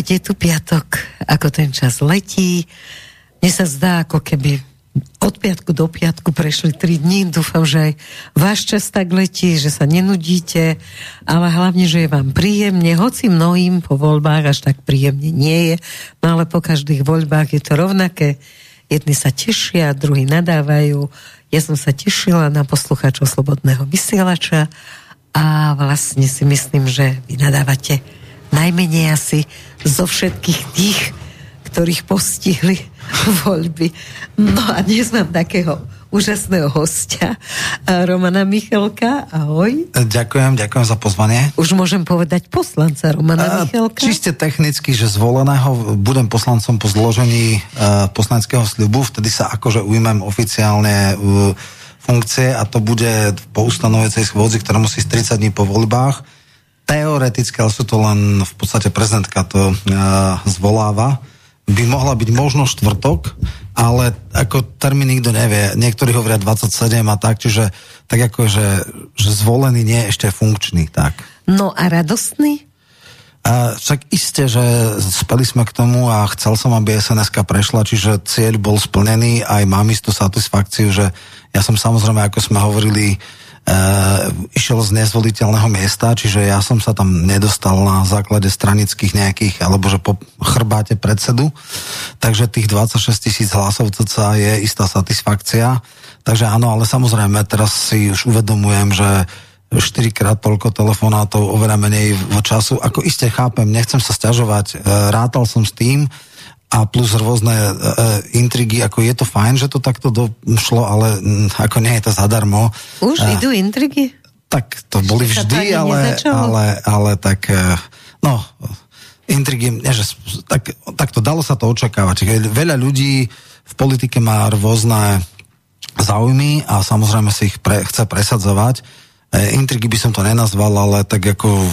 Opäť je tu piatok, ako ten čas letí. Mne sa zdá, ako keby od piatku do piatku prešli tri dní. Dúfam, že aj váš čas tak letí, že sa nenudíte, ale hlavne, že je vám príjemne, hoci mnohým po voľbách až tak príjemne nie je, no ale po každých voľbách je to rovnaké. Jedni sa tešia, druhí nadávajú. Ja som sa tešila na poslucháčov Slobodného vysielača a vlastne si myslím, že vy nadávate najmenej asi zo všetkých tých, ktorých postihli voľby. No a dnes mám takého úžasného hostia, Romana Michalka. Ahoj. Ďakujem, ďakujem za pozvanie. Už môžem povedať poslanca Romana Michalka? Čiste technicky, že zvoleného budem poslancom po zložení uh, poslaneckého sľubu, vtedy sa akože ujmem oficiálne uh, funkcie a to bude po ustanovecej schôdzi, ktorá musí z 30 dní po voľbách. Teoreticky, ale sú to len v podstate prezidentka to uh, zvoláva by mohla byť možno štvrtok, ale ako termín nikto nevie. Niektorí hovoria 27 a tak, čiže tak ako, že, že zvolený nie je ešte funkčný, tak. No a radostný? A však isté, že speli sme k tomu a chcel som, aby sns prešla, čiže cieľ bol splnený, aj mám istú satisfakciu, že ja som samozrejme, ako sme hovorili, Uh, išiel z nezvoliteľného miesta, čiže ja som sa tam nedostal na základe stranických nejakých, alebo že po chrbáte predsedu. Takže tých 26 tisíc hlasov CCA je istá satisfakcia. Takže áno, ale samozrejme, teraz si už uvedomujem, že 4 krát toľko telefonátov, oveľa menej v času. Ako iste chápem, nechcem sa stiažovať, uh, rátal som s tým, a plus rôzne e, intrigy, ako je to fajn, že to takto došlo, ale m, ako nie je to zadarmo. Už e, idú intrigy? Tak to boli vždy, ale, ale, ale tak, e, no, intrigy, nie, že, tak, tak to dalo sa to očakávať. Veľa ľudí v politike má rôzne záujmy a samozrejme si ich pre, chce presadzovať. E, intrigy by som to nenazval, ale tak ako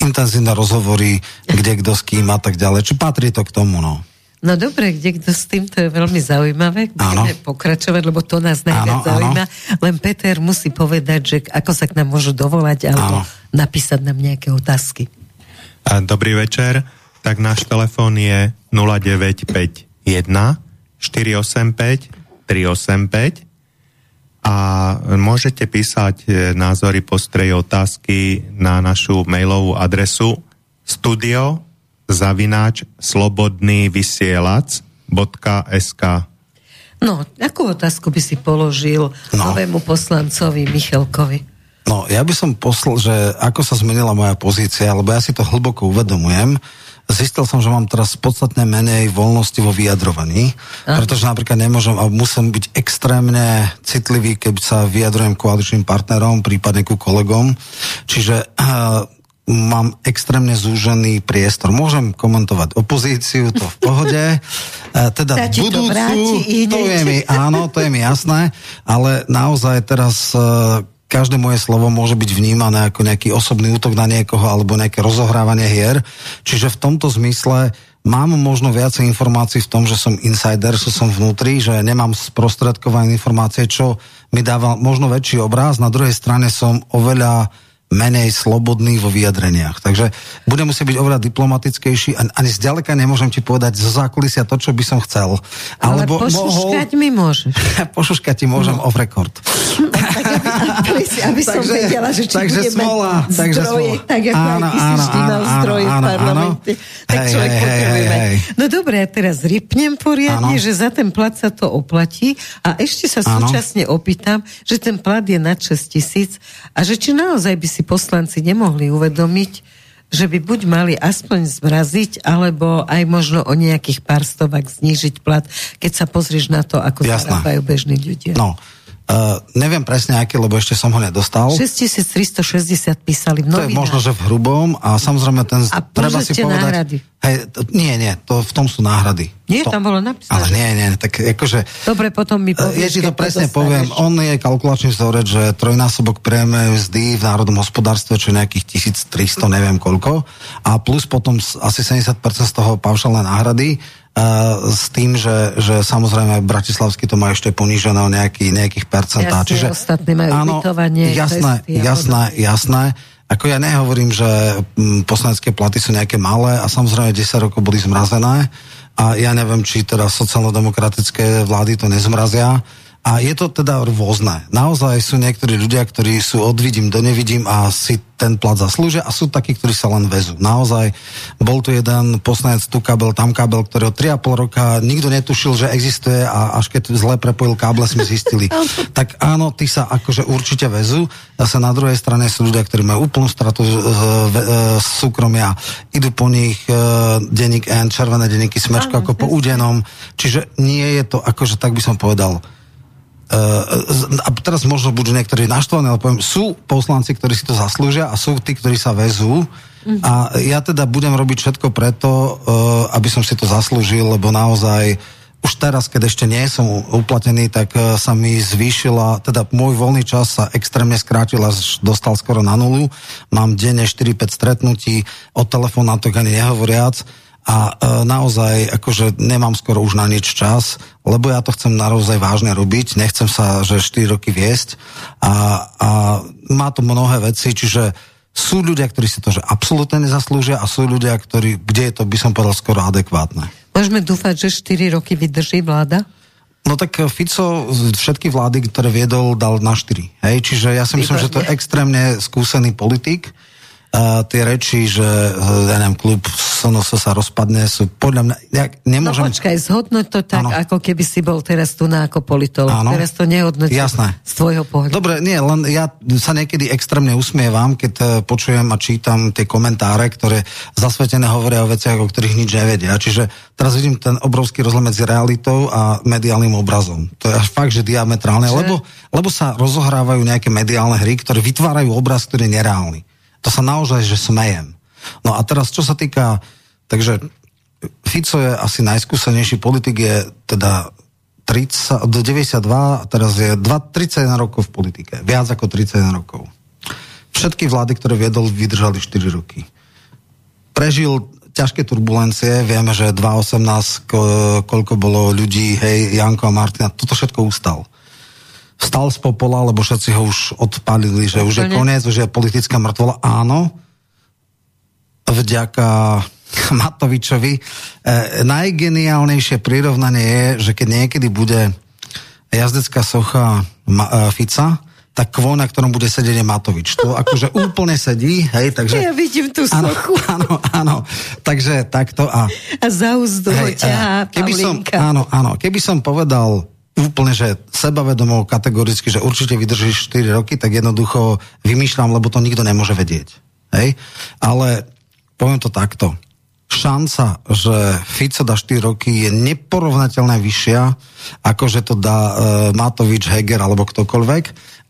intenzívne rozhovory, kde kto s kým a tak ďalej. Či patrí to k tomu, no. No dobre, kde kto s tým, to je veľmi zaujímavé. Budeme ano. pokračovať, lebo to nás najviac ano, zaujíma. Ano. Len Peter musí povedať, že ako sa k nám môžu dovolať alebo ano. napísať nám nejaké otázky. Dobrý večer. Tak náš telefón je 0951 485 385 a môžete písať e, názory, postreje, otázky na našu mailovú adresu studio zavináč slobodný vysielač.sk No, akú otázku by si položil no. novému poslancovi Michalkovi? No, ja by som poslal, že ako sa zmenila moja pozícia, lebo ja si to hlboko uvedomujem, zistil som, že mám teraz podstatne menej voľnosti vo vyjadrovaní, Aha. pretože napríklad nemôžem a musím byť extrémne citlivý, keď sa vyjadrujem koaličným partnerom, prípadne ku kolegom. Čiže uh, mám extrémne zúžený priestor. Môžem komentovať opozíciu, to v pohode. E, teda budúcu, to, vráti, to je mi, áno, to je mi jasné, ale naozaj teraz e, každé moje slovo môže byť vnímané ako nejaký osobný útok na niekoho alebo nejaké rozohrávanie hier. Čiže v tomto zmysle mám možno viacej informácií v tom, že som insider, že som vnútri, že nemám sprostredkované informácie, čo mi dáva možno väčší obraz. Na druhej strane som oveľa menej slobodný vo vyjadreniach. Takže budem musieť byť oveľa diplomatickejší ani zďaleka nemôžem ti povedať zo zákulisia to, čo by som chcel. Ale Alebo pošuškať mohol... mi môžeš. pošuškať ti môžem no. off record. No, tak, aby, aby som takže, vedela, že či takže smola, takže zdroje, smola. tak ako áno, aj áno, si áno, zdroje áno, v parlamente. Áno. Tak hej, človek hej, potrebujeme. Hej, hej. No dobre, ja teraz rypnem poriadne, áno. že za ten plat sa to oplatí a ešte sa áno. súčasne opýtam, že ten plat je na 6 tisíc a že či naozaj by si si poslanci nemohli uvedomiť, že by buď mali aspoň zmraziť, alebo aj možno o nejakých pár stovak znížiť plat, keď sa pozrieš na to, ako zarábajú bežní ľudia. No, Uh, neviem presne aký, lebo ešte som ho nedostal. 6360 písali v novinách. To je možno, že v hrubom a samozrejme ten... A treba si povedať, náhrady. Hej, to, nie, nie, to, v tom sú náhrady. Nie, to, tam bolo napísané. Ale nie, nie, tak akože... Dobre, potom mi povieš, Ja ti to presne poviem, on je kalkulačný vzorec, že trojnásobok prieme vzdy v národnom hospodárstve, čo je nejakých 1300, neviem koľko, a plus potom asi 70% z toho paušálne náhrady, s tým, že, že samozrejme Bratislavský to má ešte ponížené o nejaký, nejakých percentá. Jasne, Čiže, ostatní majú áno, ubytovanie. Jasné, jasné, jasné. Ako ja nehovorím, že poslanecké platy sú nejaké malé a samozrejme 10 rokov boli zmrazené a ja neviem, či teda sociálno-demokratické vlády to nezmrazia, a je to teda rôzne. Naozaj sú niektorí ľudia, ktorí sú odvidím do nevidím a si ten plat zaslúžia a sú takí, ktorí sa len vezú. Naozaj bol tu jeden poslanec, tu kabel, tam kabel, ktorého 3,5 roka nikto netušil, že existuje a až keď zle prepojil káble, sme zistili. tak áno, tí sa akože určite vezú. Zase na druhej strane sú ľudia, ktorí majú úplnú stratu z, z, z súkromia. Idú po nich e, denník N, červené denníky, smečko ako po údenom. Čiže nie je to, akože tak by som povedal, a teraz možno budú niektorí naštvaní, ale poviem, sú poslanci, ktorí si to zaslúžia a sú tí, ktorí sa vezú. Mm-hmm. A ja teda budem robiť všetko preto, uh, aby som si to zaslúžil, lebo naozaj už teraz, keď ešte nie som uplatený, tak uh, sa mi zvýšila, teda môj voľný čas sa extrémne skrátil, až dostal skoro na nulu. Mám denne 4-5 stretnutí, o telefonátoch ani nehovoriac a e, naozaj akože nemám skoro už na nič čas, lebo ja to chcem naozaj vážne robiť, nechcem sa, že 4 roky viesť a, a má to mnohé veci, čiže sú ľudia, ktorí si to že absolútne nezaslúžia a sú ľudia, ktorí, kde je to, by som povedal, skoro adekvátne. Môžeme dúfať, že 4 roky vydrží vláda? No tak Fico všetky vlády, ktoré viedol, dal na 4. Hej? Čiže ja si myslím, že to je extrémne skúsený politik a tie reči, že ja neviem, klub Sonoso sa rozpadne, sú podľa mňa, ja nemôžem... No počkaj, zhodnoť to tak, ano. ako keby si bol teraz tu na ako politolog. Ano. Teraz to nehodnotí Jasné. z tvojho pohľadu. Dobre, nie, len ja sa niekedy extrémne usmievam, keď e, počujem a čítam tie komentáre, ktoré zasvetené hovoria o veciach, o ktorých nič nevedia. Čiže teraz vidím ten obrovský rozdiel medzi realitou a mediálnym obrazom. To je až fakt, že diametrálne, lebo, lebo sa rozohrávajú nejaké mediálne hry, ktoré vytvárajú obraz, ktorý je nereálny. To sa naozaj, že smejem. No a teraz, čo sa týka, takže Fico je asi najskúsenejší politik, je teda 30, do 92, a teraz je 2, 31 rokov v politike. Viac ako 31 rokov. Všetky vlády, ktoré viedol, vydržali 4 roky. Prežil ťažké turbulencie, vieme, že 2018, koľko bolo ľudí, hej, Janko a Martina, toto všetko ustal vstal z popola, lebo všetci ho už odpalili, že už je koniec, už je politická mŕtvola. Áno, vďaka Matovičovi. E, najgeniálnejšie prirovnanie je, že keď niekedy bude jazdecká socha Ma, e, Fica, tak kvô, na ktorom bude sedieť je Matovič. To akože úplne sedí, hej, takže... Ja vidím tú sochu. Áno, áno, takže takto a... A za úzdu hej, ťahá keby som, áno, áno, keby som povedal úplne, že sebavedomo, kategoricky, že určite vydržíš 4 roky, tak jednoducho vymýšľam, lebo to nikto nemôže vedieť. Hej? Ale poviem to takto. Šanca, že Fico dá 4 roky je neporovnateľne vyššia, ako že to dá uh, Matovič, Heger alebo ktokoľvek.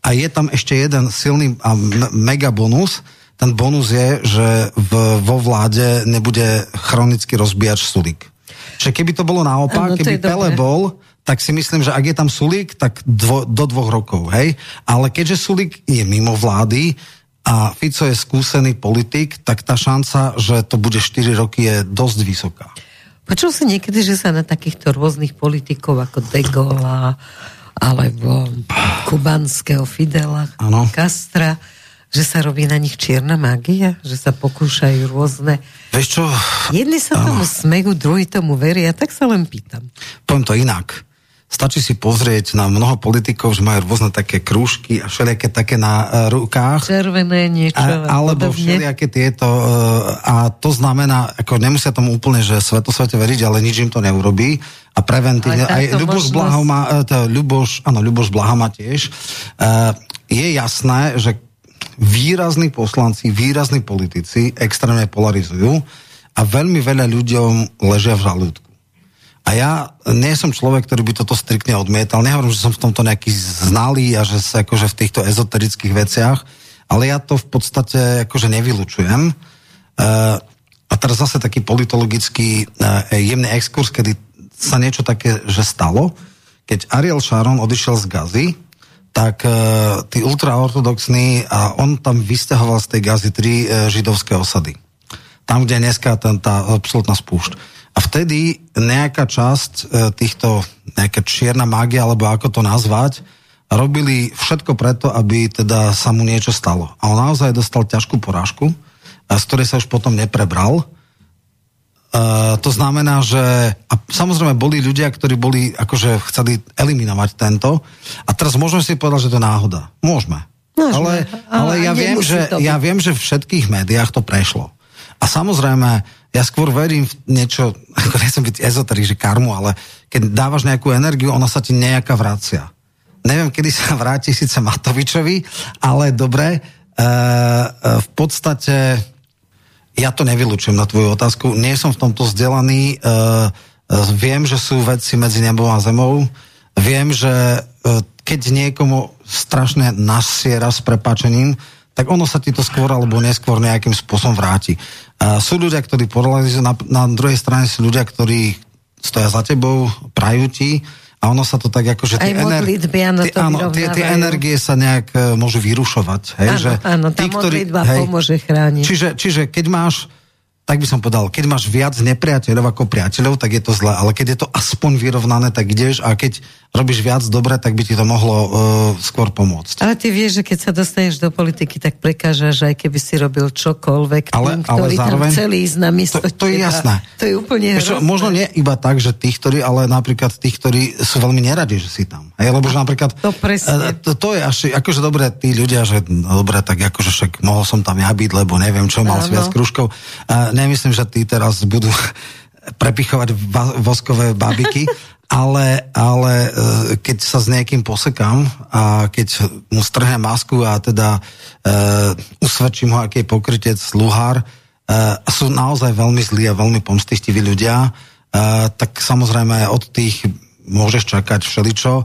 A je tam ešte jeden silný a mega bonus. Ten bonus je, že v, vo vláde nebude chronicky rozbíjač Sulík. Že keby to bolo naopak, ano, keby Pele bol, tak si myslím, že ak je tam Sulík, tak dvo, do dvoch rokov, hej? Ale keďže Sulík je mimo vlády a Fico je skúsený politik, tak tá šanca, že to bude 4 roky, je dosť vysoká. Počul si niekedy, že sa na takýchto rôznych politikov ako De Gaulle alebo kubanského Fidela, ano. Castra, že sa robí na nich čierna magia, že sa pokúšajú rôzne... Vieš čo? Jedni sa ano. tomu smejú, druhý tomu veria, tak sa len pýtam. Poviem to inak Stačí si pozrieť na mnoho politikov, že majú rôzne také krúžky a všelijaké také na uh, rukách. Červené niečo. A, alebo podobne. všelijaké tieto. Uh, a to znamená, ako nemusia tomu úplne, že svetosvete veriť, ale nič im to neurobí. A preventívne. Aj Ľuboš možnosť... Blaho má, uh, to, Ľuboš, áno, Ľuboš Blaha má tiež. Je jasné, že výrazní poslanci, výrazní politici extrémne polarizujú a veľmi veľa ľuďom ležia v žalúdku. A ja nie som človek, ktorý by toto striktne odmietal. Nehovorím, že som v tomto nejaký znalý a že sa akože v týchto ezoterických veciach, ale ja to v podstate akože nevylučujem. Uh, a teraz zase taký politologický uh, jemný exkurs, kedy sa niečo také, že stalo. Keď Ariel Sharon odišiel z Gazy, tak uh, tí ultraortodoxní, a on tam vysťahoval z tej Gazy tri židovské osady. Tam, kde je dneska ten, tá absolútna spúšť. A vtedy nejaká časť e, týchto, nejaká čierna mágia, alebo ako to nazvať, robili všetko preto, aby teda sa mu niečo stalo. A on naozaj dostal ťažkú porážku, z ktorej sa už potom neprebral. Uh, to znamená, že a samozrejme boli ľudia, ktorí boli, akože chceli eliminovať tento a teraz môžeme si povedať, že to je náhoda. Môžeme. Môžeme ale, ale, ale ja, viem, že, ja viem, že v všetkých médiách to prešlo. A samozrejme, ja skôr verím v niečo, ako nechcem byť ezoterik, že karmu, ale keď dávaš nejakú energiu, ona sa ti nejaká vracia. Neviem, kedy sa vráti síce Matovičovi, ale dobre, e, e, v podstate ja to nevylučujem na tvoju otázku. Nie som v tomto vzdelaný. E, e, viem, že sú veci medzi nebou a zemou. Viem, že e, keď niekomu strašne nasiera s prepačením, tak ono sa ti to skôr alebo neskôr nejakým spôsobom vráti. A sú ľudia, ktorí polarizujú, na, na druhej strane sú ľudia, ktorí stoja za tebou, prajú ti a ono sa to tak ako, že tie, ener- áno, tie, áno, tie, tie energie sa nejak uh, môžu vyrušovať. Hej, áno, že áno, tá tí, ktorí, hej, pomôže chrániť. Čiže, čiže keď máš tak by som povedal, keď máš viac nepriateľov ako priateľov, tak je to zle, ale keď je to aspoň vyrovnané, tak ideš a keď robíš viac dobre, tak by ti to mohlo uh, skôr pomôcť. Ale ty vieš, že keď sa dostaneš do politiky, tak prekážaš, aj keby si robil čokoľvek ale, tým, ktorí ale zároveň, tam chceli ísť na miesto to, to je jasné. To je úplne Vieš, Možno nie iba tak, že tých, ktorí, ale napríklad tých, ktorí sú veľmi neradi, že si tam. Hej, lebo že napríklad... To presne. Uh, to, to je až, akože dobre, tí ľudia, že no, dobre, tak akože však mohol som tam ja byť, lebo neviem čo, mal si viac kružkov. Uh, nemyslím, že tí teraz budú prepichovať voskové babiky, ale, ale e, keď sa s niekým posekám a keď mu strhne masku a teda uh, usvedčím ho, aký je pokrytec, luhár, uh, sú naozaj veľmi zlí a veľmi pomstichtiví ľudia, uh, tak samozrejme od tých môžeš čakať všeličo,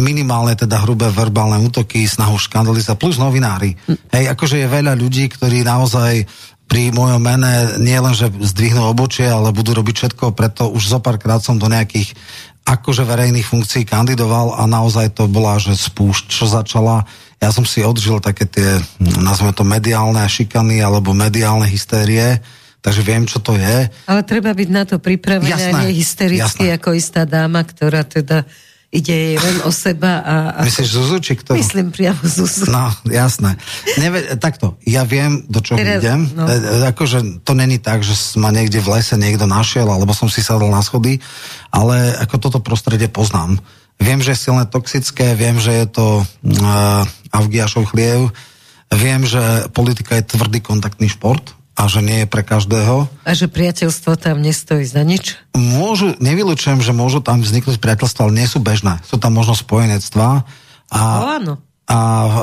minimálne teda hrubé verbálne útoky, snahu škandalizovať, plus novinári. Hej, akože je veľa ľudí, ktorí naozaj pri mojom mene nie len, že zdvihnú obočie, ale budú robiť všetko, preto už zo párkrát som do nejakých akože verejných funkcií kandidoval a naozaj to bola, že spúšť, čo začala. Ja som si odžil také tie, nazveme to mediálne šikany alebo mediálne hystérie, takže viem, čo to je. Ale treba byť na to pripravený, nie hystericky jasné. ako istá dáma, ktorá teda ide len o seba a... a Myslíš Zuzu, či kto? Myslím priamo Zuzu. No, jasné. Neve, takto, ja viem, do čoho Teraz, idem. No. E, e, akože to není tak, že ma niekde v lese niekto našiel, alebo som si sadol na schody, ale ako toto prostredie poznám. Viem, že je silné toxické, viem, že je to uh, Avgiašov chliev, viem, že politika je tvrdý kontaktný šport, a že nie je pre každého. A že priateľstvo tam nestojí za nič? Môžu, nevylučujem, že môžu tam vzniknúť priateľstva, ale nie sú bežné. Sú tam možno spojenectvá. A, o, áno. A e,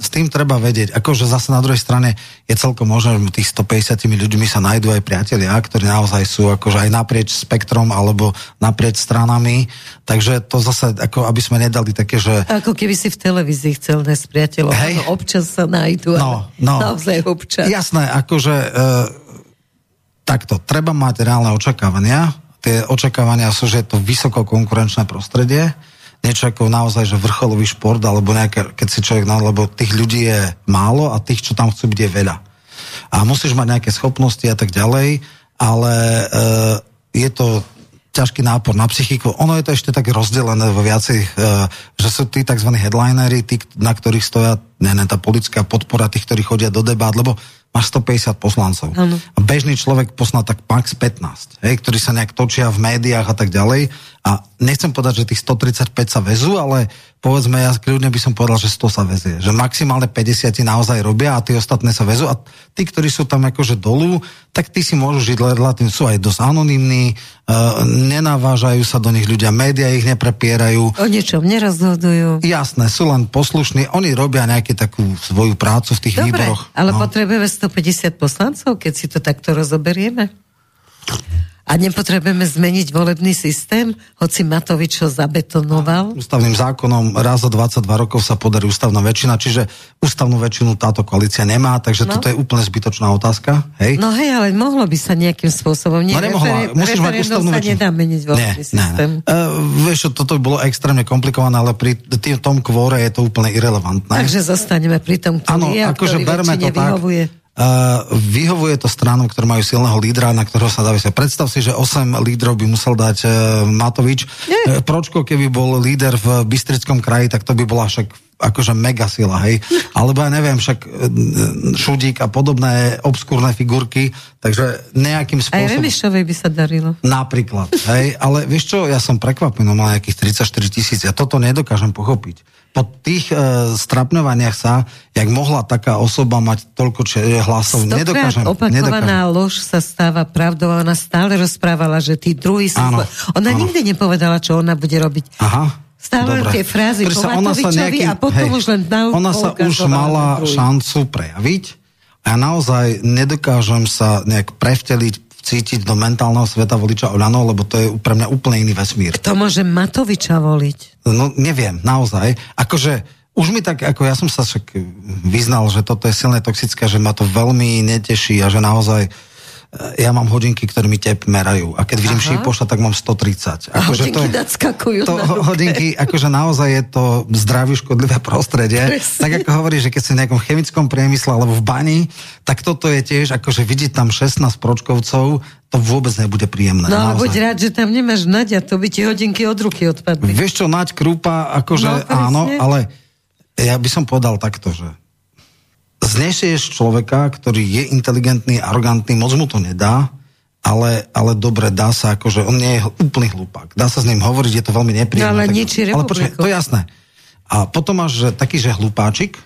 s tým treba vedieť. Akože zase na druhej strane je celkom možné, že tých 150 ľuďmi sa nájdú aj priatelia, ktorí naozaj sú akože aj naprieč spektrom alebo naprieč stranami. Takže to zase, ako aby sme nedali také, že... Ako keby si v televízii chcel nájsť priateľov. Hej. No, občas sa nájdú. No, no. Naozaj občas. Jasné, akože e, takto, treba mať reálne očakávania. Tie očakávania sú, že je to vysoko konkurenčné prostredie niečo ako naozaj, že vrcholový šport, alebo nejaké, keď si človek, no, lebo tých ľudí je málo a tých, čo tam chcú byť, je veľa. A musíš mať nejaké schopnosti a tak ďalej, ale e, je to ťažký nápor na psychiku. Ono je to ešte tak rozdelené vo viacej, e, že sú tí tzv. headlinery, tí, na ktorých stoja ne, ne, tá politická podpora tých, ktorí chodia do debát, lebo máš 150 poslancov. Ano. A bežný človek posná tak max 15, hej, ktorí sa nejak točia v médiách a tak ďalej. A nechcem povedať, že tých 135 sa vezú, ale povedzme, ja kľudne by som povedal, že 100 sa vezie. Že maximálne 50 naozaj robia a tí ostatné sa vezú. A tí, ktorí sú tam akože dolu, tak tí si môžu žiť relatívne, sú aj dosť anonimní, uh, nenavážajú sa do nich ľudia, média ich neprepierajú. O niečom nerozhodujú. Jasné, sú len poslušní, oni robia nejakú takú svoju prácu v tých Dobre, výboroch. ale no. potrebujeme 150 poslancov, keď si to takto rozoberieme? A nepotrebujeme zmeniť volebný systém, hoci Matovič ho zabetonoval? Ústavným zákonom raz za 22 rokov sa podarí ústavná väčšina, čiže ústavnú väčšinu táto koalícia nemá, takže no. toto je úplne zbytočná otázka. Hej? No hej, ale mohlo by sa nejakým spôsobom... Nie, no nemohla, musíš mať ústavnú väčšinu. nedá meniť volebný nie, systém. Nie, nie. Uh, vieš, toto by bolo extrémne komplikované, ale pri tým tom kvóre je to úplne irrelevantné. Takže zostaneme pri tom, ktorý ano, je, akože berme to tak, vyhovuje to stranom, ktoré majú silného lídra, na ktorého sa dá vysieť. Predstav si, že 8 lídrov by musel dať uh, Matovič. Nie. Pročko, keby bol líder v Bystrickom kraji, tak to by bola však akože mega sila, hej. Alebo ja neviem, však Šudík a podobné obskúrne figurky, takže nejakým spôsobom... Aj Remišovej by sa darilo. Napríklad, hej. Ale vieš čo, ja som prekvapený, no má nejakých 34 tisíc, ja toto nedokážem pochopiť po tých e, strapňovaniach sa, jak mohla taká osoba mať toľko či, hlasov, Stokrát nedokážem. opakovaná nedokážem. lož sa stáva pravdou a ona stále rozprávala, že tí druhí sú... Áno, ona áno. nikdy nepovedala, čo ona bude robiť. Aha. Stále Dobre. tie frázy po ona sa nejaký, a potom hej, už len na, Ona sa už mala šancu prejaviť a ja naozaj nedokážem sa nejak prevteliť cítiť do mentálneho sveta voliča Oľano, lebo to je pre mňa úplne iný vesmír. Kto môže Matoviča voliť? No neviem, naozaj. Akože už mi tak, ako ja som sa však vyznal, že toto je silné toxické, že ma to veľmi neteší a že naozaj ja mám hodinky, ktoré mi tep merajú. A keď vidím šípoša, tak mám 130. Ako, hodinky to, to, Hodinky, akože naozaj je to zdraví škodlivé prostredie. Presne. Tak ako hovorí, že keď si v nejakom chemickom priemysle alebo v bani, tak toto je tiež, akože vidieť tam 16 pročkovcov, to vôbec nebude príjemné. No ale buď rád, že tam nemáš Nadia, to by ti hodinky od ruky odpadli. Vieš čo, Naď Krúpa, akože no, áno, ale ja by som povedal takto, že znesieš človeka, ktorý je inteligentný, arogantný, moc mu to nedá, ale, ale dobre, dá sa, akože on nie je úplný hlupák. Dá sa s ním hovoriť, je to veľmi nepríjemné. No, ale tak, ale počkaj, to je jasné. A potom máš že, taký, že hlupáčik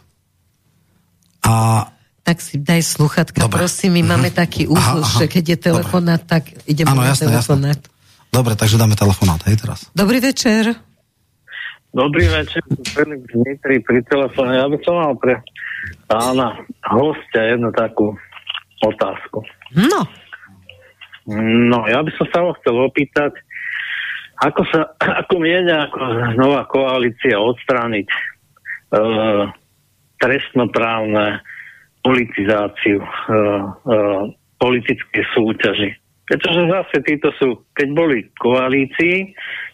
a tak si daj sluchatka, Dobre. prosím, my mm-hmm. máme taký úzol, že keď je telefonát, Dobre. tak ideme ano, na jasné, telefonát. Jasné. Dobre, takže dáme telefonát, hej teraz. Dobrý večer. Dobrý večer, Dmitri pri telefóne. Ja by som mal pre pána hostia jednu takú otázku. No. No, ja by som sa ho chcel opýtať, ako sa, ako mienia ako nová koalícia odstrániť e, trestnoprávne politizáciu e, e, politickej súťaži. Pretože zase títo sú, keď boli v koalícii,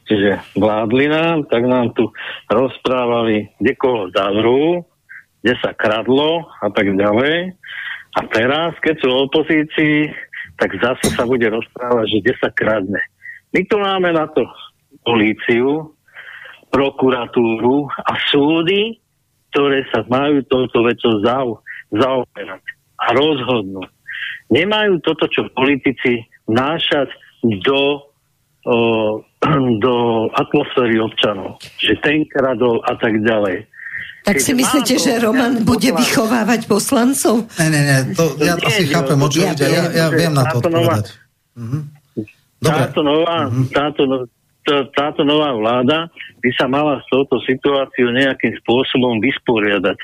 čiže vládli nám, tak nám tu rozprávali, kde koho zavrú, kde sa kradlo a tak ďalej. A teraz, keď sú opozícii, tak zase sa bude rozprávať, že kde sa kradne. My tu máme na to políciu, prokuratúru a súdy, ktoré sa majú touto vecou zau, zaoberať a rozhodnúť. Nemajú toto, čo politici nášať do, o, do atmosféry občanov. Že ten kradol a tak ďalej. Tak si myslíte, že Roman bude vychovávať poslancov? Ne, ne, ne, to ja nie, asi chápem, o čo ja, ja, ja viem na to odpovedať. Mhm. Táto nová, mhm. táto, no- táto nová vláda by sa mala s touto situáciou nejakým spôsobom vysporiadať.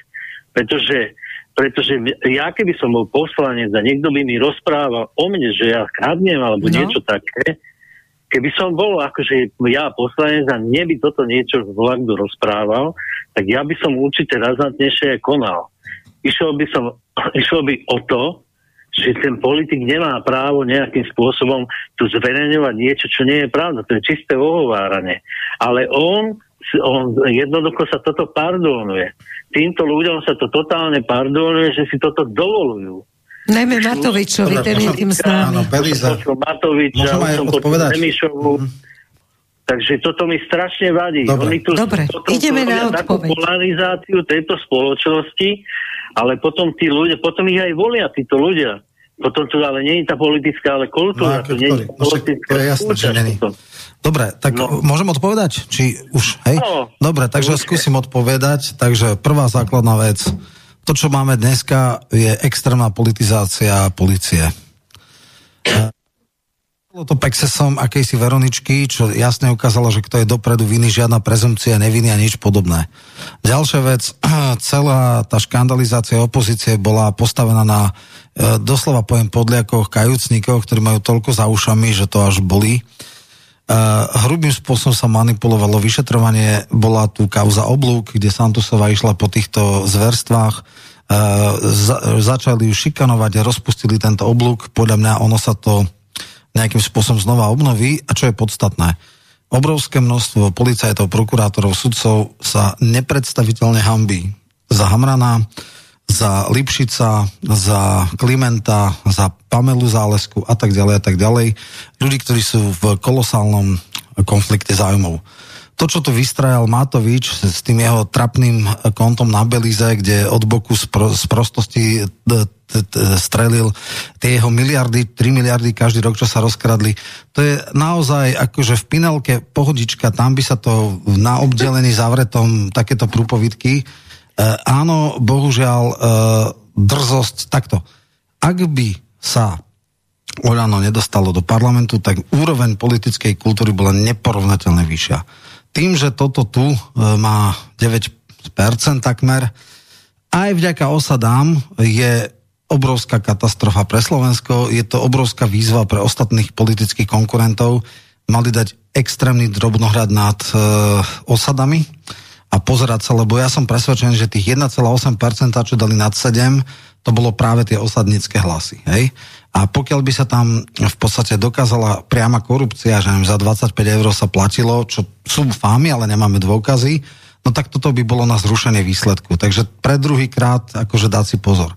Pretože, pretože ja keby som bol poslanec a niekto by mi rozprával o mne, že ja kradnem alebo no. niečo také, keby som bol akože ja poslanec a mne by toto niečo vlákdo rozprával, tak ja by som určite razantnejšie konal. Išlo by, som, išlo by o to, že ten politik nemá právo nejakým spôsobom tu zverejňovať niečo, čo nie je pravda. To je čisté ohováranie. Ale on, on jednoducho sa toto pardonuje. Týmto ľuďom sa to totálne pardonuje, že si toto dovolujú. Najmä Matovičovi, ten je tým známy. Áno, Beliza. Matoviča, Môžem aj odpovedať. Mm-hmm. Takže toto mi strašne vadí. Dobre, Oni tu, Dobre. ideme na odpoveď. polarizáciu tejto spoločnosti, ale potom tí ľudia, potom ich aj volia títo ľudia. Potom tu ale nie je tá politická, ale kultúra. No, to nie je politická to je jasné, že není. Dobre, tak no. môžem odpovedať? Či už, hej? No, Dobre, takže skúsim odpovedať. Takže prvá základná vec to, čo máme dneska, je extrémna politizácia policie. Bolo to pexesom akejsi Veroničky, čo jasne ukázalo, že kto je dopredu vinný, žiadna prezumcia neviny a nič podobné. Ďalšia vec, celá tá škandalizácia opozície bola postavená na e, doslova pojem podliakoch, kajúcníkov, ktorí majú toľko za ušami, že to až boli. Uh, hrubým spôsobom sa manipulovalo vyšetrovanie, bola tu kauza oblúk, kde Santosova išla po týchto zverstvách, uh, za, začali ju šikanovať rozpustili tento oblúk, podľa mňa ono sa to nejakým spôsobom znova obnoví. A čo je podstatné, obrovské množstvo policajtov, prokurátorov, sudcov sa nepredstaviteľne hambí za Hamrana, za Lipšica, za Klimenta, za Pamelu Zálesku a tak ďalej a tak ďalej. Ľudí, ktorí sú v kolosálnom konflikte záujmov. To, čo tu vystrajal Matovič s tým jeho trapným kontom na Belize, kde od boku z, prostosti strelil tie jeho miliardy, 3 miliardy každý rok, čo sa rozkradli. To je naozaj akože v Pinelke pohodička, tam by sa to na obdelení zavretom takéto prúpovidky áno, bohužiaľ, e, drzosť, takto. Ak by sa Oľano nedostalo do parlamentu, tak úroveň politickej kultúry bola neporovnateľne vyššia. Tým, že toto tu e, má 9% takmer, aj vďaka osadám je obrovská katastrofa pre Slovensko, je to obrovská výzva pre ostatných politických konkurentov. Mali dať extrémny drobnohrad nad e, osadami a pozerať sa, lebo ja som presvedčený, že tých 1,8%, čo dali nad 7, to bolo práve tie osadnícke hlasy. Hej? A pokiaľ by sa tam v podstate dokázala priama korupcia, že za 25 eur sa platilo, čo sú fámy, ale nemáme dôkazy, no tak toto by bolo na zrušenie výsledku. Takže pre druhý krát akože dať si pozor.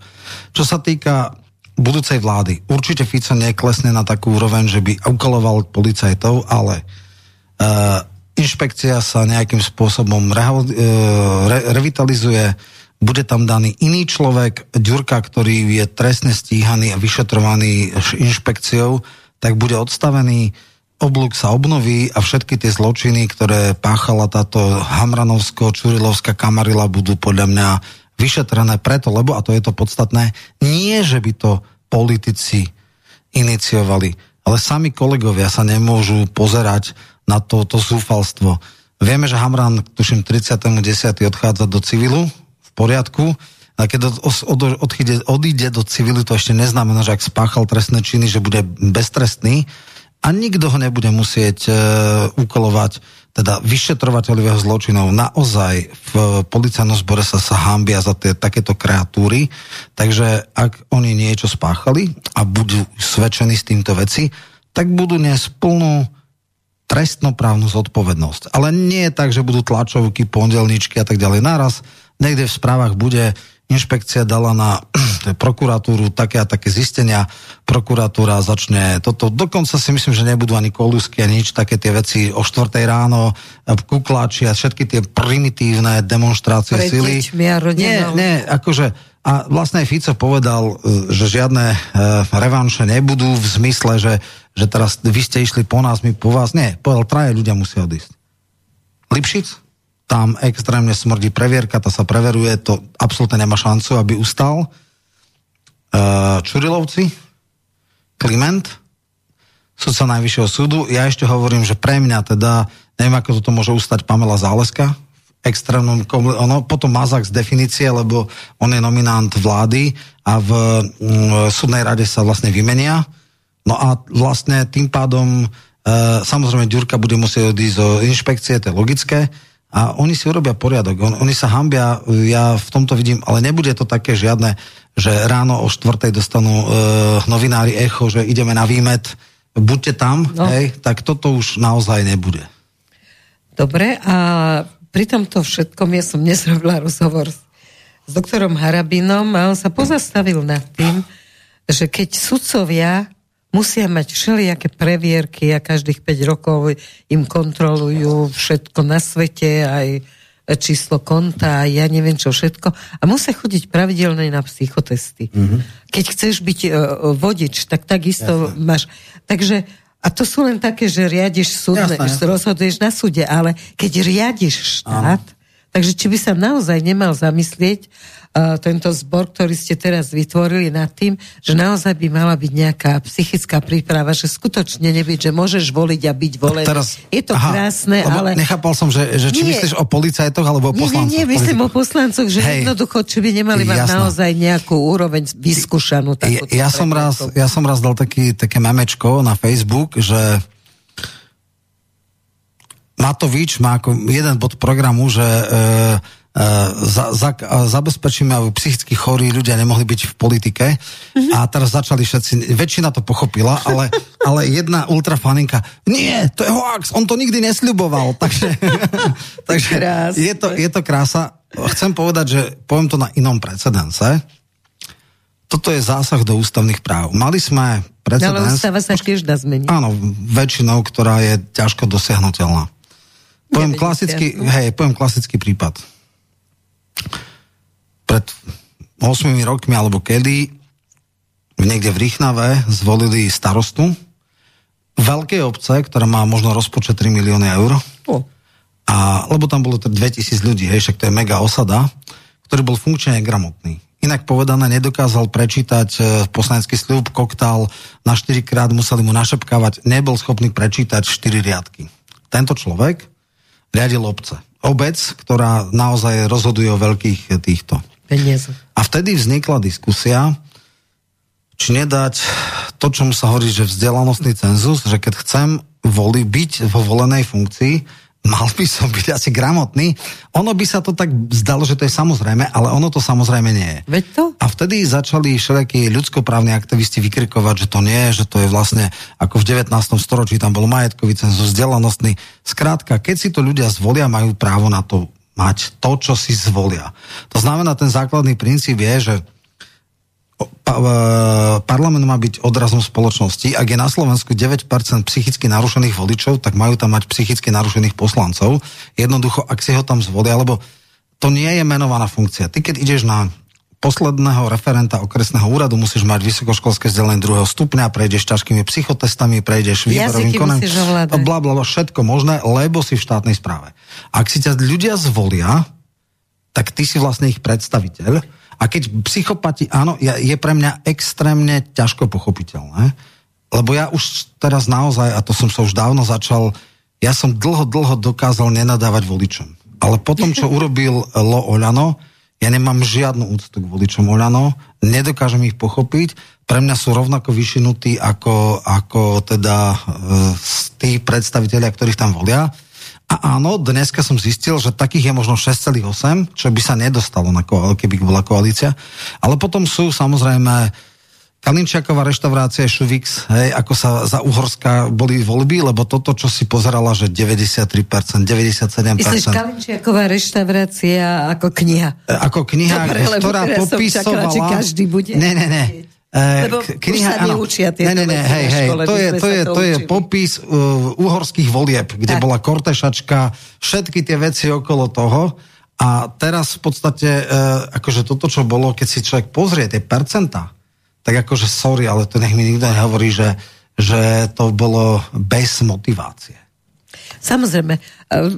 Čo sa týka budúcej vlády, určite Fico neklesne na takú úroveň, že by ukoloval policajtov, ale uh, inšpekcia sa nejakým spôsobom re, re, revitalizuje, bude tam daný iný človek, Ďurka, ktorý je trestne stíhaný a vyšetrovaný inšpekciou, tak bude odstavený, oblúk sa obnoví a všetky tie zločiny, ktoré páchala táto Hamranovsko-Čurilovská kamarila, budú podľa mňa vyšetrené preto, lebo, a to je to podstatné, nie, že by to politici iniciovali, ale sami kolegovia sa nemôžu pozerať na to, to zúfalstvo. Vieme, že Hamran, tuším, 30.10. odchádza do civilu, v poriadku, a keď od, od, odíde, odíde do civilu, to ešte neznamená, že ak spáchal trestné činy, že bude beztrestný a nikto ho nebude musieť e, ukolovať, teda vyšetrovateľového zločinov. Naozaj v policajnom zbore sa sa hambia za tie, takéto kreatúry, takže ak oni niečo spáchali a budú svedčení s týmto veci, tak budú dnes plnú trestnoprávnu zodpovednosť. Ale nie je tak, že budú tlačovky, pondelničky a tak ďalej. Naraz niekde v správach bude inšpekcia dala na prokuratúru také a také zistenia, prokuratúra začne toto, dokonca si myslím, že nebudú ani kolusky a nič, také tie veci o 4 ráno, kukláči a všetky tie primitívne demonstrácie Pre sily. Nie, nie, akože a vlastne Fico povedal, e, že žiadne e, revanše nebudú v zmysle, že, že teraz vy ste išli po nás, my po vás. Nie, povedal, traje ľudia musia odísť. Lipšic, tam extrémne smrdí previerka, to sa preveruje, to absolútne nemá šancu, aby ustal. E, Čurilovci, Kliment, sudca Najvyššieho súdu. Ja ešte hovorím, že pre mňa teda, neviem, ako toto môže ustať Pamela Záleska, extrémnom, ono, potom Mazak z definície, lebo on je nominant vlády a v mm, súdnej rade sa vlastne vymenia. No a vlastne tým pádom e, samozrejme Ďurka bude musieť odísť zo inšpekcie, to je logické, a oni si urobia poriadok. On, oni sa hambia, ja v tomto vidím, ale nebude to také žiadne, že ráno o štvrtej dostanú e, novinári echo, že ideme na výmet, buďte tam, no. hej, tak toto už naozaj nebude. Dobre, a pri tomto všetkom ja som dnes robila rozhovor s, s doktorom Harabinom a on sa pozastavil nad tým, že keď sudcovia musia mať všelijaké previerky a každých 5 rokov im kontrolujú všetko na svete, aj číslo konta a ja neviem čo všetko. A musia chodiť pravidelne na psychotesty. Mm-hmm. Keď chceš byť uh, vodič, tak takisto Jasne. máš. Takže a to sú len také, že riadiš súdne, rozhoduješ na súde, ale keď riadiš štát, Áno. takže či by sa naozaj nemal zamyslieť tento zbor, ktorý ste teraz vytvorili nad tým, že naozaj by mala byť nejaká psychická príprava, že skutočne nebyť, že môžeš voliť a byť volený. Teraz, je to aha, krásne, ale... Nechápal som, že, že či nie, myslíš o policajtoch alebo o poslancoch? Nie, nie, myslím o poslancoch, že Hej, jednoducho, či by nemali mať jasná. naozaj nejakú úroveň vyskúšanú. Ja, ja, som raz, ja som raz dal taký, také memečko na Facebook, že Matovič má ako jeden bod programu, že e, za, za, zabezpečíme, aby psychicky chorí ľudia nemohli byť v politike mm-hmm. a teraz začali všetci, väčšina to pochopila, ale, ale jedna ultrafaninka, nie, to je hoax, on to nikdy nesľuboval, takže, takže je, to, je to krása chcem povedať, že poviem to na inom precedense. Toto je zásah do ústavných práv. Mali sme precedens... Ale ústava sa tiež dá zmeniť. Áno, väčšinou, ktorá je ťažko dosiahnutelná. Poviem klasický, hej, poviem klasický prípad. Pred 8 rokmi alebo kedy niekde v Rýchnave zvolili starostu veľkej obce, ktorá má možno rozpočet 3 milióny eur. Oh. A, lebo tam bolo 2000 ľudí, hej, však to je mega osada, ktorý bol funkčne negramotný. Inak povedané, nedokázal prečítať e, poslanecký sľub, koktál na 4 krát, museli mu našepkávať, nebol schopný prečítať 4 riadky. Tento človek riadil obce. Obec, ktorá naozaj rozhoduje o veľkých týchto. Peniaze. A vtedy vznikla diskusia, či nedať to, čo mu sa hovorí, že vzdelanostný cenzus, že keď chcem voli, byť vo volenej funkcii, mal by som byť asi gramotný. Ono by sa to tak zdalo, že to je samozrejme, ale ono to samozrejme nie je. Veď to? A vtedy začali všetky ľudskoprávni aktivisti vykrikovať, že to nie, že to je vlastne ako v 19. storočí, tam bol majetkový cenzus, vzdelanostný. Skrátka, keď si to ľudia zvolia, majú právo na to mať to, čo si zvolia. To znamená, ten základný princíp je, že parlament má byť odrazom spoločnosti. Ak je na Slovensku 9% psychicky narušených voličov, tak majú tam mať psychicky narušených poslancov. Jednoducho, ak si ho tam zvolia, lebo to nie je menovaná funkcia. Ty, keď ideš na posledného referenta okresného úradu musíš mať vysokoškolské vzdelanie druhého stupňa, prejdeš ťažkými psychotestami, prejdeš výberovým konaním, bla, bla, bla, všetko možné, lebo si v štátnej správe. Ak si ťa ľudia zvolia, tak ty si vlastne ich predstaviteľ a keď psychopati, áno, je pre mňa extrémne ťažko pochopiteľné, lebo ja už teraz naozaj, a to som sa už dávno začal, ja som dlho, dlho dokázal nenadávať voličom. Ale potom, čo urobil Lo Oľano, ja nemám žiadnu úctu k voličom Oľano, nedokážem ich pochopiť, pre mňa sú rovnako vyšinutí ako, ako teda e, tí predstavitelia, ktorých tam volia. A áno, dneska som zistil, že takých je možno 6,8, čo by sa nedostalo, na ko- keby bola koalícia. Ale potom sú samozrejme Kalinčiaková reštaurácia Šuvix, hej, ako sa za Uhorska boli voľby, lebo toto, čo si pozerala, že 93%, 97%. Myslíš Kalinčiaková reštaurácia ako kniha? E, ako kniha, Dobre, ktorá popisovala... Čakala, každý bude... Ne, ne, ne. Lebo kniha, už sa neučia tieto ne, ne, ne, hej, hej, to je, to, je, to je popis uh, uhorských volieb, kde tak. bola kortešačka, všetky tie veci okolo toho. A teraz v podstate, uh, akože toto, čo bolo, keď si človek pozrie tie percentá, tak akože sorry, ale to nech mi nikto nehovorí, že, že to bolo bez motivácie. Samozrejme,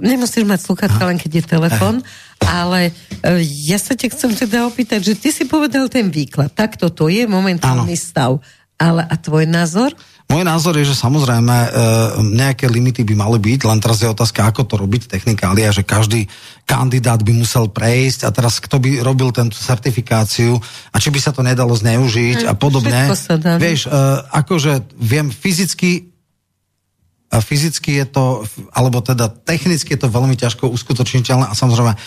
nemusíš mať sluchatka, len keď je telefon, ale e, ja sa ťa chcem teda opýtať, že ty si povedal ten výklad, takto to je momentálny ano. stav, ale a tvoj názor? Môj názor je, že samozrejme e, nejaké limity by mali byť, len teraz je otázka, ako to robiť technikália, že každý kandidát by musel prejsť a teraz kto by robil tento certifikáciu a či by sa to nedalo zneužiť a podobne. Vieš, akože viem fyzicky fyzicky je to, alebo teda technicky je to veľmi ťažko uskutočniteľné a samozrejme, e,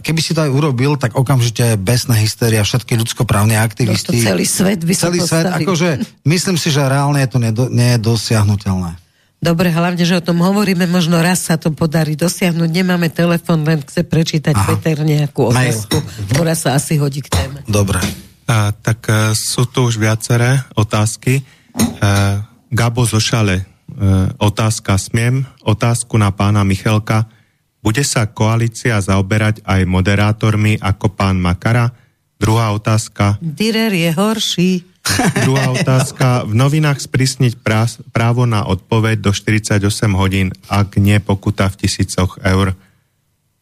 keby si to aj urobil, tak okamžite besná hysteria, všetky ľudskoprávne aktivisti. To celý svet by celý svet, akože myslím si, že reálne je to nedo, nedosiahnutelné. Dobre, hlavne, že o tom hovoríme, možno raz sa to podarí dosiahnuť. Nemáme telefon, len chce prečítať Aha. Peter nejakú otázku, ktorá sa asi hodí k téme. Dobre. A, tak a, e, sú tu už viaceré otázky. A, e, Gabo Zošale otázka smiem, otázku na pána Michelka. Bude sa koalícia zaoberať aj moderátormi ako pán Makara? Druhá otázka. Direr je horší. Druhá otázka. V novinách sprísniť právo na odpoveď do 48 hodín, ak nie pokuta v tisícoch eur.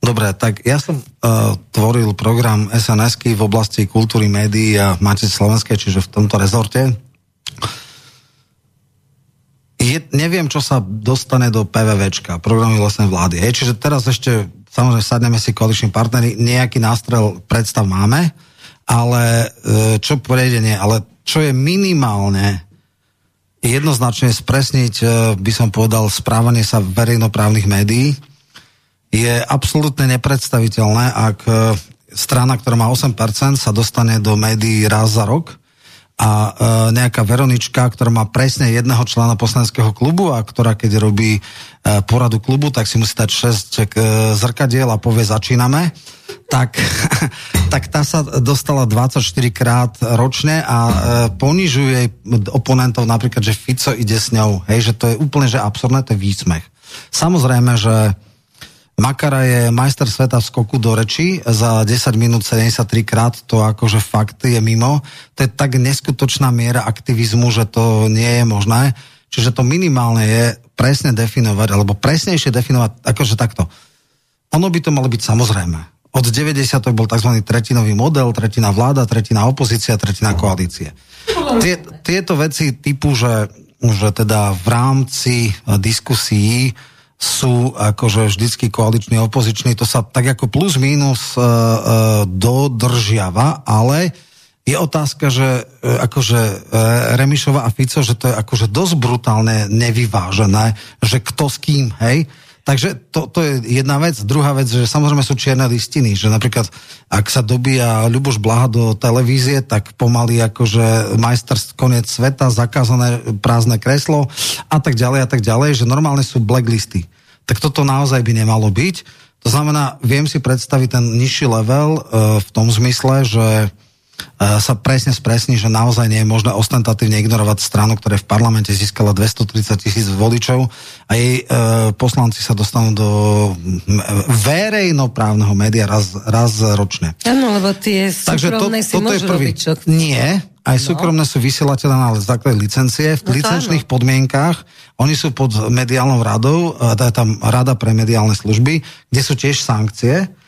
Dobre, tak ja som uh, tvoril program sns v oblasti kultúry, médií a máte slovenské, čiže v tomto rezorte je, neviem, čo sa dostane do PVVčka, programy vlastnej vlády. Hej. Čiže teraz ešte, samozrejme, sadneme si koaliční partnery, nejaký nástrel predstav máme, ale e, čo prejde nie, ale čo je minimálne jednoznačne spresniť, e, by som povedal, správanie sa verejnoprávnych médií, je absolútne nepredstaviteľné, ak e, strana, ktorá má 8%, sa dostane do médií raz za rok, a e, nejaká Veronička, ktorá má presne jedného člena poslaneckého klubu a ktorá keď robí e, poradu klubu, tak si musí dať 6 e, zrkadiel a povie začíname, tak, tak tá sa dostala 24 krát ročne a e, ponižuje oponentov napríklad, že Fico ide s ňou, hej, že to je úplne že absurdné, to je výsmech. Samozrejme, že Makara je majster sveta v skoku do reči za 10 minút 73 krát, to akože fakt je mimo. To je tak neskutočná miera aktivizmu, že to nie je možné. Čiže to minimálne je presne definovať, alebo presnejšie definovať, akože takto. Ono by to malo byť samozrejme. Od 90. bol tzv. tretinový model, tretina vláda, tretina opozícia, tretina koalície. Tie, tieto veci typu, že, že teda v rámci diskusí sú akože vždycky koaliční, opoziční, to sa tak ako plus minus uh, uh, dodržiava, ale je otázka, že uh, akože uh, Remišova a Fico, že to je akože dosť brutálne nevyvážené, že kto s kým, hej? Takže to, to je jedna vec. Druhá vec, že samozrejme sú čierne listiny, že napríklad ak sa dobíja Ľuboš Blaha do televízie, tak pomaly akože majster koniec sveta, zakázané prázdne kreslo a tak ďalej a tak ďalej, že normálne sú blacklisty. Tak toto naozaj by nemalo byť. To znamená, viem si predstaviť ten nižší level uh, v tom zmysle, že sa presne spresní, že naozaj nie je možné ostentatívne ignorovať stranu, ktorá v parlamente získala 230 tisíc voličov a jej e, poslanci sa dostanú do verejnoprávneho média raz, raz ročne. Áno, lebo tie Takže to, si toto je prvý. Robiť. Nie, aj no. súkromné sú vysielateľné na základe licencie. V no licenčných áno. podmienkách oni sú pod mediálnou radou, teda tam rada pre mediálne služby, kde sú tiež sankcie E,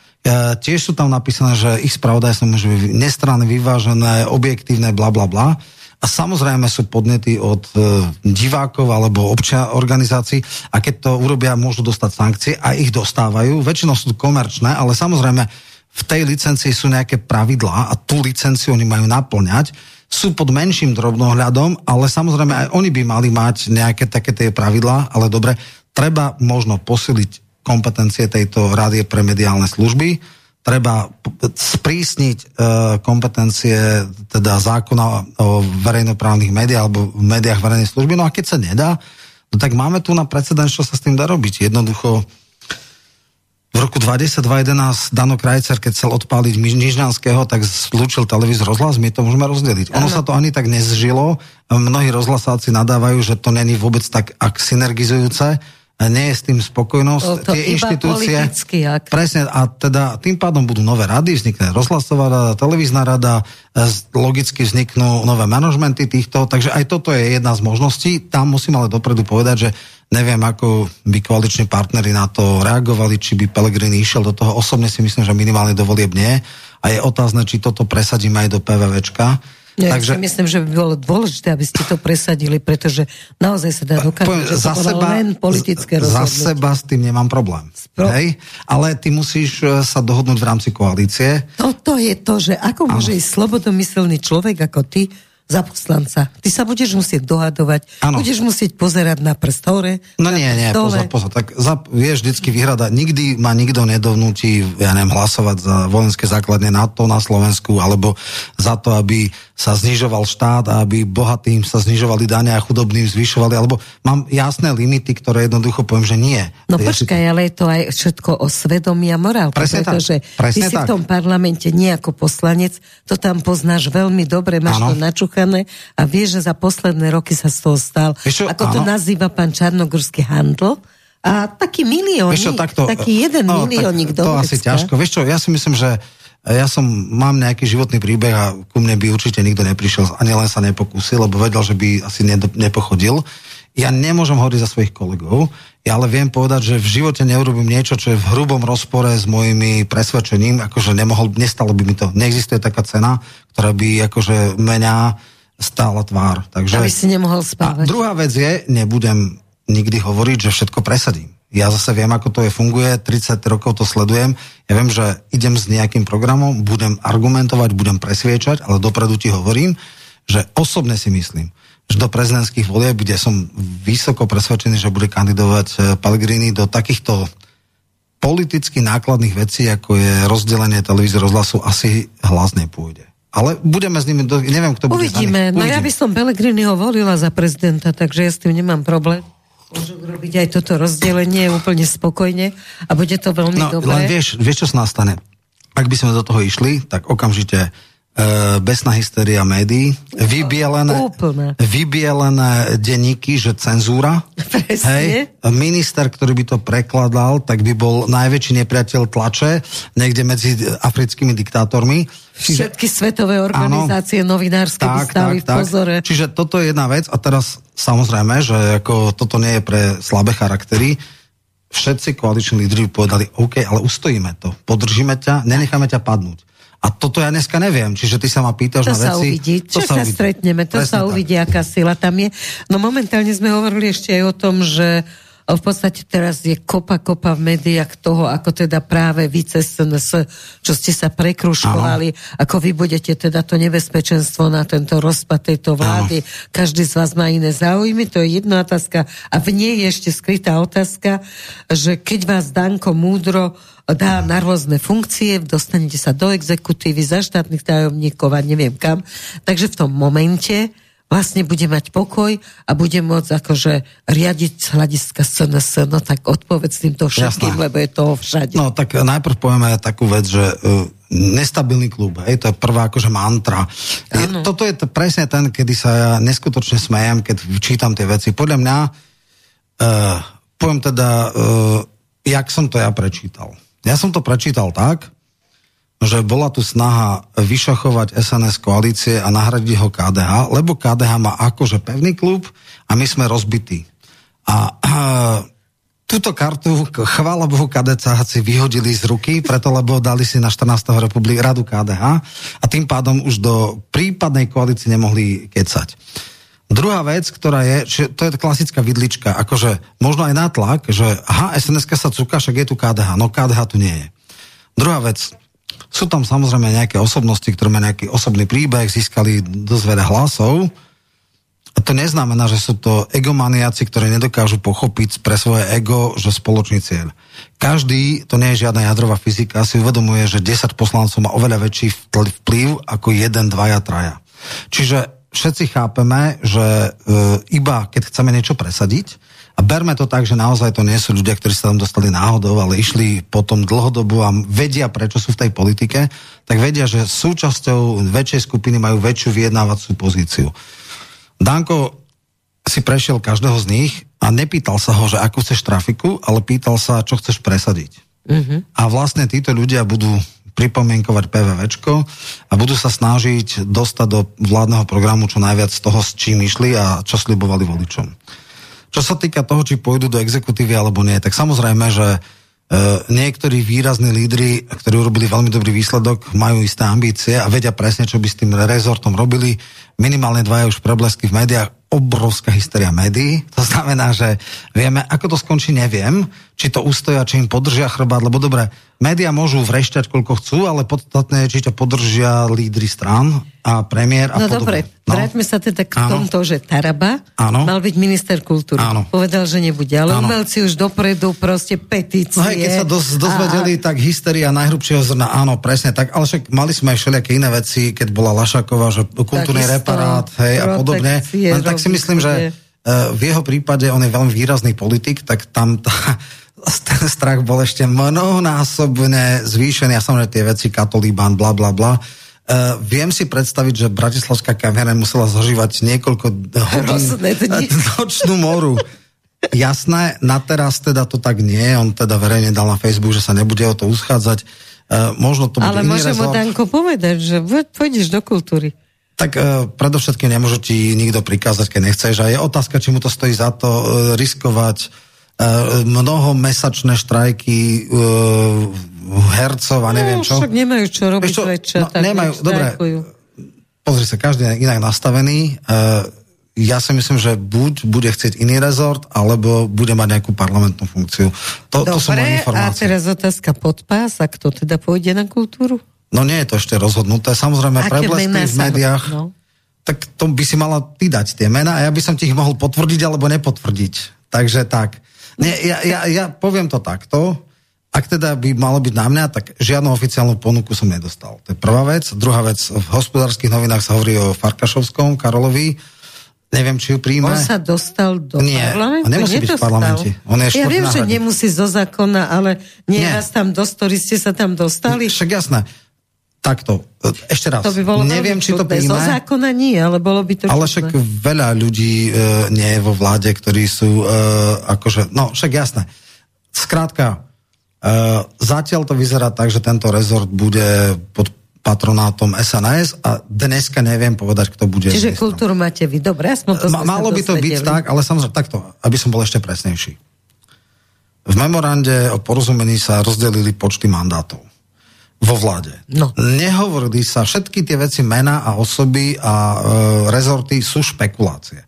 tiež sú tam napísané, že ich spravodajstvo môže byť nestranné, vyvážené, objektívne, bla bla bla. A samozrejme sú podnety od e, divákov alebo občia organizácií a keď to urobia, môžu dostať sankcie a ich dostávajú. Väčšinou sú komerčné, ale samozrejme v tej licencii sú nejaké pravidlá a tú licenciu oni majú naplňať. Sú pod menším drobnohľadom, ale samozrejme aj oni by mali mať nejaké také tie pravidlá, ale dobre, treba možno posiliť kompetencie tejto rady pre mediálne služby. Treba sprísniť e, kompetencie teda zákona o verejnoprávnych médiách alebo v médiách verejnej služby. No a keď sa nedá, no tak máme tu na precedens, čo sa s tým dá robiť. Jednoducho v roku 2011 Dano Krajcer, keď chcel odpáliť Nižňanského, tak zlúčil televízor rozhlas, my to môžeme rozdeliť. Ono sa to ani tak nezžilo, mnohí rozhlasáci nadávajú, že to není vôbec tak ak synergizujúce, nie je s tým spokojnosť. To, tie inštitúcie. Ak... Presne, a teda tým pádom budú nové rady, vznikne rozhlasová rada, televízna rada, e, logicky vzniknú nové manažmenty týchto, takže aj toto je jedna z možností. Tam musím ale dopredu povedať, že neviem, ako by koaliční partnery na to reagovali, či by Pelegrini išiel do toho. Osobne si myslím, že minimálne do volieb nie. A je otázne, či toto presadíme aj do PVVčka ja Takže, myslím, že by bolo dôležité, aby ste to presadili, pretože naozaj sa dá dokázať, že za seba, len politické rozhodnutie. Za seba s tým nemám problém. Spro... Hej? Ale ty musíš e, sa dohodnúť v rámci koalície. Toto je to, že ako môže ísť slobodomyselný človek ako ty za poslanca. Ty sa budeš musieť dohadovať, ano. budeš musieť pozerať na prst hore. No nie, nie, pozor, pozor. Tak za, vieš vždycky vyhrada. Nikdy ma nikto nedovnúti, ja neviem, hlasovať za vojenské základne NATO na Slovensku, alebo za to, aby sa znižoval štát a aby bohatým sa znižovali dane a chudobným zvyšovali, alebo mám jasné limity, ktoré jednoducho poviem, že nie. No ja počkaj, si... ale je to aj všetko o svedomí a morálke, Presne pretože tak. Presne ty tak. si v tom parlamente nie ako poslanec, to tam poznáš veľmi dobre, máš ano. to načuchané a vieš, že za posledné roky sa z toho stal, čo, ako ano. to nazýva pán Čarnogorský handl, a taký miliónik, taký jeden no, miliónik tak, To asi ťažko. Vieš čo, ja si myslím, že ja som, mám nejaký životný príbeh a ku mne by určite nikto neprišiel, ani len sa nepokúsil, lebo vedel, že by asi nepochodil. Ja nemôžem hovoriť za svojich kolegov, ja ale viem povedať, že v živote neurobím niečo, čo je v hrubom rozpore s mojimi presvedčením, akože nemohol, nestalo by mi to. Neexistuje taká cena, ktorá by akože menia stála tvár. Takže, Aby si nemohol spávať. A druhá vec je, nebudem nikdy hovoriť, že všetko presadím. Ja zase viem, ako to je, funguje, 30 rokov to sledujem. Ja viem, že idem s nejakým programom, budem argumentovať, budem presviečať, ale dopredu ti hovorím, že osobne si myslím, že do prezidentských volieb, kde som vysoko presvedčený, že bude kandidovať eh, Pellegrini do takýchto politicky nákladných vecí, ako je rozdelenie televízie rozhlasu, asi hlas nepôjde. Ale budeme s nimi, do, neviem, kto bude Uvidíme. No ja by som Pelegriniho volila za prezidenta, takže ja s tým nemám problém. Môžu robiť aj toto rozdelenie úplne spokojne a bude to veľmi no, dobré. Len vieš, vieš, čo sa nastane? Ak by sme do toho išli, tak okamžite besná hysteria médií, vybielené, Úplne. vybielené denníky, že cenzúra. Presne. Hej, minister, ktorý by to prekladal, tak by bol najväčší nepriateľ tlače niekde medzi africkými diktátormi. Všetky svetové organizácie, áno, novinárske tak, vystavy tak, v pozore. Tak. Čiže toto je jedna vec a teraz samozrejme, že ako toto nie je pre slabé charaktery, všetci koaliční lídry povedali, OK, ale ustojíme to, podržíme ťa, nenecháme ťa padnúť. A toto ja dneska neviem, čiže ty sa ma pýtaš to na sa veci... Uvidí. To Čo sa, sa stretneme, to Presne sa uvidí, aká sila tam je. No momentálne sme hovorili ešte aj o tom, že v podstate teraz je kopa, kopa v médiách toho, ako teda práve vy cez SNS, čo ste sa prekruškovali, ako vy budete teda to nebezpečenstvo na tento rozpad tejto vlády. Ano. Každý z vás má iné záujmy, to je jedna otázka. A v nej je ešte skrytá otázka, že keď vás Danko múdro dá na rôzne funkcie, dostanete sa do exekutívy, za štátnych tajomníkov a neviem kam. Takže v tom momente vlastne bude mať pokoj a bude môcť akože riadiť z hľadiska SNS, no tak odpovedz týmto všetkým, Jasné. lebo je toho všade. No tak najprv povieme takú vec, že uh, nestabilný klub, hej, to je prvá akože mantra. Je, toto je to presne ten, kedy sa ja neskutočne smejem, keď čítam tie veci. Podľa mňa, uh, poviem teda, uh, jak som to ja prečítal. Ja som to prečítal tak, že bola tu snaha vyšachovať SNS koalície a nahradiť ho KDH, lebo KDH má akože pevný klub a my sme rozbití. A, a túto kartu, chvála Bohu, KDCáci vyhodili z ruky, preto lebo dali si na 14. republik radu KDH a tým pádom už do prípadnej koalície nemohli kecať. Druhá vec, ktorá je, že to je klasická vidlička, akože možno aj nátlak, že aha, SNS sa cúka, však je tu KDH, no KDH tu nie je. Druhá vec, sú tam samozrejme nejaké osobnosti, ktoré majú nejaký osobný príbeh, získali dosť veľa hlasov. A to neznamená, že sú to egomaniaci, ktorí nedokážu pochopiť pre svoje ego, že spoločný cieľ. Každý, to nie je žiadna jadrová fyzika, si uvedomuje, že 10 poslancov má oveľa väčší vplyv ako jeden, dvaja, traja. Čiže všetci chápeme, že e, iba keď chceme niečo presadiť, a berme to tak, že naozaj to nie sú ľudia, ktorí sa tam dostali náhodou, ale išli potom dlhodobu a vedia, prečo sú v tej politike, tak vedia, že súčasťou väčšej skupiny majú väčšiu vyjednávacú pozíciu. Danko si prešiel každého z nich a nepýtal sa ho, že akú chceš trafiku, ale pýtal sa, čo chceš presadiť. Mm-hmm. A vlastne títo ľudia budú pripomienkovať PVVčko a budú sa snažiť dostať do vládneho programu čo najviac z toho, s čím išli a čo slibovali voličom. Čo sa týka toho, či pôjdu do exekutívy alebo nie, tak samozrejme, že e, niektorí výrazní lídry, ktorí urobili veľmi dobrý výsledok, majú isté ambície a vedia presne, čo by s tým rezortom robili. Minimálne dvaja už preblesky v médiách, obrovská hysteria médií. To znamená, že vieme, ako to skončí, neviem, či to ustoja, či im podržia chrbát, lebo dobre, médiá môžu vrešťať, koľko chcú, ale podstatné je, či to podržia lídry strán a premiér a No podobne. dobre, no. vráťme sa teda k Áno. tomto, že Taraba Áno. mal byť minister kultúry. Áno. Povedal, že nebude, ale Áno. umelci už dopredu proste petície. No hej, keď sa dos, dozvedeli, tak hysteria najhrubšieho zrna, áno, presne tak, ale však mali sme aj všelijaké iné veci, keď bola Lašaková, že kultúrny Takisto, reparát, hej, a podobne. Len tak si myslím, že uh, v jeho prípade on je veľmi výrazný politik, tak tam tá, ten strach bol ešte mnohonásobne zvýšený. A samozrejme tie veci, katolíban, bla, bla, bla. Uh, viem si predstaviť, že Bratislavská kaviareň musela zažívať niekoľko hodín nočnú moru. Jasné, na teraz teda to tak nie, on teda verejne dal na Facebook, že sa nebude o to uschádzať. Uh, možno to Ale môže mu. Danko povedať, že pôjdeš do kultúry. Tak uh, predovšetkým nemôže ti nikto prikázať, keď nechceš. A je otázka, či mu to stojí za to uh, riskovať mnohomesačné štrajky uh, hercov a neviem no, čo. Však nemajú čo robiť čo, večer, no, tak nemajú, dobre. Pozri sa, každý je inak nastavený. Uh, ja si myslím, že buď bude chcieť iný rezort, alebo bude mať nejakú parlamentnú funkciu. To, to sú moje Dobre, a informácie. teraz otázka pod pás, a kto teda pôjde na kultúru? No nie je to ešte rozhodnuté. Samozrejme, Aké preblesky v médiách, no. tak to by si mala ty dať tie mená a ja by som ti ich mohol potvrdiť alebo nepotvrdiť. Takže tak. Nie, ja, ja, ja poviem to takto. ak teda by malo byť na mňa, tak žiadnu oficiálnu ponuku som nedostal. To je prvá vec. Druhá vec, v hospodárskych novinách sa hovorí o Farkašovskom, Karolovi. Neviem, či ju príjme. On sa dostal do Nie, parlamentu? on nemusí byť v parlamente. On je ja viem, že nemusí zo zákona, ale nie, Nie. raz tam dosť, ktorí ste sa tam dostali. Však jasné. Takto. Ešte raz. To by bolo Neviem, či to čudné. Zo príjme. zákona nie, ale bolo by to Ale čudné. však veľa ľudí e, nie je vo vláde, ktorí sú e, akože, no však jasné. Skrátka, e, zatiaľ to vyzerá tak, že tento rezort bude pod patronátom SNS a dneska neviem povedať, kto bude. Čiže ministrom. kultúru máte vy. Dobre, aspoň to Ma, malo by to byť tak, ale samozrejme takto, aby som bol ešte presnejší. V memorande o porozumení sa rozdelili počty mandátov vo vláde. No. Nehovorili sa, všetky tie veci, mena a osoby a e, rezorty sú špekulácie.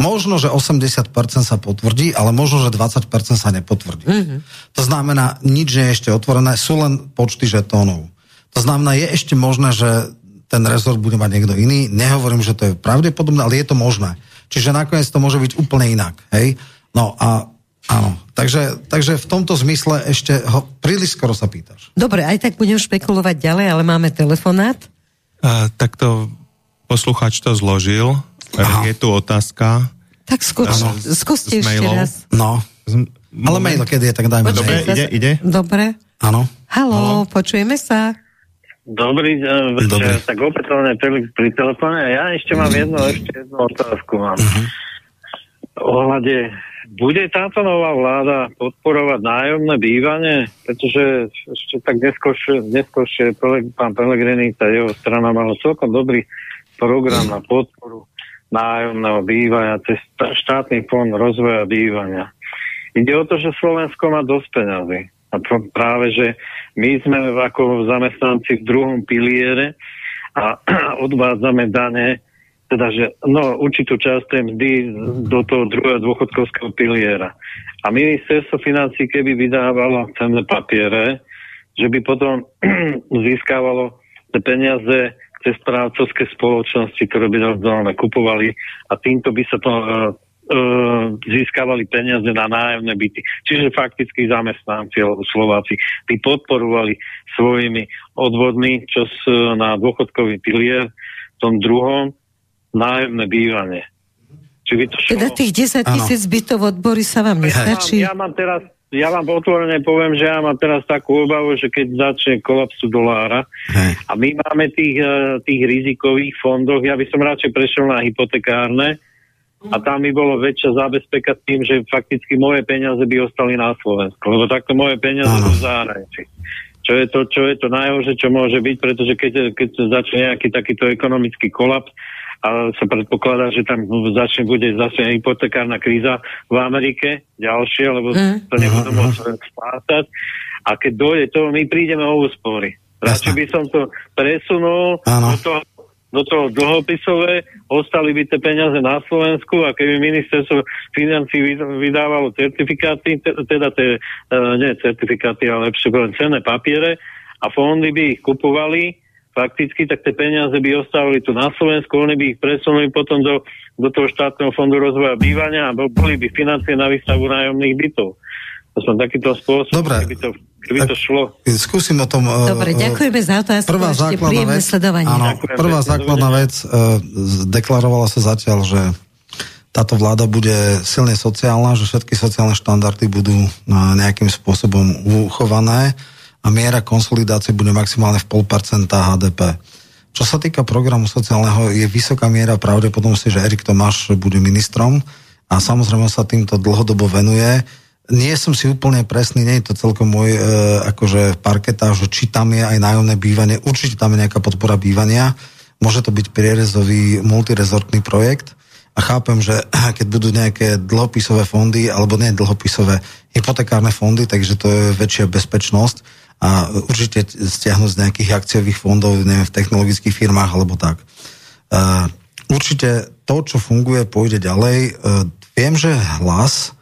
Možno, že 80% sa potvrdí, ale možno, že 20% sa nepotvrdí. Mm-hmm. To znamená, nič nie je ešte otvorené, sú len počty žetónov. To znamená, je ešte možné, že ten rezort bude mať niekto iný. Nehovorím, že to je pravdepodobné, ale je to možné. Čiže nakoniec to môže byť úplne inak. Hej? No a áno. Takže, takže v tomto zmysle ešte ho príliš skoro sa pýtaš. Dobre, aj tak budem špekulovať ďalej, ale máme telefonát. A, takto posluchač to zložil. Aha. Je tu otázka. Tak skús, skúste ešte mailov. raz. No. Z- Ale mail, kedy je, tak dajme Dobre, mail. ide, ide? Dobre. Áno. Haló, počujeme sa. Dobrý deň, Dobre. tak opätovne pri telefóne. Ja ešte mám jednu, ešte jednu otázku mám. Mhm. Ohľade, bude táto nová vláda podporovať nájomné bývanie? Pretože ešte tak neskôršie, pán Pelegrini, tá jeho strana mala celkom dobrý program na podporu nájomného bývania cez štá- štátny fond rozvoja bývania. Ide o to, že Slovensko má dosť peňazí. A pr- práve, že my sme ako zamestnanci v druhom piliere a odvádzame dane, teda, že no, určitú časť tej mzdy do toho druhého dôchodkovského piliera. A ministerstvo financí, keby vydávalo cenné papiere, že by potom získavalo tie peniaze cez správcovské spoločnosti, ktoré by normálne kupovali a týmto by sa to e, e, získavali peniaze na nájomné byty. Čiže fakticky zamestnanci alebo Slováci by podporovali svojimi odvodmi, čo s, na dôchodkový pilier v tom druhom nájomné bývanie. Či by to šlo? Teda tých 10 Áno. tisíc bytov odbory sa vám nestačí? Ja mám teraz, ja vám otvorene poviem, že ja mám teraz takú obavu, že keď začne kolapsu dolára Hej. a my máme tých, eh, tých rizikových fondoch, ja by som radšej prešiel na hypotekárne a tam by bolo väčšia zábezpeka tým, že fakticky moje peniaze by ostali na Slovensku, lebo takto moje peniaze Áno. sú v zahraničí. Čo je to, čo je to najhoršie, čo môže byť, pretože keď, keď začne nejaký takýto ekonomický kolaps, a sa predpokladá, že tam začne, bude zase hypotekárna kríza v Amerike, ďalšie, lebo Mm. to nebudú môcť splácať. A keď dojde to, my prídeme o úspory. Radšej by som to presunul Áno. do toho, do toho dlhopisové, ostali by tie peniaze na Slovensku a keby ministerstvo financí vyd- vydávalo certifikáty, te- teda tie, uh, nie certifikáty, ale lepšie poviem, cenné papiere a fondy by ich kupovali, fakticky, tak tie peniaze by ostávali tu na Slovensku, oni by ich presunuli potom do, do toho štátneho fondu rozvoja bývania a bo- boli by financie na výstavu nájomných bytov. To som takýto spôsob, Dobre. keby to, keby to šlo. Skúsim o tom... e, Dobre, e, ďakujeme za otázku. Prvá základná vec, sledovanie. áno, Ďakujem prvá základná vec, e, z- deklarovala sa zatiaľ, že táto vláda bude silne sociálna, že všetky sociálne štandardy budú nejakým spôsobom uchované a miera konsolidácie bude maximálne v 0,5% HDP. Čo sa týka programu sociálneho, je vysoká miera pravdepodobnosti, že Erik Tomáš bude ministrom a samozrejme sa týmto dlhodobo venuje. Nie som si úplne presný, nie je to celkom môj e, akože parketa, že či tam je aj nájomné bývanie, určite tam je nejaká podpora bývania, môže to byť prierezový multirezortný projekt a chápem, že keď budú nejaké dlhopisové fondy, alebo nie dlhopisové, hypotekárne fondy, takže to je väčšia bezpečnosť a určite stiahnuť z nejakých akciových fondov, neviem, v technologických firmách alebo tak. Uh, určite to, čo funguje, pôjde ďalej. Uh, viem, že hlas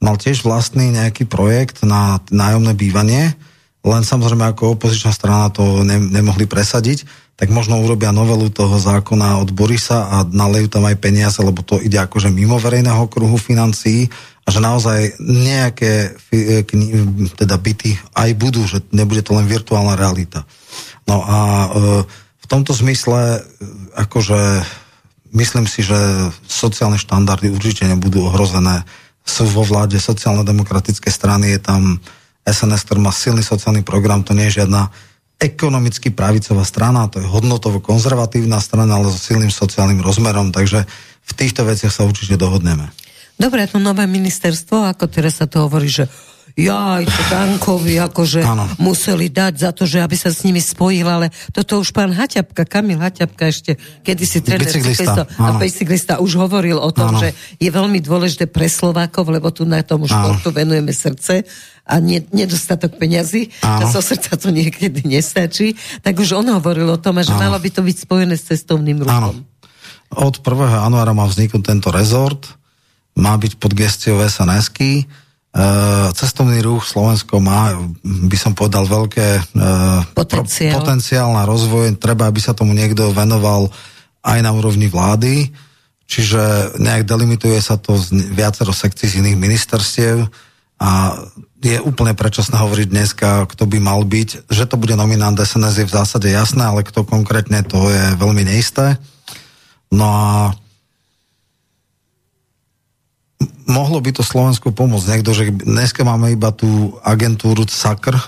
mal tiež vlastný nejaký projekt na nájomné bývanie. len samozrejme ako opozičná strana to ne, nemohli presadiť, tak možno urobia novelu toho zákona od Borisa a nalejú tam aj peniaze, lebo to ide akože mimo verejného kruhu financií a že naozaj nejaké e, teda byty aj budú, že nebude to len virtuálna realita. No a e, v tomto zmysle akože myslím si, že sociálne štandardy určite nebudú ohrozené. Sú vo vláde sociálno-demokratické strany, je tam SNS, ktorý má silný sociálny program, to nie je žiadna ekonomicky pravicová strana, to je hodnotovo konzervatívna strana, ale so silným sociálnym rozmerom, takže v týchto veciach sa určite dohodneme. Dobre, to nové ministerstvo, ako teraz sa to hovorí, že jaj, to Dankovi akože ano. museli dať za to, že aby sa s nimi spojil, ale toto už pán Haťapka, Kamil Haťapka ešte kedysi tréner bicyklista, a bicyklista už hovoril o tom, ano. že je veľmi dôležité pre Slovákov, lebo tu na tomu športu ano. venujeme srdce a nie, nedostatok peňazí, a zo srdca to niekedy nestačí, tak už on hovoril o tom, že ano. malo by to byť spojené s cestovným ruchom. Ano. Od 1. januára má vzniknúť tento rezort, má byť pod gestiou SNSky, Eh, cestovný ruch Slovensko má, by som povedal, veľké eh, potenciál. Pro, potenciál na rozvoj. Treba, aby sa tomu niekto venoval aj na úrovni vlády. Čiže nejak delimituje sa to z viacero sekcií z iných ministerstiev a je úplne predčasné hovoriť dneska, kto by mal byť. Že to bude nominant SNS je v zásade jasné, ale kto konkrétne, to je veľmi neisté. No a mohlo by to Slovensku pomôcť. Niekto, že dneska máme iba tú agentúru SAKR, e,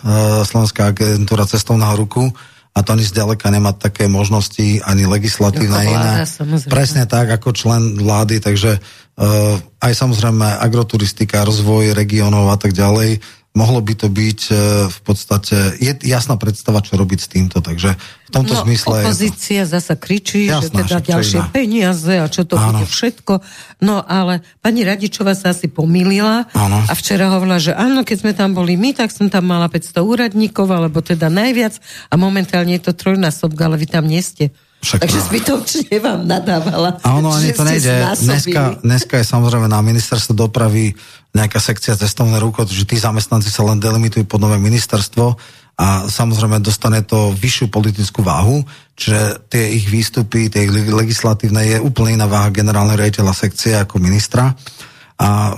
Slovenská agentúra cestovného ruku, a to ani zďaleka nemá také možnosti ani legislatívne iné. Presne tak, ako člen vlády, takže uh, aj samozrejme agroturistika, rozvoj regionov a tak ďalej mohlo by to byť e, v podstate, je jasná predstava, čo robiť s týmto, takže v tomto no, zmysle... opozícia to... zasa kričí, Jasná, že teda ďalšie iná. peniaze a čo to áno. bude všetko. No ale pani Radičová sa asi pomýlila áno. a včera hovorila, že áno, keď sme tam boli my, tak som tam mala 500 úradníkov, alebo teda najviac a momentálne je to trojnásobka, ale vy tam nie ste. Však Takže zbytočne vám nadávala. A ono ani to nejde. Dneska, dneska je samozrejme na ministerstvo dopravy nejaká sekcia cestovné ruko, že tí zamestnanci sa len delimitujú pod nové ministerstvo a samozrejme dostane to vyššiu politickú váhu, čiže tie ich výstupy, tie ich legislatívne je úplne iná váha generálneho riaditeľa sekcie ako ministra a e,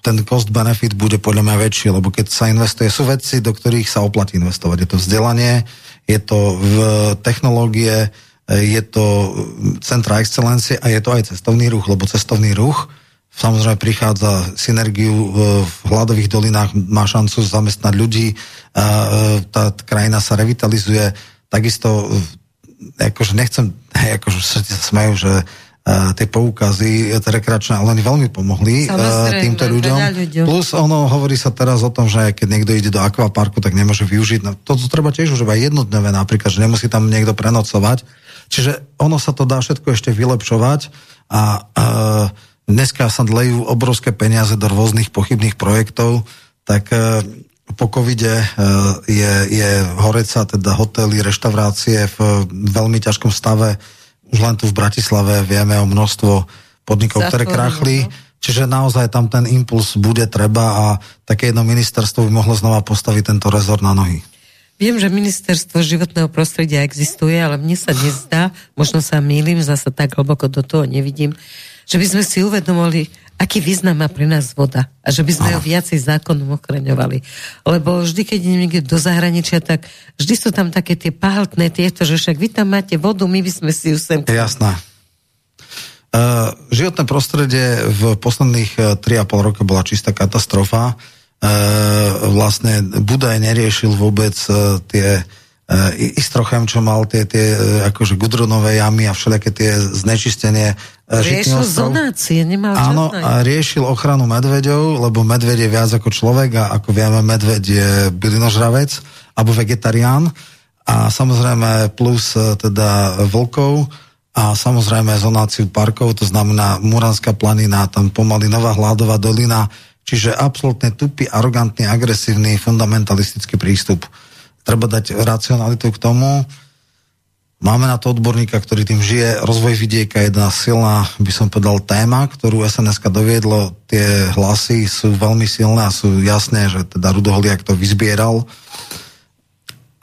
ten cost benefit bude podľa mňa väčší, lebo keď sa investuje, sú veci, do ktorých sa oplatí investovať. Je to vzdelanie, je to v technológie, je to centra excelencie a je to aj cestovný ruch, lebo cestovný ruch samozrejme prichádza synergiu v hladových dolinách, má šancu zamestnať ľudí, a e, tá krajina sa revitalizuje, takisto akože nechcem, akože sa smejú, že tie poukazy rekreačné, ale oni veľmi pomohli uh, týmto ľuďom. ľuďom. Plus ono hovorí sa teraz o tom, že keď niekto ide do akvaparku, tak nemôže využiť. No, to, to treba tiež už aj jednodňové napríklad, že nemusí tam niekto prenocovať Čiže ono sa to dá všetko ešte vylepšovať a e, dneska sa dlejú obrovské peniaze do rôznych pochybných projektov, tak e, po covide e, je, je Horeca, teda hotely, reštaurácie v veľmi ťažkom stave. Už len tu v Bratislave vieme o množstvo podnikov, ktoré krachli. No. Čiže naozaj tam ten impuls bude treba a také jedno ministerstvo by mohlo znova postaviť tento rezort na nohy. Viem, že ministerstvo životného prostredia existuje, ale mne sa nezdá, možno sa mýlim, zase tak hlboko do toho nevidím, že by sme si uvedomili, aký význam má pre nás voda a že by sme ho viacej zákonom ochraňovali. Lebo vždy, keď idem niekde do zahraničia, tak vždy sú tam také tie páltne tieto, že však vy tam máte vodu, my by sme si ju sem... Jasné. Uh, životné prostredie v posledných 3,5 roka bola čistá katastrofa. E, vlastne Budaj neriešil vôbec e, tie e, Istrochem, čo mal tie, tie akože gudronové jamy a všelijaké tie znečistenie Riešil zonácie, nemal Áno, a riešil ochranu medveďov, lebo medveď je viac ako človek a ako vieme, medveď je bylinožravec alebo vegetarián. A samozrejme plus teda vlkov a samozrejme zonáciu parkov, to znamená Muranská planina, tam pomaly Nová hladová dolina, Čiže absolútne tupý, arogantný, agresívny, fundamentalistický prístup. Treba dať racionalitu k tomu. Máme na to odborníka, ktorý tým žije. Rozvoj vidieka je jedna silná, by som povedal, téma, ktorú sns doviedlo. Tie hlasy sú veľmi silné a sú jasné, že teda Rudoholiak to vyzbieral.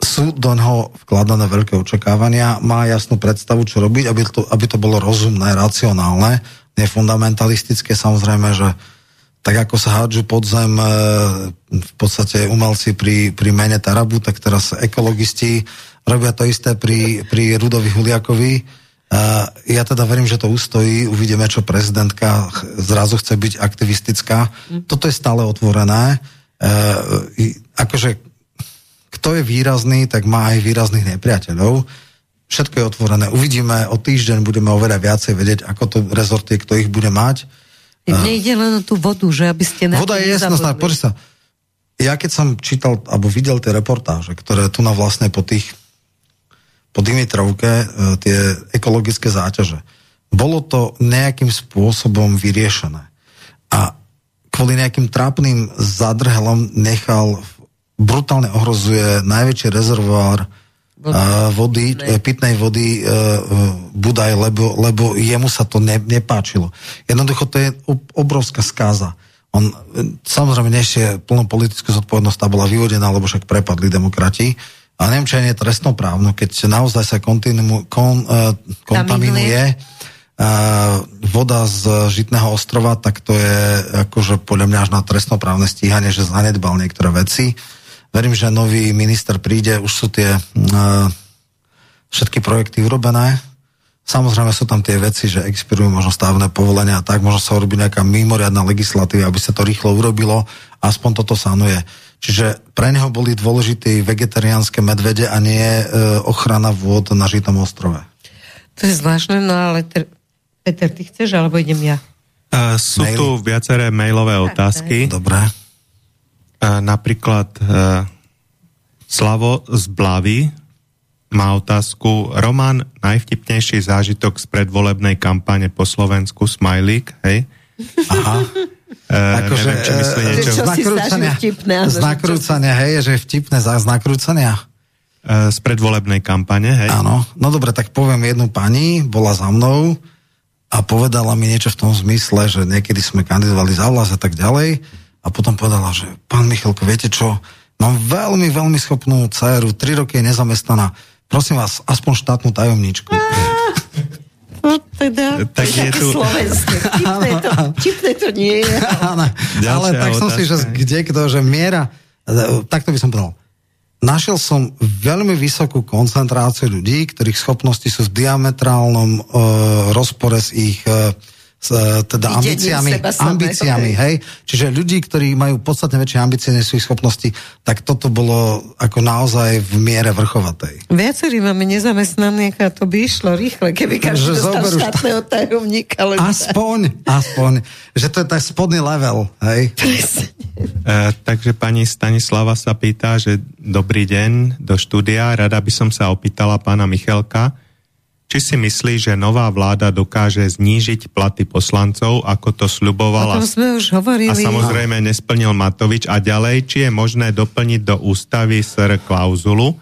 sú do neho vkladané veľké očakávania, má jasnú predstavu, čo robiť, aby to, aby to bolo rozumné, racionálne, nefundamentalistické. Samozrejme, že tak ako sa hádžu pod zem e, v podstate umelci pri, pri mene Tarabu, tak teraz ekologisti robia to isté pri, pri Rudovi Huliakovi. E, ja teda verím, že to ustojí, uvidíme, čo prezidentka zrazu chce byť aktivistická. Mm. Toto je stále otvorené. E, akože kto je výrazný, tak má aj výrazných nepriateľov. Všetko je otvorené. Uvidíme, o týždeň budeme oveľa viacej vedieť, ako to rezorty, kto ich bude mať. Mne ide len o tú vodu, že aby ste Voda je jasná, poď sa. Ja keď som čítal, alebo videl tie reportáže, ktoré tu na vlastne po tých po Dimitrovke, e, tie ekologické záťaže, bolo to nejakým spôsobom vyriešené. A kvôli nejakým trápnym zadrhelom nechal brutálne ohrozuje najväčší rezervoár vody, ne. pitnej vody uh, Budaj, lebo, lebo jemu sa to ne, nepáčilo. Jednoducho to je obrovská skáza. On samozrejme nesie plnú politickú zodpovednosť, tá bola vyvodená, lebo však prepadli demokrati. A neviem, či nie trestnoprávno, keď naozaj sa kontinu, kon, kontaminuje voda z Žitného ostrova, tak to je akože podľa mňa až na trestnoprávne stíhanie, že zanedbal niektoré veci. Verím, že nový minister príde, už sú tie uh, všetky projekty urobené. Samozrejme sú tam tie veci, že expirujú možno stávne povolenia a tak, možno sa urobí nejaká mimoriadná legislatíva, aby sa to rýchlo urobilo, aspoň toto sanuje. Čiže pre neho boli dôležité vegetariánske medvede a nie e, ochrana vôd na Žitom ostrove. To je zvláštne, no ale ter... Peter, ty chceš, alebo idem ja? Uh, sú Maily. tu viaceré mailové otázky. Dobre. Napríklad e, Slavo z Blavy má otázku. Roman, najvtipnejší zážitok z predvolebnej kampane po Slovensku, Smajlík, hej? Aha. Uh, akože, neviem, či myslí niečo... Čo nakrúcania, vtipné, z nakrúcania, hej, že je vtipné z nakrúcania. Uh, z predvolebnej kampane, hej? Áno, no dobre, tak poviem jednu pani, bola za mnou a povedala mi niečo v tom zmysle, že niekedy sme kandidovali za vlast a tak ďalej a potom povedala, že pán Michalko, viete čo, mám veľmi, veľmi schopnú dceru, tri roky je nezamestnaná, prosím vás, aspoň štátnu tajomničku. No teda, tak je tu... slovenské. Čipné to, čipné to nie je. Ale tak som si, že kde kto, že miera, takto by som povedal, našiel som veľmi vysokú koncentráciu ľudí, ktorých schopnosti sú v diametrálnom uh, rozpore s ich uh, s e, teda ambíciami, ambíciami hej. Čiže ľudí, ktorí majú podstatne väčšie ambície než svojich schopností, tak toto bolo ako naozaj v miere vrchovatej. Viacerí máme nezamestnaných a to by išlo rýchle, keby každý dostal štátneho tajomníka. Ale aspoň, aspoň, že to je tak spodný level, hej. E, takže pani Stanislava sa pýta, že dobrý deň do štúdia, rada by som sa opýtala pána Michelka, či si myslí, že nová vláda dokáže znížiť platy poslancov, ako to sľubovala. O tom sme už hovorili. A samozrejme nesplnil Matovič. A ďalej, či je možné doplniť do ústavy SR klauzulu,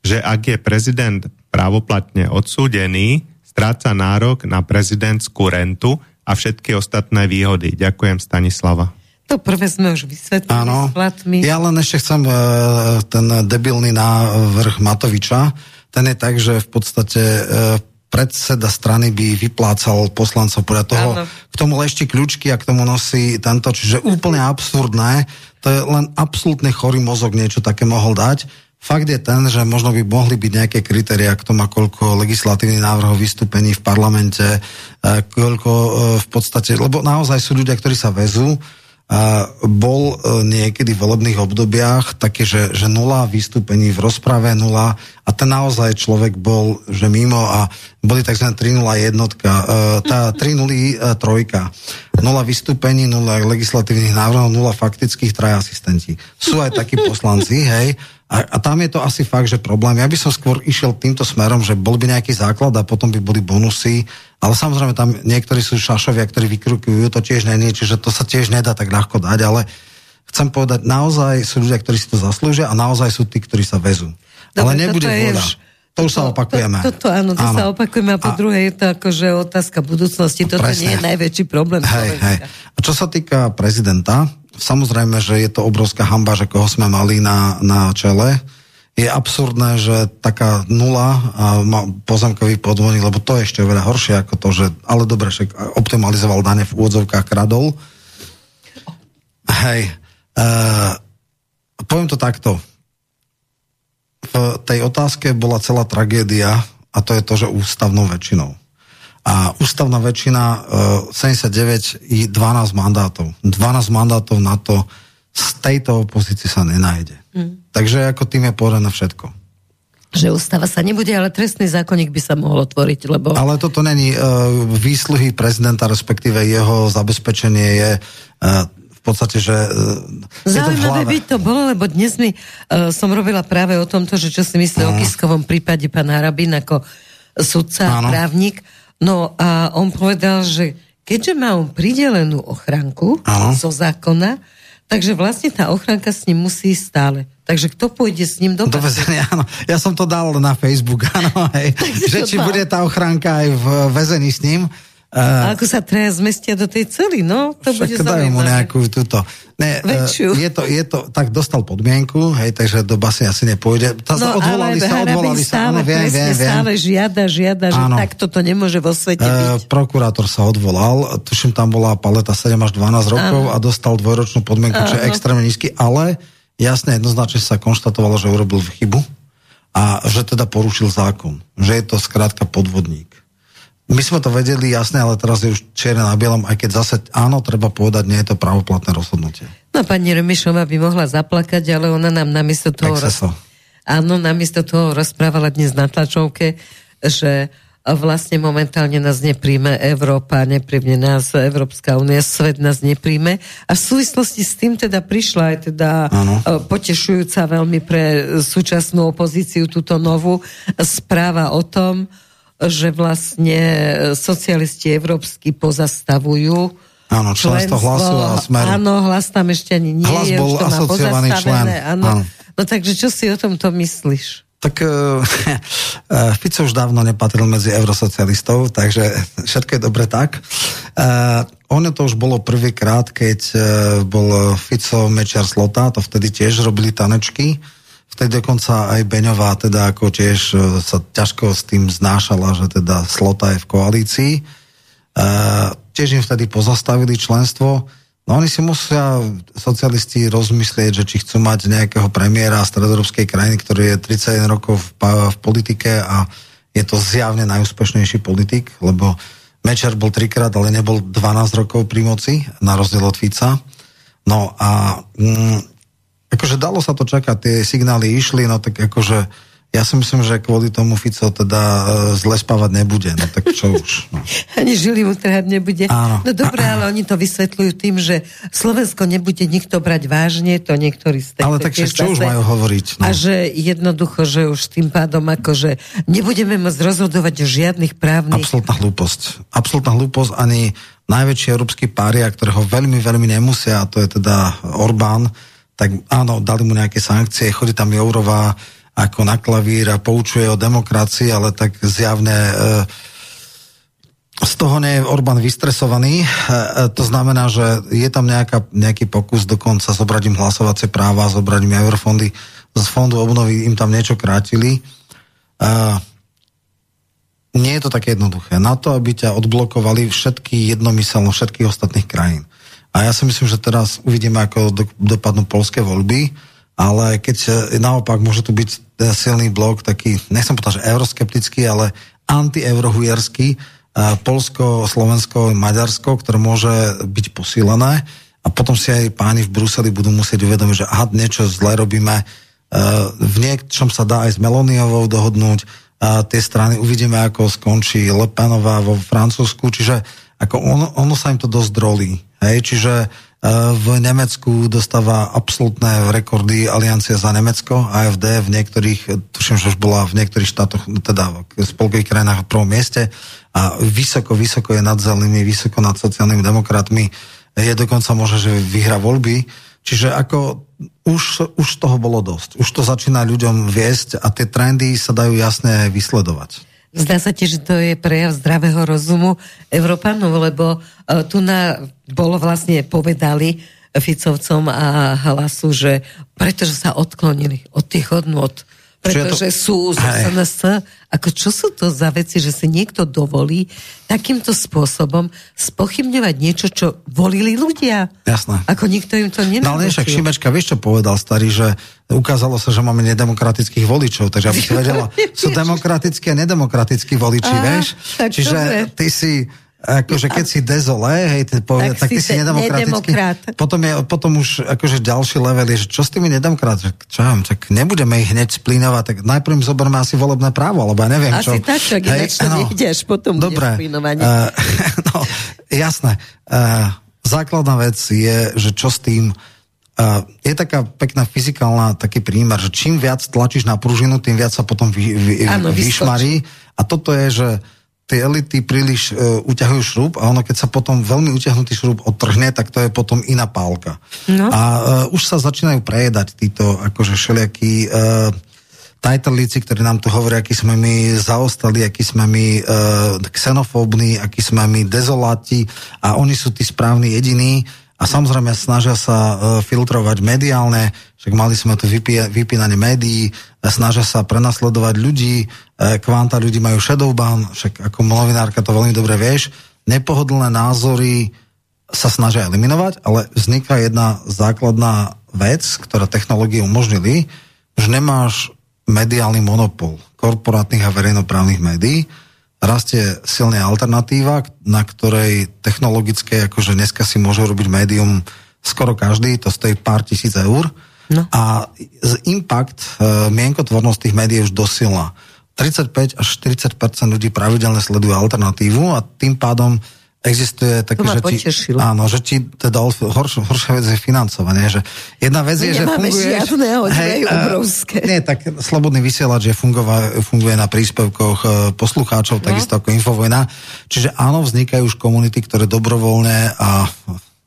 že ak je prezident právoplatne odsúdený, stráca nárok na prezidentskú rentu a všetky ostatné výhody. Ďakujem, Stanislava. To prvé sme už vysvetlili Áno. s platmi. Ja len ešte chcem uh, ten debilný návrh Matoviča, ten je tak, že v podstate uh, predseda strany by vyplácal poslancov podľa toho, Áno. k tomu lešti kľúčky a k tomu nosí tento, čiže úplne absurdné. To je len absolútne chorý mozog niečo také mohol dať. Fakt je ten, že možno by mohli byť nejaké kritéria k tomu, koľko legislatívnych návrhov vystúpení v parlamente, koľko eh, v podstate, lebo naozaj sú ľudia, ktorí sa vezú, bol e, niekedy v volebných obdobiach také, že, že nula vystúpení v rozprave, nula a ten naozaj človek bol, že mimo a boli tzv. 3-0 jednotka, e, tá 3-0 e, trojka. Nula vystúpení, nula legislatívnych návrhov, nula faktických, traj asistenti. Sú aj takí poslanci, hej, a, a tam je to asi fakt, že problém. Ja by som skôr išiel týmto smerom, že bol by nejaký základ a potom by boli bonusy, ale samozrejme tam niektorí sú šašovia, ktorí vykrukujú, to tiež není, čiže to sa tiež nedá tak ľahko dať, ale chcem povedať, naozaj sú ľudia, ktorí si to zaslúžia a naozaj sú tí, ktorí sa vezú. Dobre, ale nebude voda. To už sa opakujeme. To, to, áno, to áno. sa opakujeme a po a, druhé je to akože otázka budúcnosti. Toto presne. nie je najväčší problém. Hej, hej. A čo sa týka prezidenta, samozrejme, že je to obrovská hamba, že koho sme mali na, na čele. je absurdné, že taká nula a má pozemkový podvodník, lebo to je ešte veľa horšie ako to, že ale dobre, však optimalizoval dane v úvodzovkách kradol. Hej. Uh, poviem to takto. V tej otázke bola celá tragédia a to je to, že ústavnou väčšinou. A ústavná väčšina uh, 79 i 12 mandátov. 12 mandátov na to z tejto opozície sa nenájde. Mm. Takže ako tým je povedané všetko. Že ústava sa nebude, ale trestný zákonník by sa mohol otvoriť, lebo... Ale toto není uh, výsluhy prezidenta, respektíve jeho zabezpečenie je uh, v podstate, že... Uh, Zaujímavé by to bolo, lebo dnes mi uh, som robila práve o tomto, že čo si myslí uh. o Kiskovom prípade pán Harabin ako sudca a právnik. No a on povedal, že keďže má on pridelenú ochranku ano. zo zákona, Takže vlastne tá ochranka s ním musí stále. Takže kto pôjde s ním do, do väzenia? Áno. Ja som to dal na Facebook, áno, hej. že či bude tá ochranka aj v väzení s ním. Uh, ako sa traja zmestia do tej cely, no? To bude dajú mu nejakú túto... Ne, uh, je, to, je to, tak dostal podmienku, hej, takže do basy asi nepôjde. Tá, no, odvolali ale sa, odvolali sa, áno, viem, viem, viem. stále žiada, žiada, že áno. takto to nemôže vo svete uh, byť. Prokurátor sa odvolal, tuším, tam bola paleta 7 až 12 rokov áno. a dostal dvojročnú podmienku, čo je extrémne nízky, ale jasne, jednoznačne sa konštatovalo, že urobil chybu a že teda porušil zákon. Že je to skrátka podvodník. My sme to vedeli jasne, ale teraz je už čierne na bielom, aj keď zase áno, treba povedať, nie je to pravoplatné rozhodnutie. No pani Remišová by mohla zaplakať, ale ona nám namiesto toho... Roz... Áno, namiesto toho rozprávala dnes na tlačovke, že vlastne momentálne nás nepríjme Európa, nepríjme nás Európska únia, svet nás nepríjme. A v súvislosti s tým teda prišla aj teda ano. E, potešujúca veľmi pre súčasnú opozíciu túto novú správa o tom, že vlastne socialisti európsky pozastavujú Áno, členstvo hlasu a smeru. Áno, hlas tam ešte ani nie hlas je. bol už to asociovaný člen. Áno. áno. No takže čo si o tomto myslíš? Tak uh, Fico už dávno nepatril medzi eurosocialistov, takže všetko je dobre tak. Uh, ono to už bolo prvýkrát, keď uh, bol Fico Mečiar Slota, to vtedy tiež robili tanečky vtedy dokonca aj Beňová teda ako tiež e, sa ťažko s tým znášala, že teda Slota je v koalícii. E, tiež im vtedy pozastavili členstvo. No oni si musia socialisti rozmyslieť, že či chcú mať nejakého premiéra stredoeurópskej krajiny, ktorý je 31 rokov v, v politike a je to zjavne najúspešnejší politik, lebo Mečer bol trikrát, ale nebol 12 rokov pri moci, na rozdiel od Fica. No a mm, akože dalo sa to čakať, tie signály išli, no tak akože ja si myslím, že kvôli tomu Fico teda e, zle spávať nebude, no tak čo už. No. Ani žili mu trhať nebude. Áno. No dobré, ale oni to vysvetľujú tým, že Slovensko nebude nikto brať vážne, to niektorí z Ale tak čo zase, už majú hovoriť? No. A že jednoducho, že už tým pádom akože nebudeme môcť rozhodovať o žiadnych právnych... Absolutná hlúposť. Absolutná hlúposť ani najväčší európsky pária, ktorého veľmi, veľmi nemusia, a to je teda Orbán, tak áno, dali mu nejaké sankcie, chodí tam Jourová ako na klavír a poučuje o demokracii, ale tak zjavne z toho nie je Orbán vystresovaný. E, e, to znamená, že je tam nejaká, nejaký pokus dokonca zobrať im hlasovacie práva, zobrať im eurofondy. Z fondu obnovy im tam niečo krátili. E, nie je to také jednoduché. Na to, aby ťa odblokovali všetky jednomyselno všetkých ostatných krajín. A ja si myslím, že teraz uvidíme, ako do, dopadnú polské voľby, ale keď e, naopak môže tu byť e, silný blok, taký, nechcem povedať, že euroskeptický, ale anti-eurohujerský, e, Polsko, Slovensko, Maďarsko, ktoré môže byť posílené. A potom si aj páni v Bruseli budú musieť uvedomiť, že aha, niečo zle robíme, v niečom sa dá aj s Meloniovou dohodnúť, a tie strany uvidíme, ako skončí Le Penová vo Francúzsku, čiže ako ono, ono sa im to dosť drolí. Hej, čiže e, v Nemecku dostáva absolútne rekordy aliancia za Nemecko, AFD v niektorých, tuším, že už bola v niektorých štátoch, teda v spolkových krajinách v prvom mieste a vysoko, vysoko je nad zelenými, vysoko nad sociálnymi demokratmi, je dokonca možné, že vyhra voľby. Čiže ako už, už toho bolo dosť. Už to začína ľuďom viesť a tie trendy sa dajú jasne vysledovať. Zdá sa ti, že to je prejav zdravého rozumu Európanov, lebo uh, tu na, bolo vlastne povedali Ficovcom a hlasu, že pretože sa odklonili od tých hodnot pretože to... sú z SNS. Ako čo sú to za veci, že si niekto dovolí takýmto spôsobom spochybňovať niečo, čo volili ľudia? Jasné. Ako nikto im to nenaučil. No ale však Šimečka, vieš čo povedal starý, že ukázalo sa, že máme nedemokratických voličov, takže aby si vedela, sú demokratickí a nedemokratickí voliči, Aha, vieš? Čiže dobre. ty si Akože keď si dezolé, hej, povie, tak, tak ty si nedemokratický. Potom, je, potom už akože ďalší level je, že čo s tými nedemokráti? Čo ja tak nebudeme ich hneď splínovať, tak najprv im zoberme asi volebné právo, alebo ja neviem asi čo. Asi tak, tak hej, to no, nejdeš, potom Dobre, uh, no, jasné. Uh, základná vec je, že čo s tým Uh, je taká pekná fyzikálna taký prímer, že čím viac tlačíš na pružinu, tým viac sa potom vy, vy, Áno, vyšmarí. A toto je, že tie elity príliš uh, uťahujú šrub a ono, keď sa potom veľmi utiahnutý šrub odtrhne, tak to je potom iná pálka. No. A uh, už sa začínajú prejedať títo akože všelijakí uh, tajtelíci, ktorí nám tu hovoria, aký sme my zaostali, aký sme my uh, xenofóbni, aký sme my dezoláti a oni sú tí správni jediní a samozrejme snažia sa uh, filtrovať mediálne, však mali sme tu vypí, vypínanie médií, snažia sa prenasledovať ľudí, E, kvanta ľudí majú shadow ban, však ako novinárka to veľmi dobre vieš, nepohodlné názory sa snažia eliminovať, ale vzniká jedna základná vec, ktorá technológie umožnili, že nemáš mediálny monopol korporátnych a verejnoprávnych médií, rastie silná alternatíva, na ktorej technologické, akože dneska si môže robiť médium skoro každý, to stojí pár tisíc eur. No. A z impact, e, mienkotvornosť tých médií už dosilná. 35 až 40% ľudí pravidelne sledujú alternatívu a tým pádom existuje také, že ti, áno, že ti teda horš, horšia vec je financovanie, že jedna vec je, že funguje... hej, obrovské. Nie, tak slobodný vysielač je funguje, funguje na príspevkoch e, poslucháčov, no. takisto ako Infovojna. Čiže áno, vznikajú už komunity, ktoré dobrovoľne a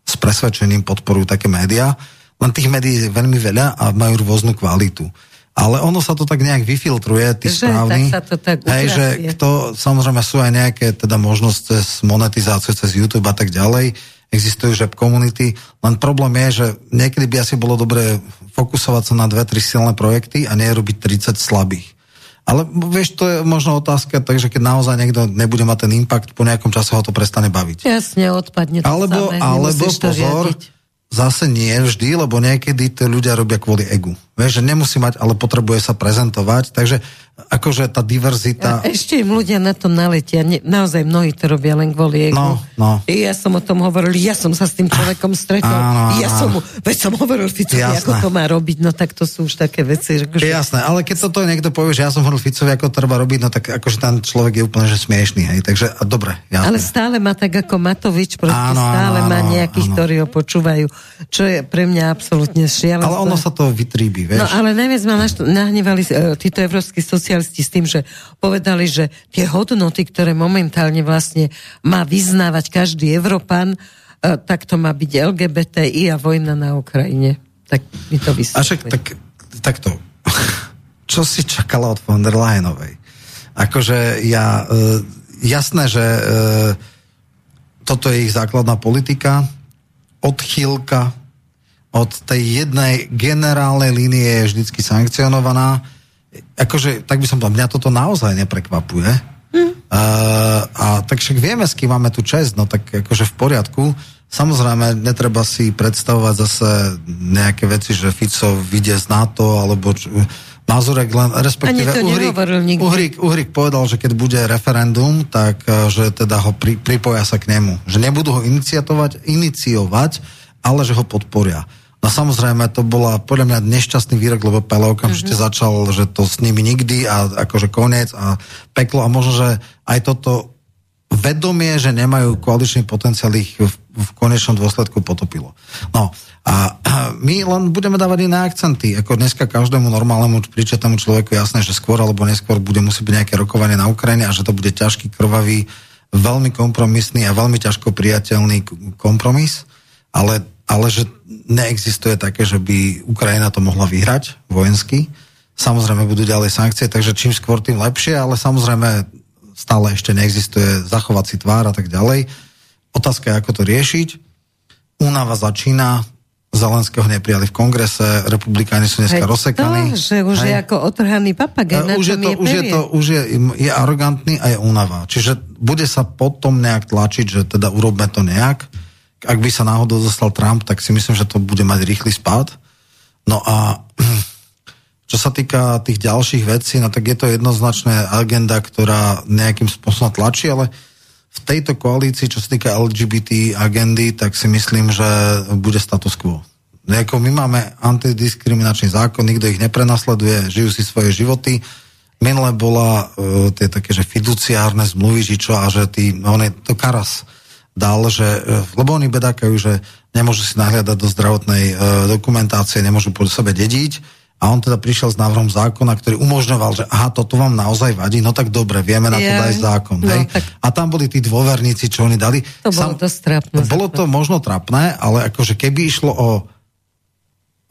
s presvedčením podporujú také médiá, len tých médií je veľmi veľa a majú rôznu kvalitu ale ono sa to tak nejak vyfiltruje, tí že, správni. Tak sa to tak hej, že kto, samozrejme sú aj nejaké teda možnosti cez monetizáciu, cez YouTube a tak ďalej, existujú že komunity, len problém je, že niekedy by asi bolo dobré fokusovať sa na dve, tri silné projekty a nie robiť 30 slabých. Ale vieš, to je možno otázka, takže keď naozaj niekto nebude mať ten impact, po nejakom čase ho to prestane baviť. Jasne, odpadne to alebo, samé. Alebo pozor, riadiť. Zase nie vždy, lebo niekedy to ľudia robia kvôli egu. Vieš, že nemusí mať, ale potrebuje sa prezentovať, takže akože tá diverzita... A ešte im ľudia na to naletia, ne, naozaj mnohí to robia len kvôli egu. No, no. I ja som o tom hovoril, ja som sa s tým človekom stretol, áno, ja som veď som hovoril Ficovi, Jasné. ako to má robiť, no tak to sú už také veci. Že akože... Jasné, ale keď toto niekto povie, že ja som hovoril Ficovi, ako to treba robiť, no tak akože ten človek je úplne že smiešný, hej, takže a dobre, jasné. Ale stále má tak ako Matovič, proste áno, stále áno, má nejakých, áno. ktorí ho počúvajú, čo je pre mňa absolútne šialené. Ale ono sa to vytríbi vieš. No ale najviac ma nahnevali uh, títo európsky socialisti s tým, že povedali, že tie hodnoty, ktoré momentálne vlastne má vyznávať každý Európan, uh, tak to má byť LGBTI a vojna na Ukrajine. Tak mi to vysvetli. A však tak, takto. Čo si čakala od von der Leyenovej? Akože ja, uh, jasné, že uh, toto je ich základná politika, odchýlka od tej jednej generálnej línie je vždycky sankcionovaná. Akože, tak by som povedal, mňa toto naozaj neprekvapuje. Mm. Uh, a tak však vieme, s kým máme tu čest, no tak akože v poriadku. Samozrejme, netreba si predstavovať zase nejaké veci, že Fico vyjde z NATO, alebo čo, Mazurek len, respektíve Uhrik, Uhrik, Uhrik povedal, že keď bude referendum, tak že teda ho pri, pripoja sa k nemu. Že nebudú ho iniciatovať, iniciovať, ale že ho podporia. No samozrejme, to bola podľa mňa nešťastný výrok, lebo Pele okamžite mm-hmm. začal, že to s nimi nikdy a akože koniec a peklo a možno, že aj toto vedomie, že nemajú koaličný potenciál ich v, v konečnom dôsledku potopilo. No a, a my len budeme dávať iné akcenty. Ako dneska každému normálnemu príčetému človeku jasné, že skôr alebo neskôr bude musieť byť nejaké rokovanie na Ukrajine a že to bude ťažký, krvavý, veľmi kompromisný a veľmi ťažko priateľný kompromis, ale ale že neexistuje také, že by Ukrajina to mohla vyhrať vojensky. Samozrejme budú ďalej sankcie, takže čím skôr, tým lepšie, ale samozrejme stále ešte neexistuje zachovať si tvár a tak ďalej. Otázka je, ako to riešiť. Únava začína, Zelenského neprijali v kongrese, republikáni sú dneska rozsekaní. To, že už Hej. je ako otrhaný papagaj, uh, už je to, už je to, už je, je arogantný a je únava. Čiže bude sa potom nejak tlačiť, že teda urobme to nejak. Ak by sa náhodou dostal Trump, tak si myslím, že to bude mať rýchly spád. No a čo sa týka tých ďalších vecí, no tak je to jednoznačná agenda, ktorá nejakým spôsobom tlačí, ale v tejto koalícii, čo sa týka LGBT agendy, tak si myslím, že bude status quo. Jako my máme antidiskriminačný zákon, nikto ich neprenasleduje, žijú si svoje životy. Minule bola uh, tie také, že fiduciárne zmluvy, či čo, a že tí, on je to Karas dal, že, uh, lebo oni bedákajú, že nemôžu si nahliadať do zdravotnej uh, dokumentácie, nemôžu po sebe dediť, a on teda prišiel s návrhom zákona, ktorý umožňoval, že aha, toto vám naozaj vadí, no tak dobre, vieme na to dať zákon. No, hej? Tak... A tam boli tí dôverníci, čo oni dali. To bolo Sam... dosť trapné. Bolo to možno trapné, ale akože keby išlo o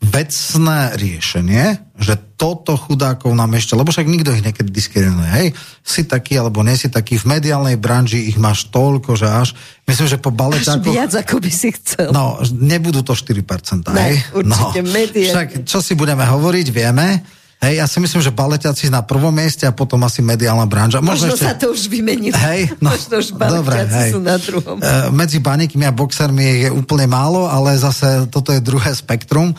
vecné riešenie, že toto chudákov nám ešte, lebo však nikto ich niekedy diskriminuje, hej, si taký alebo nie si taký, v mediálnej branži ich máš toľko, že až, myslím, že po baletákoch... Až viac, ako by si chcel. No, nebudú to 4%, ne, hej? určite, no, Však, čo si budeme hovoriť, vieme, Hej, ja si myslím, že baletiaci na prvom mieste a potom asi mediálna branža. Možno, Možno ešte... sa to už vymenilo. Hej, no, Možno už dobre, hej. sú na druhom. E, medzi baníkmi a boxermi je úplne málo, ale zase toto je druhé spektrum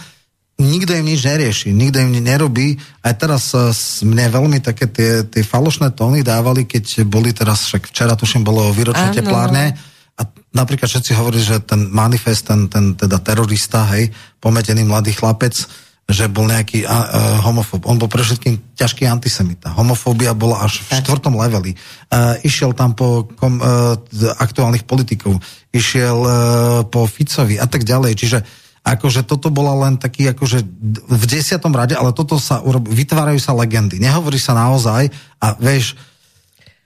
nikto im nič nerieši, nikto im nič nerobí. Aj teraz uh, mne veľmi také tie, tie falošné tóny dávali, keď boli teraz, však včera tuším bolo výročné teplárne, a napríklad všetci hovorili, že ten manifest, ten, ten teda terorista, hej, pometený mladý chlapec, že bol nejaký uh, homofób. On bol pre všetkým ťažký antisemita. Homofóbia bola až v štvrtom leveli. Uh, išiel tam po kom, uh, aktuálnych politikov. Išiel uh, po Ficovi a tak ďalej. Čiže akože toto bola len taký akože v desiatom rade, ale toto sa urob, vytvárajú sa legendy. Nehovorí sa naozaj a vieš,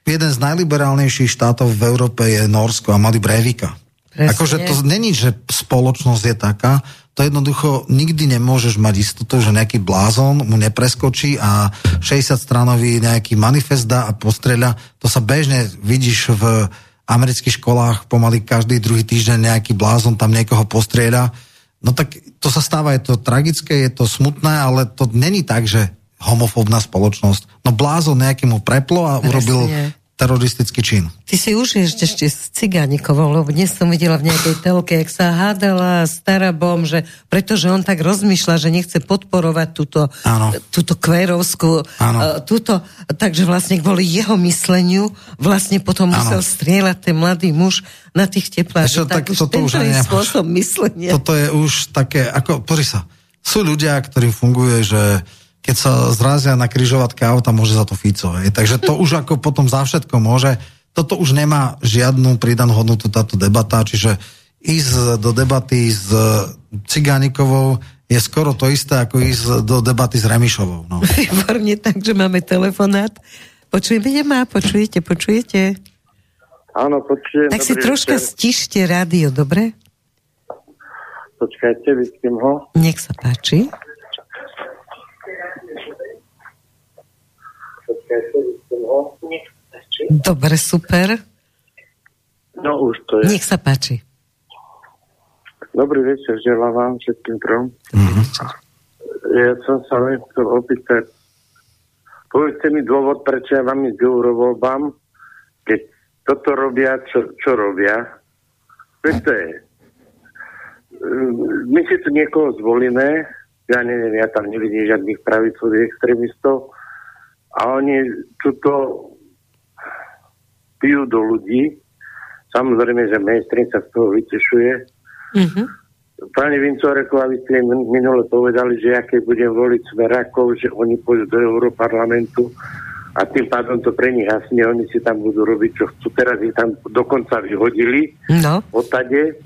jeden z najliberálnejších štátov v Európe je Norsko a mali Brevika. Presne. Akože to není, že spoločnosť je taká, to jednoducho nikdy nemôžeš mať istotu, že nejaký blázon mu nepreskočí a 60 stranový nejaký manifest dá a postreľa. To sa bežne vidíš v amerických školách pomaly každý druhý týždeň nejaký blázon tam niekoho postrieľa No tak to sa stáva, je to tragické, je to smutné, ale to není tak, že homofóbna spoločnosť. No blázon nejakému preplo a urobil teroristický čin. Ty si už ešte s Cigánikovou, lebo dnes som videla v nejakej telke, jak sa hádala s Tarabom, že pretože on tak rozmýšľa, že nechce podporovať túto, túto kvérovskú, uh, túto, takže vlastne kvôli jeho mysleniu vlastne potom ano. musel strieľať ten mladý muž na tých teplářoch. Tak, tak už toto už je spôsob myslenia. Toto je už také, ako, pozri sa, sú ľudia, ktorým funguje, že keď sa zrazia na križovatke auta, môže za to Fico. Hej. Takže to už ako potom za všetko môže. Toto už nemá žiadnu pridanú hodnotu táto debata, čiže ísť do debaty s Cigánikovou je skoro to isté, ako ísť do debaty s Remišovou. No. Výborne, takže máme telefonát. Počujeme nemá, počujete, počujete? Áno, počujem. Tak si troška večer. stište rádio, dobre? Počkajte, vyspím ho. Nech sa páči. Dobre, super. No už to je. Nech sa páči. Dobrý večer, želám vám všetkým trom. Mm-hmm. Ja som sa len chcel opýtať, povedzte mi dôvod, prečo ja vám ísť eurovoľbám, keď toto robia, čo, čo robia. Veď to je. My si tu niekoho zvolíme, ja neviem, ja tam nevidím žiadnych pravicových extrémistov, a oni tuto pijú do ľudí. Samozrejme, že mainstream sa z toho vytešuje. Mm-hmm. Pani Vincoreková, vy ste minule povedali, že aké budem voliť Smerakov, že oni pôjdu do Európarlamentu a tým pádom to pre nich hasne, oni si tam budú robiť, čo chcú. Teraz ich tam dokonca vyhodili no. odtade.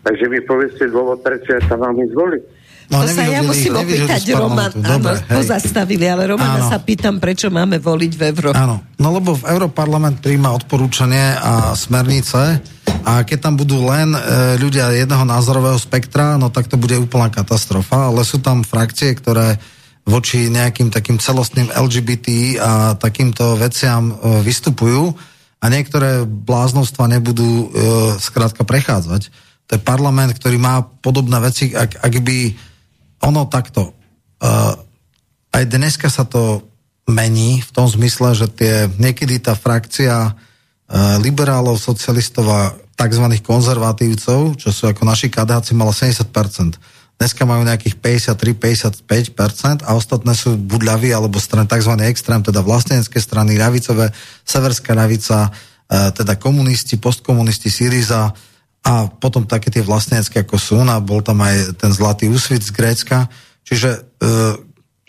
Takže mi povedzte dôvod, prečo ja sa mám ísť voliť. No, to sa ja musím opýtať Roman. Áno, pozastavili, ale Romana áno. sa pýtam, prečo máme voliť v Európe. Áno, no lebo v Európarlament príjma odporúčanie a smernice a keď tam budú len e, ľudia jedného názorového spektra, no tak to bude úplná katastrofa, ale sú tam frakcie, ktoré voči nejakým takým celostným LGBT a takýmto veciam e, vystupujú a niektoré bláznostva nebudú e, skrátka prechádzať. to je parlament, ktorý má podobné veci, ak, ak by ono takto, uh, aj dneska sa to mení v tom zmysle, že tie, niekedy tá frakcia uh, liberálov, socialistov a tzv. konzervatívcov, čo sú ako naši kadáci, mala 70%. Dneska majú nejakých 53-55% a ostatné sú buď ľaví alebo strany, tzv. extrém, teda vlastenecké strany, ľavicové, severská ľavica, uh, teda komunisti, postkomunisti, Syriza a potom také tie vlastenecké ako Suna, bol tam aj ten zlatý úsvit z Grécka. Čiže uh,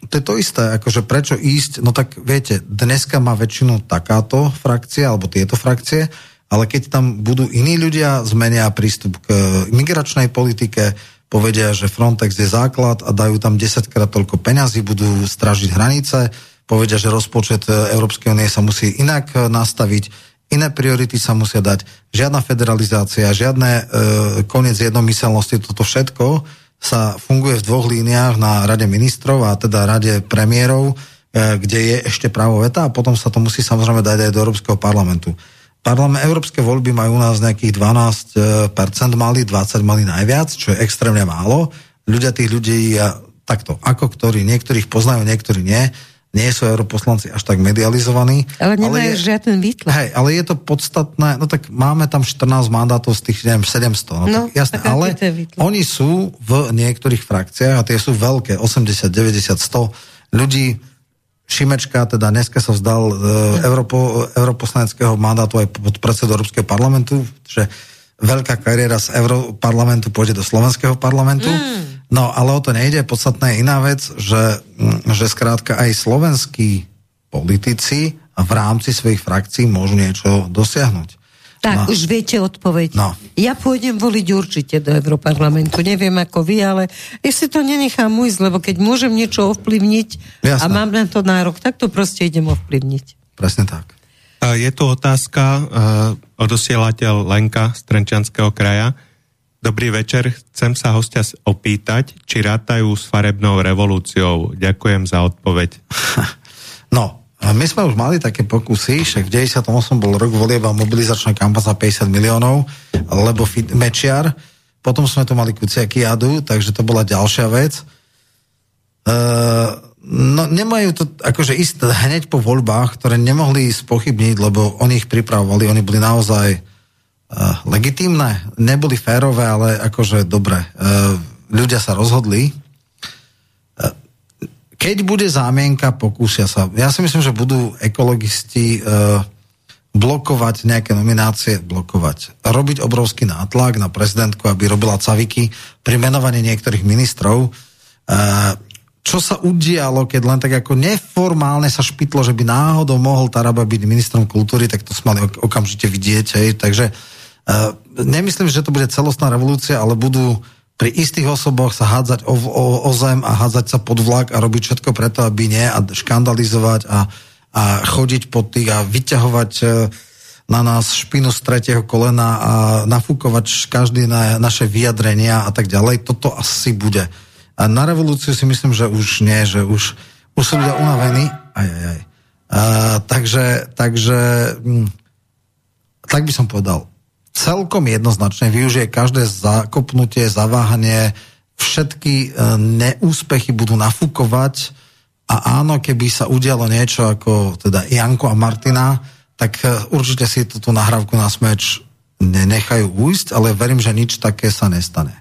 to je to isté, akože prečo ísť, no tak viete, dneska má väčšinu takáto frakcia, alebo tieto frakcie, ale keď tam budú iní ľudia, zmenia prístup k migračnej politike, povedia, že Frontex je základ a dajú tam 10 krát toľko peňazí, budú stražiť hranice, povedia, že rozpočet Európskej únie sa musí inak nastaviť, iné priority sa musia dať, žiadna federalizácia, žiadne e, koniec jednomyselnosti, toto všetko sa funguje v dvoch líniách na Rade ministrov a teda Rade premiérov, e, kde je ešte právo veta a potom sa to musí samozrejme dať aj do Európskeho parlamentu. Parlament, európske voľby majú u nás nejakých 12% mali, 20 mali najviac, čo je extrémne málo. Ľudia tých ľudí, takto, ako ktorí, niektorých poznajú, niektorí nie, nie sú europoslanci až tak medializovaní. Ale nemajú ale je, žiaden výtlak. Hej, ale je to podstatné, no tak máme tam 14 mandátov z tých, neviem, 700, no, no tak jasné, ale oni sú v niektorých frakciách a tie sú veľké, 80, 90, 100 ľudí, Šimečka, teda dneska sa vzdal e, Europo, europoslaneckého mandátu aj pod predsedu Európskeho parlamentu, že veľká kariéra z Európarlamentu pôjde do Slovenského parlamentu. Mm. No, ale o to nejde. Podstatná je iná vec, že, mm, že skrátka aj slovenskí politici v rámci svojich frakcií môžu niečo dosiahnuť. Tak, no. už viete odpoveď. No. Ja pôjdem voliť určite do Európarlamentu. Neviem ako vy, ale ja si to nenechám ujsť, lebo keď môžem niečo ovplyvniť Jasné. a mám na to nárok, tak to proste idem ovplyvniť. Presne tak. Je tu otázka, uh, odosielateľ Lenka z Trenčanského kraja. Dobrý večer, chcem sa hostia opýtať, či rátajú s farebnou revolúciou. Ďakujem za odpoveď. No, my sme už mali také pokusy, však v 98 bol rok volieba mobilizačná kampaň za 50 miliónov, lebo fit, Mečiar, potom sme tu mali Kuciaky Jadu, takže to bola ďalšia vec. Uh, no nemajú to akože ísť hneď po voľbách, ktoré nemohli spochybniť, lebo oni ich pripravovali, oni boli naozaj legitímne, neboli férové, ale akože dobre, uh, ľudia sa rozhodli. Uh, keď bude zámienka, pokúsia sa. Ja si myslím, že budú ekologisti blokovať nejaké nominácie, blokovať. Robiť obrovský nátlak na prezidentku, aby robila caviky pri menovaní niektorých ministrov. Čo sa udialo, keď len tak ako neformálne sa špitlo, že by náhodou mohol Taraba byť ministrom kultúry, tak to sme mali okamžite vidieť. Hej. Takže Uh, nemyslím, že to bude celostná revolúcia, ale budú pri istých osoboch sa hádzať o, o, o zem a hádzať sa pod vlak a robiť všetko preto, aby nie a škandalizovať a, a chodiť pod tých a vyťahovať uh, na nás špinu z tretieho kolena a nafúkovať každý na naše vyjadrenia a tak ďalej. Toto asi bude. A na revolúciu si myslím, že už nie, že už, už sú ľudia unavení. Aj, aj, aj. Uh, takže, takže, hm, tak by som povedal, celkom jednoznačne využije každé zakopnutie, zaváhanie, všetky e, neúspechy budú nafúkovať a áno, keby sa udialo niečo ako teda Janko a Martina, tak e, určite si túto nahrávku na smeč nenechajú ujsť, ale verím, že nič také sa nestane.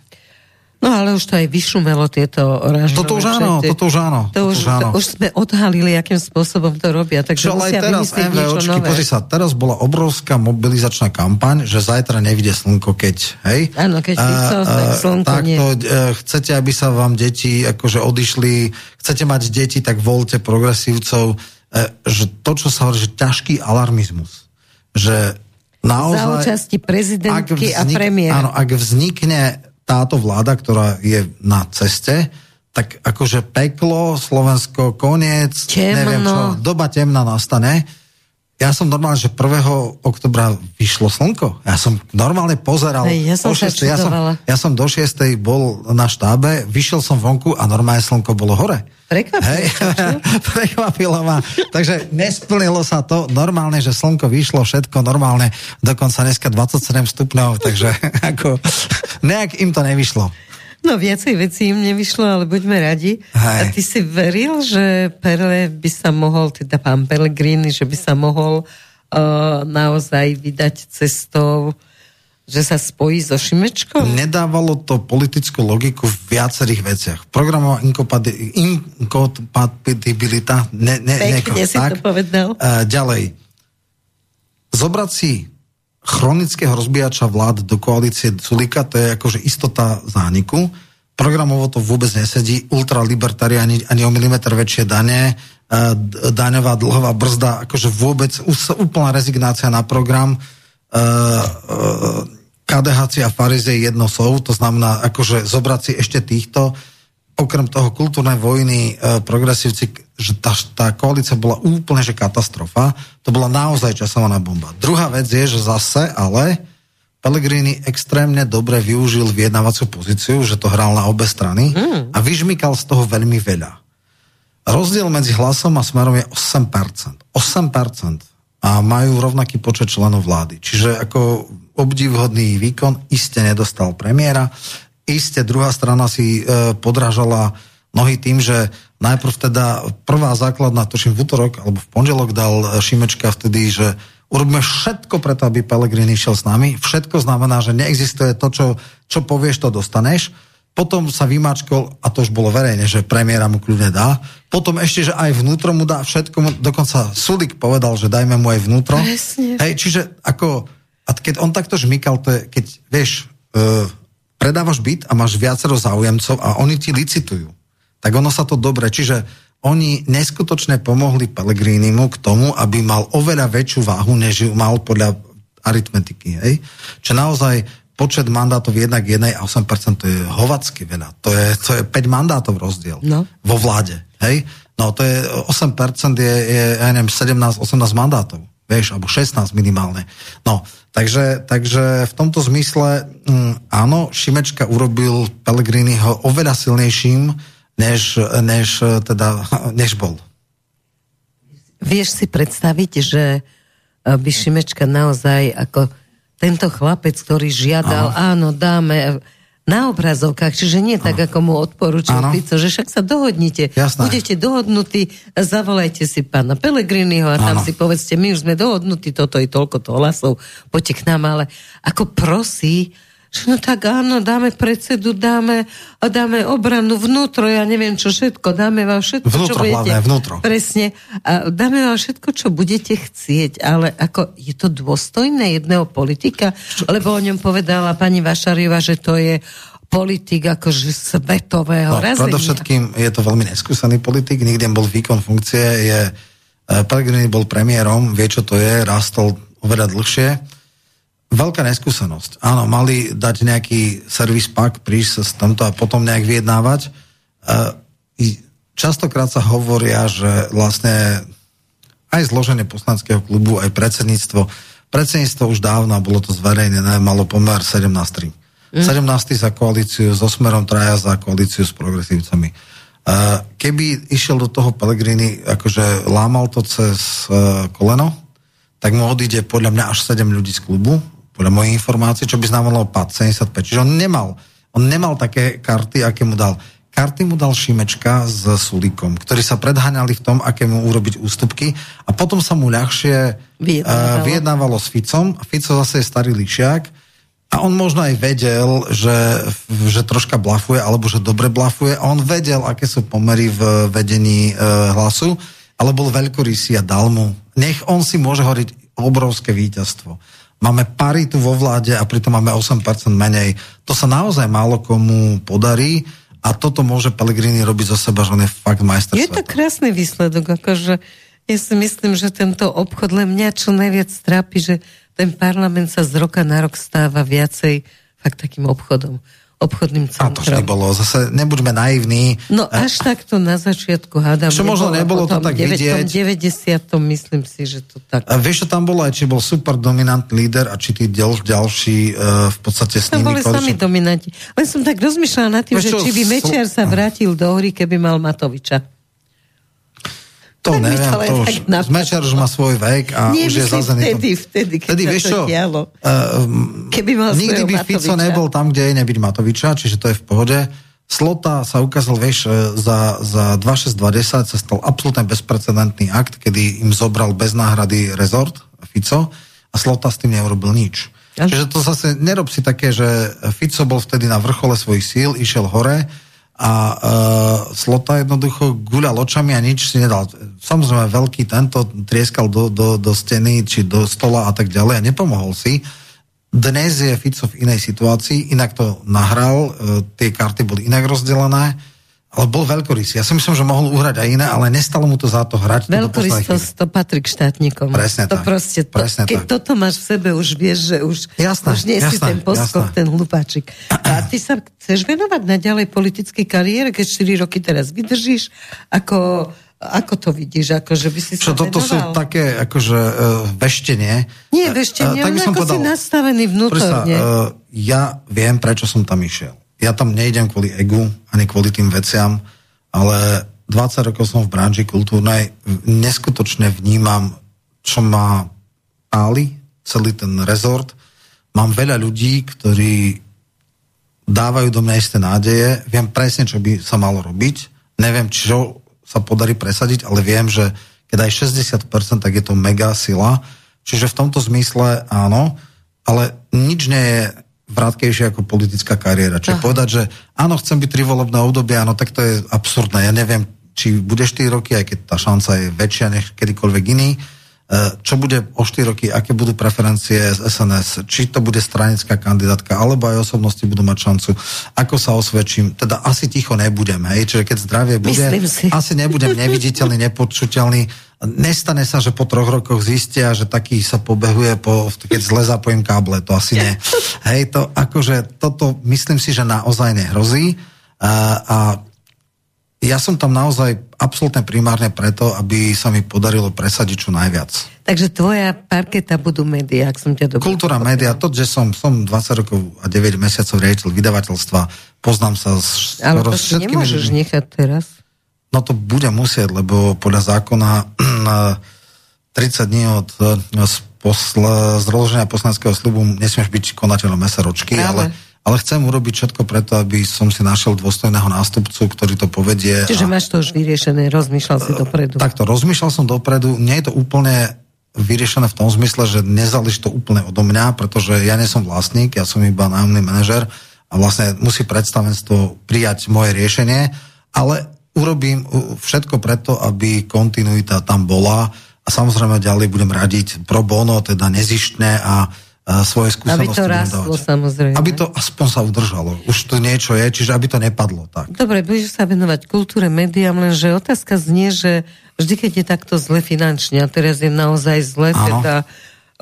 No ale už to aj vyšumelo tieto oranžové Toto už áno, toto už áno. To, už, už, áno. Už sme odhalili, akým spôsobom to robia. Takže Čo ale aj teraz MVOčky, pozri sa, teraz bola obrovská mobilizačná kampaň, že zajtra nevidie slnko, keď, hej? Áno, keď Fico, tak slnko tak nie. To, e, chcete, aby sa vám deti akože odišli, chcete mať deti, tak volte progresívcov, e, že to, čo sa hovorí, že ťažký alarmizmus, že naozaj... Za účasti prezidentky vznik, a premiéra. Áno, ak vznikne táto vláda, ktorá je na ceste, tak akože peklo, Slovensko, koniec, Temno. neviem čo, doba temná nastane. Ja som normálne, že 1. oktobra vyšlo slnko. Ja som normálne pozeral. Hej, ja som, 6, ja, som, ja som do 6. bol na štábe, vyšiel som vonku a normálne slnko bolo hore. Prekvapilo. Prekvapilo ma. Takže nesplnilo sa to. Normálne, že slnko vyšlo, všetko normálne. Dokonca dneska 27 stupňov, takže ako nejak im to nevyšlo. No viacej vecí im nevyšlo, ale buďme radi. Hej. A ty si veril, že Perle by sa mohol, teda pán Pellegrini, že by sa mohol uh, naozaj vydať cestou že sa spojí so Šimečkou? Nedávalo to politickú logiku v viacerých veciach. Programová inkompatibilita ne, ne, Pekne si tak. to povedal. Uh, ďalej. Zobrať si chronického rozbíjača vlád do koalície Sulika, to je akože istota zániku. Programovo to vôbec nesedí, ultralibertariáni ani o milimeter väčšie dane, daňová dlhová brzda, akože vôbec úplná rezignácia na program. KDH a farizej jedno sú, to znamená akože zobrať si ešte týchto, okrem toho kultúrnej vojny e, progresívci, že tá, tá koalícia bola úplne že katastrofa. To bola naozaj časovaná bomba. Druhá vec je, že zase, ale Pellegrini extrémne dobre využil vyjednávaciu pozíciu, že to hral na obe strany mm. a vyžmykal z toho veľmi veľa. Rozdiel medzi hlasom a smerom je 8%. 8%. A majú rovnaký počet členov vlády. Čiže ako obdivhodný výkon iste nedostal premiéra Isté, druhá strana si e, podrážala nohy tým, že najprv teda prvá základná, tuším v útorok alebo v pondelok dal Šimečka vtedy, že urobíme všetko preto, aby Pelegrini šiel s nami. Všetko znamená, že neexistuje to, čo, čo povieš, to dostaneš. Potom sa vymáčkol, a to už bolo verejne, že premiéra mu kľudne dá. Potom ešte, že aj vnútro mu dá všetko, mu, dokonca Sulik povedal, že dajme mu aj vnútro. Presne. Hej, čiže ako, a keď on takto žmykal, to je, keď, vieš, uh, predávaš byt a máš viacero záujemcov a oni ti licitujú. Tak ono sa to dobre, čiže oni neskutočne pomohli Pellegrinimu k tomu, aby mal oveľa väčšiu váhu, než ju mal podľa aritmetiky. Hej? Čo naozaj počet mandátov jednak jednej a 8% to je hovacky veľa. To je, to je 5 mandátov rozdiel no. vo vláde. Hej? No to je 8% je, je ja neviem, 17-18 mandátov. Vieš, alebo 16 minimálne. No, Takže, takže v tomto zmysle mm, áno, Šimečka urobil Pellegriniho oveľa silnejším, než, než, teda, než bol. Vieš si predstaviť, že by Šimečka naozaj ako tento chlapec, ktorý žiadal, áno, áno dáme na obrazovkách, čiže nie tak, ako mu odporúčil Fico, že však sa dohodnite. Jasné. Budete dohodnutí, zavolajte si pána Pelegriniho a tam ano. si povedzte, my už sme dohodnutí, toto je toľko to hlasov, poďte k nám, ale ako prosí, No tak áno, dáme predsedu, dáme, dáme obranu vnútro, ja neviem čo všetko, dáme vám všetko, vnútro, čo budete. Hlavne, vnútro. Presne. A dáme vám všetko, čo budete chcieť, ale ako je to dôstojné jedného politika? Lebo o ňom povedala pani Vašariova, že to je politik akože svetového no, razenia. Predovšetkým je to veľmi neskúsený politik, nikdy bol výkon funkcie, je eh, Pellegrini bol premiérom, vie, čo to je, rastol oveľa dlhšie veľká neskúsenosť. Áno, mali dať nejaký servis pak, prísť s tomto a potom nejak vyjednávať. E, častokrát sa hovoria, že vlastne aj zloženie poslanského klubu, aj predsedníctvo, predsedníctvo už dávno, bolo to zverejnené, malo pomer 17-3. Mm. 17 za koalíciu so Smerom, traja za koalíciu s progresívcami. E, keby išiel do toho Pellegrini, akože lámal to cez e, koleno, tak mu odíde podľa mňa až 7 ľudí z klubu, podľa mojej informácie, čo by znamenalo pad 75. Čiže on nemal, on nemal také karty, aké mu dal. Karty mu dal Šimečka s Sulikom, ktorí sa predháňali v tom, aké mu urobiť ústupky a potom sa mu ľahšie vyjednávalo, uh, vyjednávalo s Ficom. Fico zase je starý lišiak a on možno aj vedel, že, že troška blafuje, alebo že dobre blafuje a on vedel, aké sú pomery v vedení uh, hlasu, ale bol veľkorysý a dal mu. Nech on si môže hovoriť obrovské víťazstvo máme paritu vo vláde a pritom máme 8% menej. To sa naozaj málo komu podarí a toto môže Pellegrini robiť zo seba, že on je fakt majster Je sveta. to krásny výsledok, akože ja si myslím, že tento obchod len mňa čo najviac trápi, že ten parlament sa z roka na rok stáva viacej fakt takým obchodom. Obchodným centrom. A to vždy bolo. Zase nebuďme naivní. No až takto na začiatku hádam. Čo možno nebolo to tak 9, vidieť. 90. myslím si, že to tak. A vieš, čo tam bolo aj, či bol super dominantný líder a či tí ďal, ďalší uh, v podstate s Tam nimi... boli konečne- sami dominanti. Len som tak rozmýšľala nad tým, Vieš že čo, či by Mečiar sa vrátil do hry, keby mal Matoviča. To Tak neviem, to už... Zmečar už má svoj vek a Nie, už je myslím za Zenitom. vtedy, vtedy, keď Vtedy, vieš čo, dialo. Uh, Keby mal nikdy by Fico Matoviča. nebol tam, kde je nebyť Matoviča, čiže to je v pohode. Slota sa ukázal, vieš, e, za, za 26210 sa stal absolútne bezprecedentný akt, kedy im zobral bez náhrady rezort Fico a Slota s tým neurobil nič. Čiže to zase nerob si také, že Fico bol vtedy na vrchole svojich síl, išiel hore a uh, Slota jednoducho guľal očami a nič si nedal. Samozrejme veľký tento trieskal do, do, do steny či do stola a tak ďalej a nepomohol si. Dnes je Fico v inej situácii, inak to nahral, e, tie karty boli inak rozdelené, ale bol veľkorysý. Ja si myslím, že mohol uhrať aj iné, ale nestalo mu to za to hrať. Veľkorysosť, to patrí k štátnikom. Presne to tak, Proste, to, presne keď tak. toto máš v sebe, už vieš, že už, Jasné, už nie si jasné, ten poskok, jasné. ten hlupáčik. A ty sa chceš venovať naďalej politickej kariére, keď 4 roky teraz vydržíš? Ako, ako to vidíš? Ako, že by si Čo sa toto sú venoval? také akože uh, veštenie. Nie, veštenie, e, tak by som ako si nastavený vnútorne. uh, ja viem, prečo som tam išiel. Ja tam nejdem kvôli egu, ani kvôli tým veciam, ale 20 rokov som v branži kultúrnej, neskutočne vnímam, čo má páli, celý ten rezort. Mám veľa ľudí, ktorí dávajú do mňa isté nádeje, viem presne, čo by sa malo robiť, neviem, čo sa podarí presadiť, ale viem, že keď aj 60%, tak je to mega sila. Čiže v tomto zmysle áno, ale nič nie je vrátkejšie ako politická kariéra. Čiže Aha. povedať, že áno, chcem byť tri volebné obdobie, áno, tak to je absurdné. Ja neviem, či bude 4 roky, aj keď tá šanca je väčšia než kedykoľvek iný. E, Čo bude o 4 roky, aké budú preferencie z SNS, či to bude stranická kandidátka, alebo aj osobnosti budú mať šancu, ako sa osvedčím. Teda asi ticho nebudem, hej, čiže keď zdravie bude, Myslím si. asi nebudem neviditeľný, nepočuteľný. Nestane sa, že po troch rokoch zistia, že taký sa pobehuje, po, keď zle zapojím káble, to asi nie. Hej, to akože, toto myslím si, že naozaj nehrozí. A, a ja som tam naozaj absolútne primárne preto, aby sa mi podarilo presadiť čo najviac. Takže tvoja parketa budú médiá, ak som ťa dobre Kultúra, pochopila. média, to, že som, som 20 rokov a 9 mesiacov riaditeľ vydavateľstva, poznám sa s Ale to si všetkými nemôžeš nechať teraz. No to budem musieť, lebo podľa zákona na 30 dní od eh, z, posle, z rozloženia poslaneckého slubu nesmieš byť konateľom SROčky, ale, ale chcem urobiť všetko preto, aby som si našiel dôstojného nástupcu, ktorý to povedie. Čiže a, máš to už vyriešené, rozmýšľal si dopredu. Takto, rozmýšľal som dopredu, nie je to úplne vyriešené v tom zmysle, že nezáleží to úplne odo mňa, pretože ja nie som vlastník, ja som iba nájomný manažer a vlastne musí predstavenstvo prijať moje riešenie, ale urobím všetko preto, aby kontinuita tam bola a samozrejme ďalej budem radiť pro bono, teda nezištne a, svoje Aby skúsenosti to budem rastlo, dávať. samozrejme. Aby to aspoň sa udržalo. Už to niečo je, čiže aby to nepadlo tak. Dobre, budeš sa venovať kultúre, médiám, lenže otázka znie, že vždy, keď je takto zle finančne, a teraz je naozaj zle, Áno. teda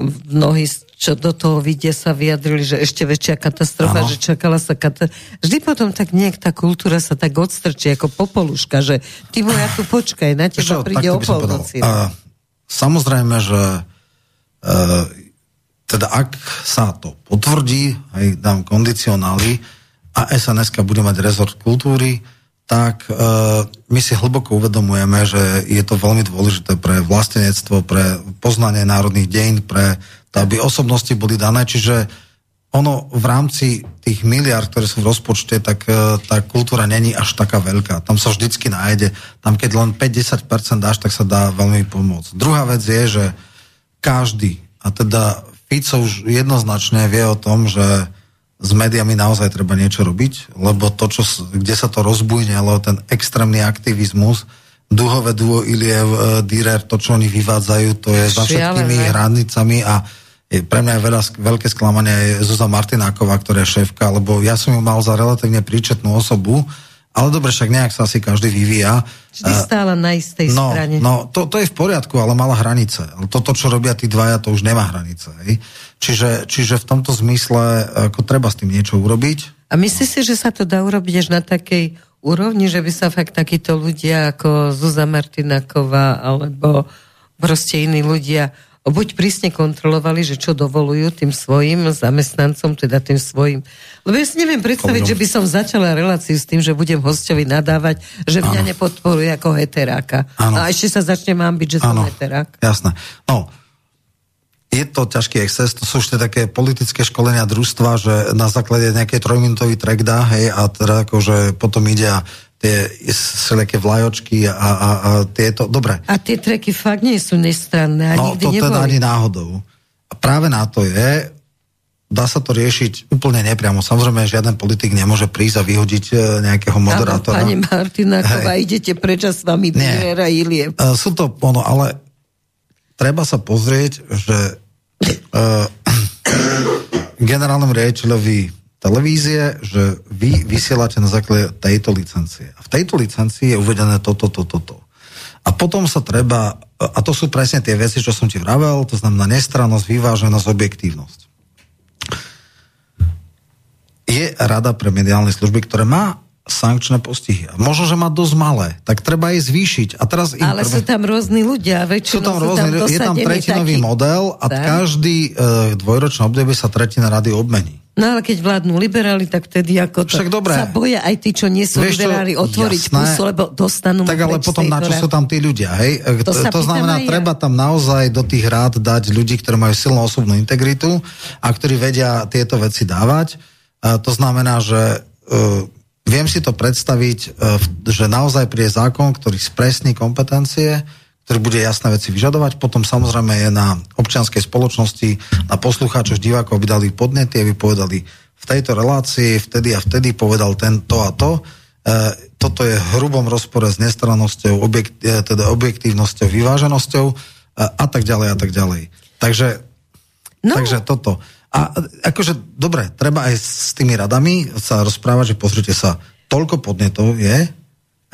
mnohí, čo do toho vidia, sa vyjadrili, že ešte väčšia katastrofa, Áno. že čakala sa katastrofa. Vždy potom tak nejak tá kultúra sa tak odstrčí, ako popoluška, že ty moja tu počkaj, na teba čo, príde o polnoci. A, samozrejme, že e, teda ak sa to potvrdí, aj dám kondicionály a sns bude mať rezort kultúry, tak e, my si hlboko uvedomujeme, že je to veľmi dôležité pre vlastenectvo, pre poznanie národných dejín, pre to, aby osobnosti boli dané, čiže ono v rámci tých miliard, ktoré sú v rozpočte, tak e, tá kultúra není až taká veľká. Tam sa vždycky nájde. Tam keď len 5-10% dáš, tak sa dá veľmi pomôcť. Druhá vec je, že každý, a teda Fico už jednoznačne vie o tom, že s médiami naozaj treba niečo robiť, lebo to, čo, kde sa to rozbujnelo, ten extrémny aktivizmus, duhové duo Iliev, e, Dürer, to, čo oni vyvádzajú, to je za všetkými hranicami a je, pre mňa je veľa, veľké sklamanie je Zuzana Martináková, ktorá je šéfka, lebo ja som ju mal za relatívne príčetnú osobu, ale dobre, však nejak sa asi každý vyvíja. Vždy A- stála na istej no, strane. No, to, to je v poriadku, ale mala hranice. Ale toto, čo robia tí dvaja, to už nemá hranice. Hej? Čiže, čiže v tomto zmysle ako treba s tým niečo urobiť. A A myslíš si, že sa to dá urobiť až na takej úrovni, že by sa fakt takíto ľudia ako Zuza Martinaková alebo proste iní ľudia buď prísne kontrolovali, že čo dovolujú tým svojim zamestnancom, teda tým svojim. Lebo ja si neviem predstaviť, Koľko? že by som začala reláciu s tým, že budem hostovi nadávať, že mňa ano. nepodporuje ako heteráka. Ano. A ešte sa začne mám byť, že som ano. heterák. Jasné. No, je to ťažký exces, to sú ešte také politické školenia družstva, že na základe nejakej trojminútový track dá, hej, a teda akože potom ide a tie všelijaké vlajočky a, a, a tieto, dobre. A tie treky fakt nie sú nestranné a no, nikdy to teda ani náhodou. A práve na to je, dá sa to riešiť úplne nepriamo. Samozrejme, žiaden politik nemôže prísť a vyhodiť e, nejakého moderátora. Áno, pani Martináková, idete prečo s vami Bírera Ilie. Uh, sú to, ono, ale treba sa pozrieť, že uh, generálnom riaditeľovi televízie, že vy vysielate na základe tejto licencie. A v tejto licencii je uvedené toto, toto, toto. A potom sa treba, a to sú presne tie veci, čo som ti vravel, to znamená nestrannosť, vyváženosť, objektívnosť. Je rada pre mediálne služby, ktoré má sankčné postihy. Možno, že má dosť malé, tak treba jej zvýšiť. A teraz im Ale prvé... sú tam rôzni ľudia, väčšinou sú tam, rôzni, sú tam Je tam tretinový taký... model a tak. každý e, dvojročné obdobie sa tretina rady obmení. No ale keď vládnu liberáli, tak vtedy ako to Však dobré. sa boja aj tí, čo nie sú Vieš liberáli, otvoriť jasné, pusu, lebo dostanú Tak ale potom na čo sú tam tí ľudia, hej? To, to, to znamená, ja. treba tam naozaj do tých rád dať ľudí, ktorí majú silnú osobnú integritu a ktorí vedia tieto veci dávať. A to znamená, že uh, Viem si to predstaviť, e, že naozaj príde zákon, ktorý spresní kompetencie, ktorý bude jasné veci vyžadovať. Potom samozrejme je na občianskej spoločnosti, na poslucháčoch, divákov, aby dali podnety, aby povedali v tejto relácii, vtedy a vtedy povedal tento a to. E, toto je v hrubom rozpore s nestrannosťou, objekt, e, teda objektívnosťou, vyváženosťou a tak ďalej a tak ďalej. Takže, no. takže toto. A akože, dobre, treba aj s tými radami sa rozprávať, že pozrite sa, toľko podnetov je,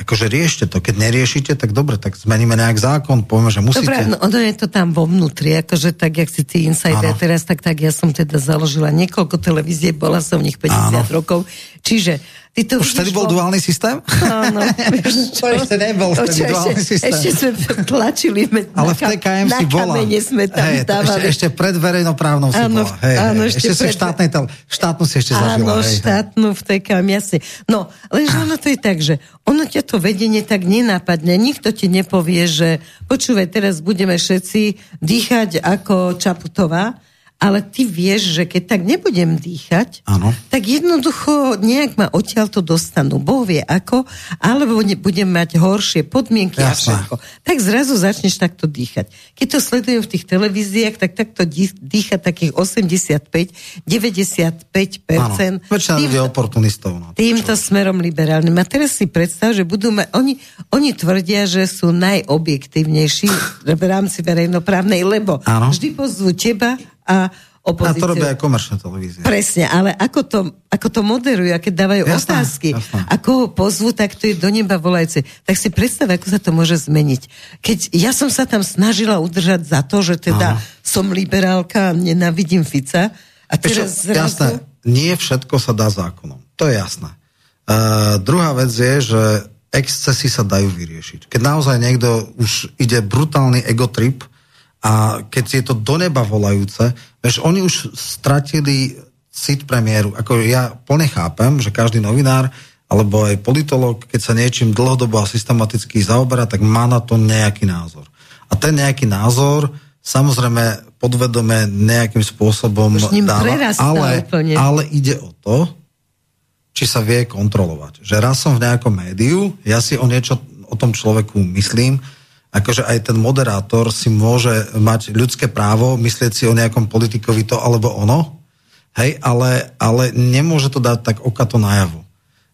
akože riešte to. Keď neriešite, tak dobre, tak zmeníme nejak zákon, povieme, že musíte. Dobre, no ono je to tam vo vnútri, akože tak, jak si ty insider ano. teraz, tak, tak ja som teda založila niekoľko televízie, bola som v nich 50 ano. rokov, čiže Ty to Už vtedy bol duálny systém? Áno. to ešte nebol vtedy duálny systém. Ešte sme tlačili Ale v TKM si bola. Na sme tam hey, dávali. Ešte, ešte pred verejnoprávnou si áno, bola. Hey, áno, ešte, ešte pred... štátnej, štátnu si ešte zažila. Áno, hej, štátnu v TKM, jasne. No, ale ono to je tak, že ono ťa to vedenie tak nenápadne. Nikto ti nepovie, že počúvaj, teraz budeme všetci dýchať ako Čaputová, ale ty vieš, že keď tak nebudem dýchať, ano. tak jednoducho nejak ma odtiaľ to dostanú. Boh vie ako, alebo budem mať horšie podmienky Jasne. a všetko. Tak zrazu začneš takto dýchať. Keď to sledujem v tých televíziách, tak takto dýcha takých 85-95%. Väčšina ľudí oportunistov. No, týmto smerom liberálnym. A teraz si predstav, že budú mať, oni, oni tvrdia, že sú najobjektívnejší v rámci verejnoprávnej, lebo ano. vždy pozvú teba a opozíciu. A to robia aj komerčné televízie. Presne, ale ako to, ako to moderujú, a keď dávajú jasná, otázky, jasná. ako ho pozvú, tak to je do neba volajúce. Tak si predstav, ako sa to môže zmeniť. Keď ja som sa tam snažila udržať za to, že teda Aha. som liberálka a nenavidím Fica, a teraz Ešte, zrazu... Jasné, nie všetko sa dá zákonom. To je jasné. Uh, druhá vec je, že excesy sa dajú vyriešiť. Keď naozaj niekto už ide brutálny egotrip, a keď je to do neba volajúce, vieš, oni už stratili cit premiéru. Ako ja plne chápem, že každý novinár alebo aj politolog, keď sa niečím dlhodobo a systematicky zaoberá, tak má na to nejaký názor. A ten nejaký názor samozrejme podvedome nejakým spôsobom dáva, ale, ale ide o to, či sa vie kontrolovať. Že raz som v nejakom médiu, ja si o niečo o tom človeku myslím, akože aj ten moderátor si môže mať ľudské právo myslieť si o nejakom politikovi to alebo ono, hej, ale, ale nemôže to dať tak okato najavu.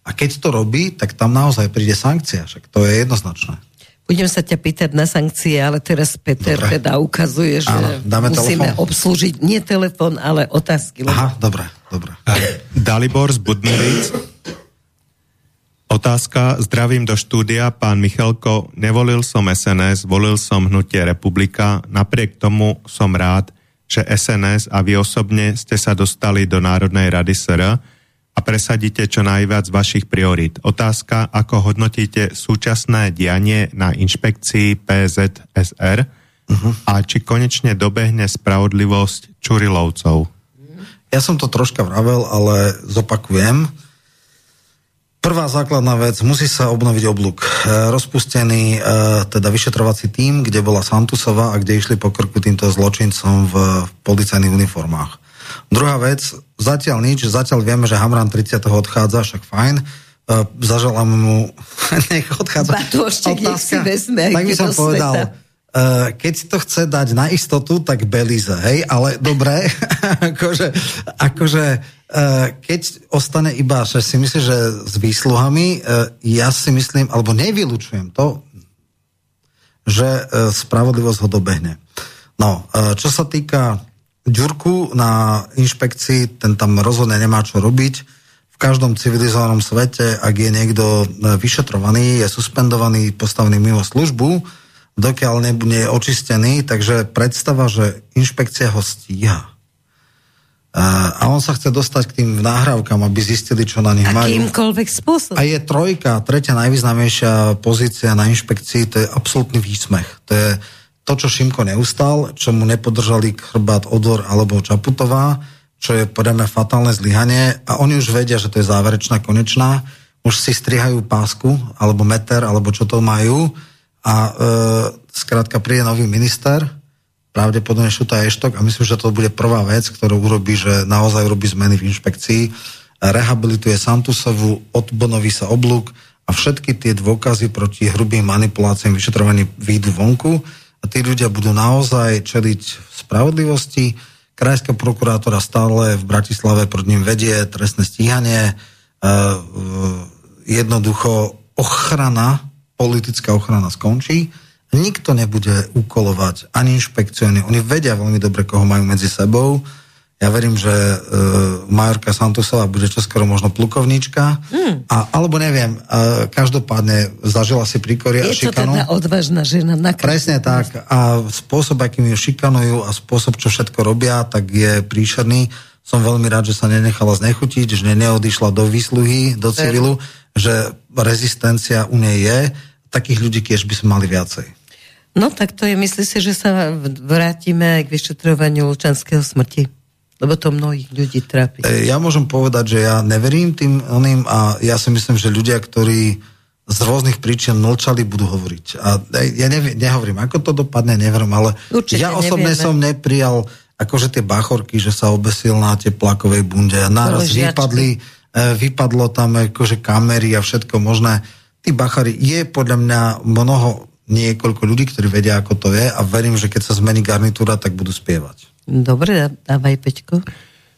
A keď to robí, tak tam naozaj príde sankcia, však to je jednoznačné. Budem sa ťa pýtať na sankcie, ale teraz Peter dobre. teda ukazuje, že Áno, dáme musíme telefón. obslúžiť nie telefon, ale otázky. Lebo... Aha, dobre, dobre. Dalibor z Budmeric Otázka, zdravím do štúdia, pán Michalko, nevolil som SNS, volil som Hnutie Republika, napriek tomu som rád, že SNS a vy osobne ste sa dostali do Národnej rady SR a presadíte čo najviac vašich priorít. Otázka, ako hodnotíte súčasné dianie na inšpekcii PZSR uh-huh. a či konečne dobehne spravodlivosť Čurilovcov. Ja som to troška vravel, ale zopakujem. Prvá základná vec, musí sa obnoviť oblúk. E, rozpustený e, teda vyšetrovací tým, kde bola Santusova a kde išli po krku týmto zločincom v policajných uniformách. Druhá vec, zatiaľ nič, zatiaľ vieme, že Hamran 30. odchádza, však fajn. Uh, zaželám mu, nech odchádza. Batôštek, nech si vezme. Tak by som povedal, keď to chce dať na istotu, tak Belize, hej, ale dobre, akože, akože keď ostane iba, že si myslíš, že s výsluhami, uh, ja si myslím, alebo nevylučujem to, že uh, spravodlivosť ho dobehne. No, čo sa týka Ďurku na inšpekcii, ten tam rozhodne nemá čo robiť. V každom civilizovanom svete, ak je niekto e, vyšetrovaný, je suspendovaný, postavený mimo službu, dokiaľ nebude očistený, takže predstava, že inšpekcia ho stíha. A on sa chce dostať k tým nahrávkam, aby zistili, čo na nich majú. Akýmkoľvek spôsob. A je trojka, tretia najvýznamnejšia pozícia na inšpekcii, to je absolútny výsmech. To je, to, čo Šimko neustal, čo mu nepodržali chrbát Odor alebo Čaputová, čo je podľa mňa fatálne zlyhanie a oni už vedia, že to je záverečná, konečná, už si strihajú pásku alebo meter, alebo čo to majú a e, skrátka príde nový minister, pravdepodobne Šuta Eštok a myslím, že to bude prvá vec, ktorú urobí, že naozaj urobí zmeny v inšpekcii, rehabilituje Santusovu, odbonoví sa oblúk a všetky tie dôkazy proti hrubým manipuláciám vyšetrovaní výjdu vonku a tí ľudia budú naozaj čeliť spravodlivosti. Krajská prokurátora stále v Bratislave proti ním vedie trestné stíhanie. E, e, jednoducho ochrana, politická ochrana skončí. Nikto nebude ukolovať ani inšpekciu, oni vedia veľmi dobre, koho majú medzi sebou ja verím, že uh, Majorka Santosová bude čoskoro možno plukovníčka, mm. a, alebo neviem, uh, každopádne zažila si príkoria a šikanu. Je to teda odvážna žena. Na Presne tak. A spôsob, akým ju šikanujú a spôsob, čo všetko robia, tak je príšerný. Som veľmi rád, že sa nenechala znechutiť, že neodišla do výsluhy, do civilu, že rezistencia u nej je. Takých ľudí tiež by sme mali viacej. No tak to je, myslí si, že sa vrátime k vyšetrovaniu Lučanského smrti? Lebo to mnohých ľudí trápi. E, ja môžem povedať, že ja neverím tým oným a ja si myslím, že ľudia, ktorí z rôznych príčin mlčali, budú hovoriť. A ja neviem, nehovorím, ako to dopadne, neviem, ale Určite ja osobne nevieme. som neprijal akože tie bachorky, že sa obesil na tie plakovej bunde a naraz vypadli, e, vypadlo tam akože kamery a všetko možné. Tí bachary, je podľa mňa mnoho, niekoľko ľudí, ktorí vedia, ako to je a verím, že keď sa zmení garnitúra, tak budú spievať. Dobre, dávaj Peťko.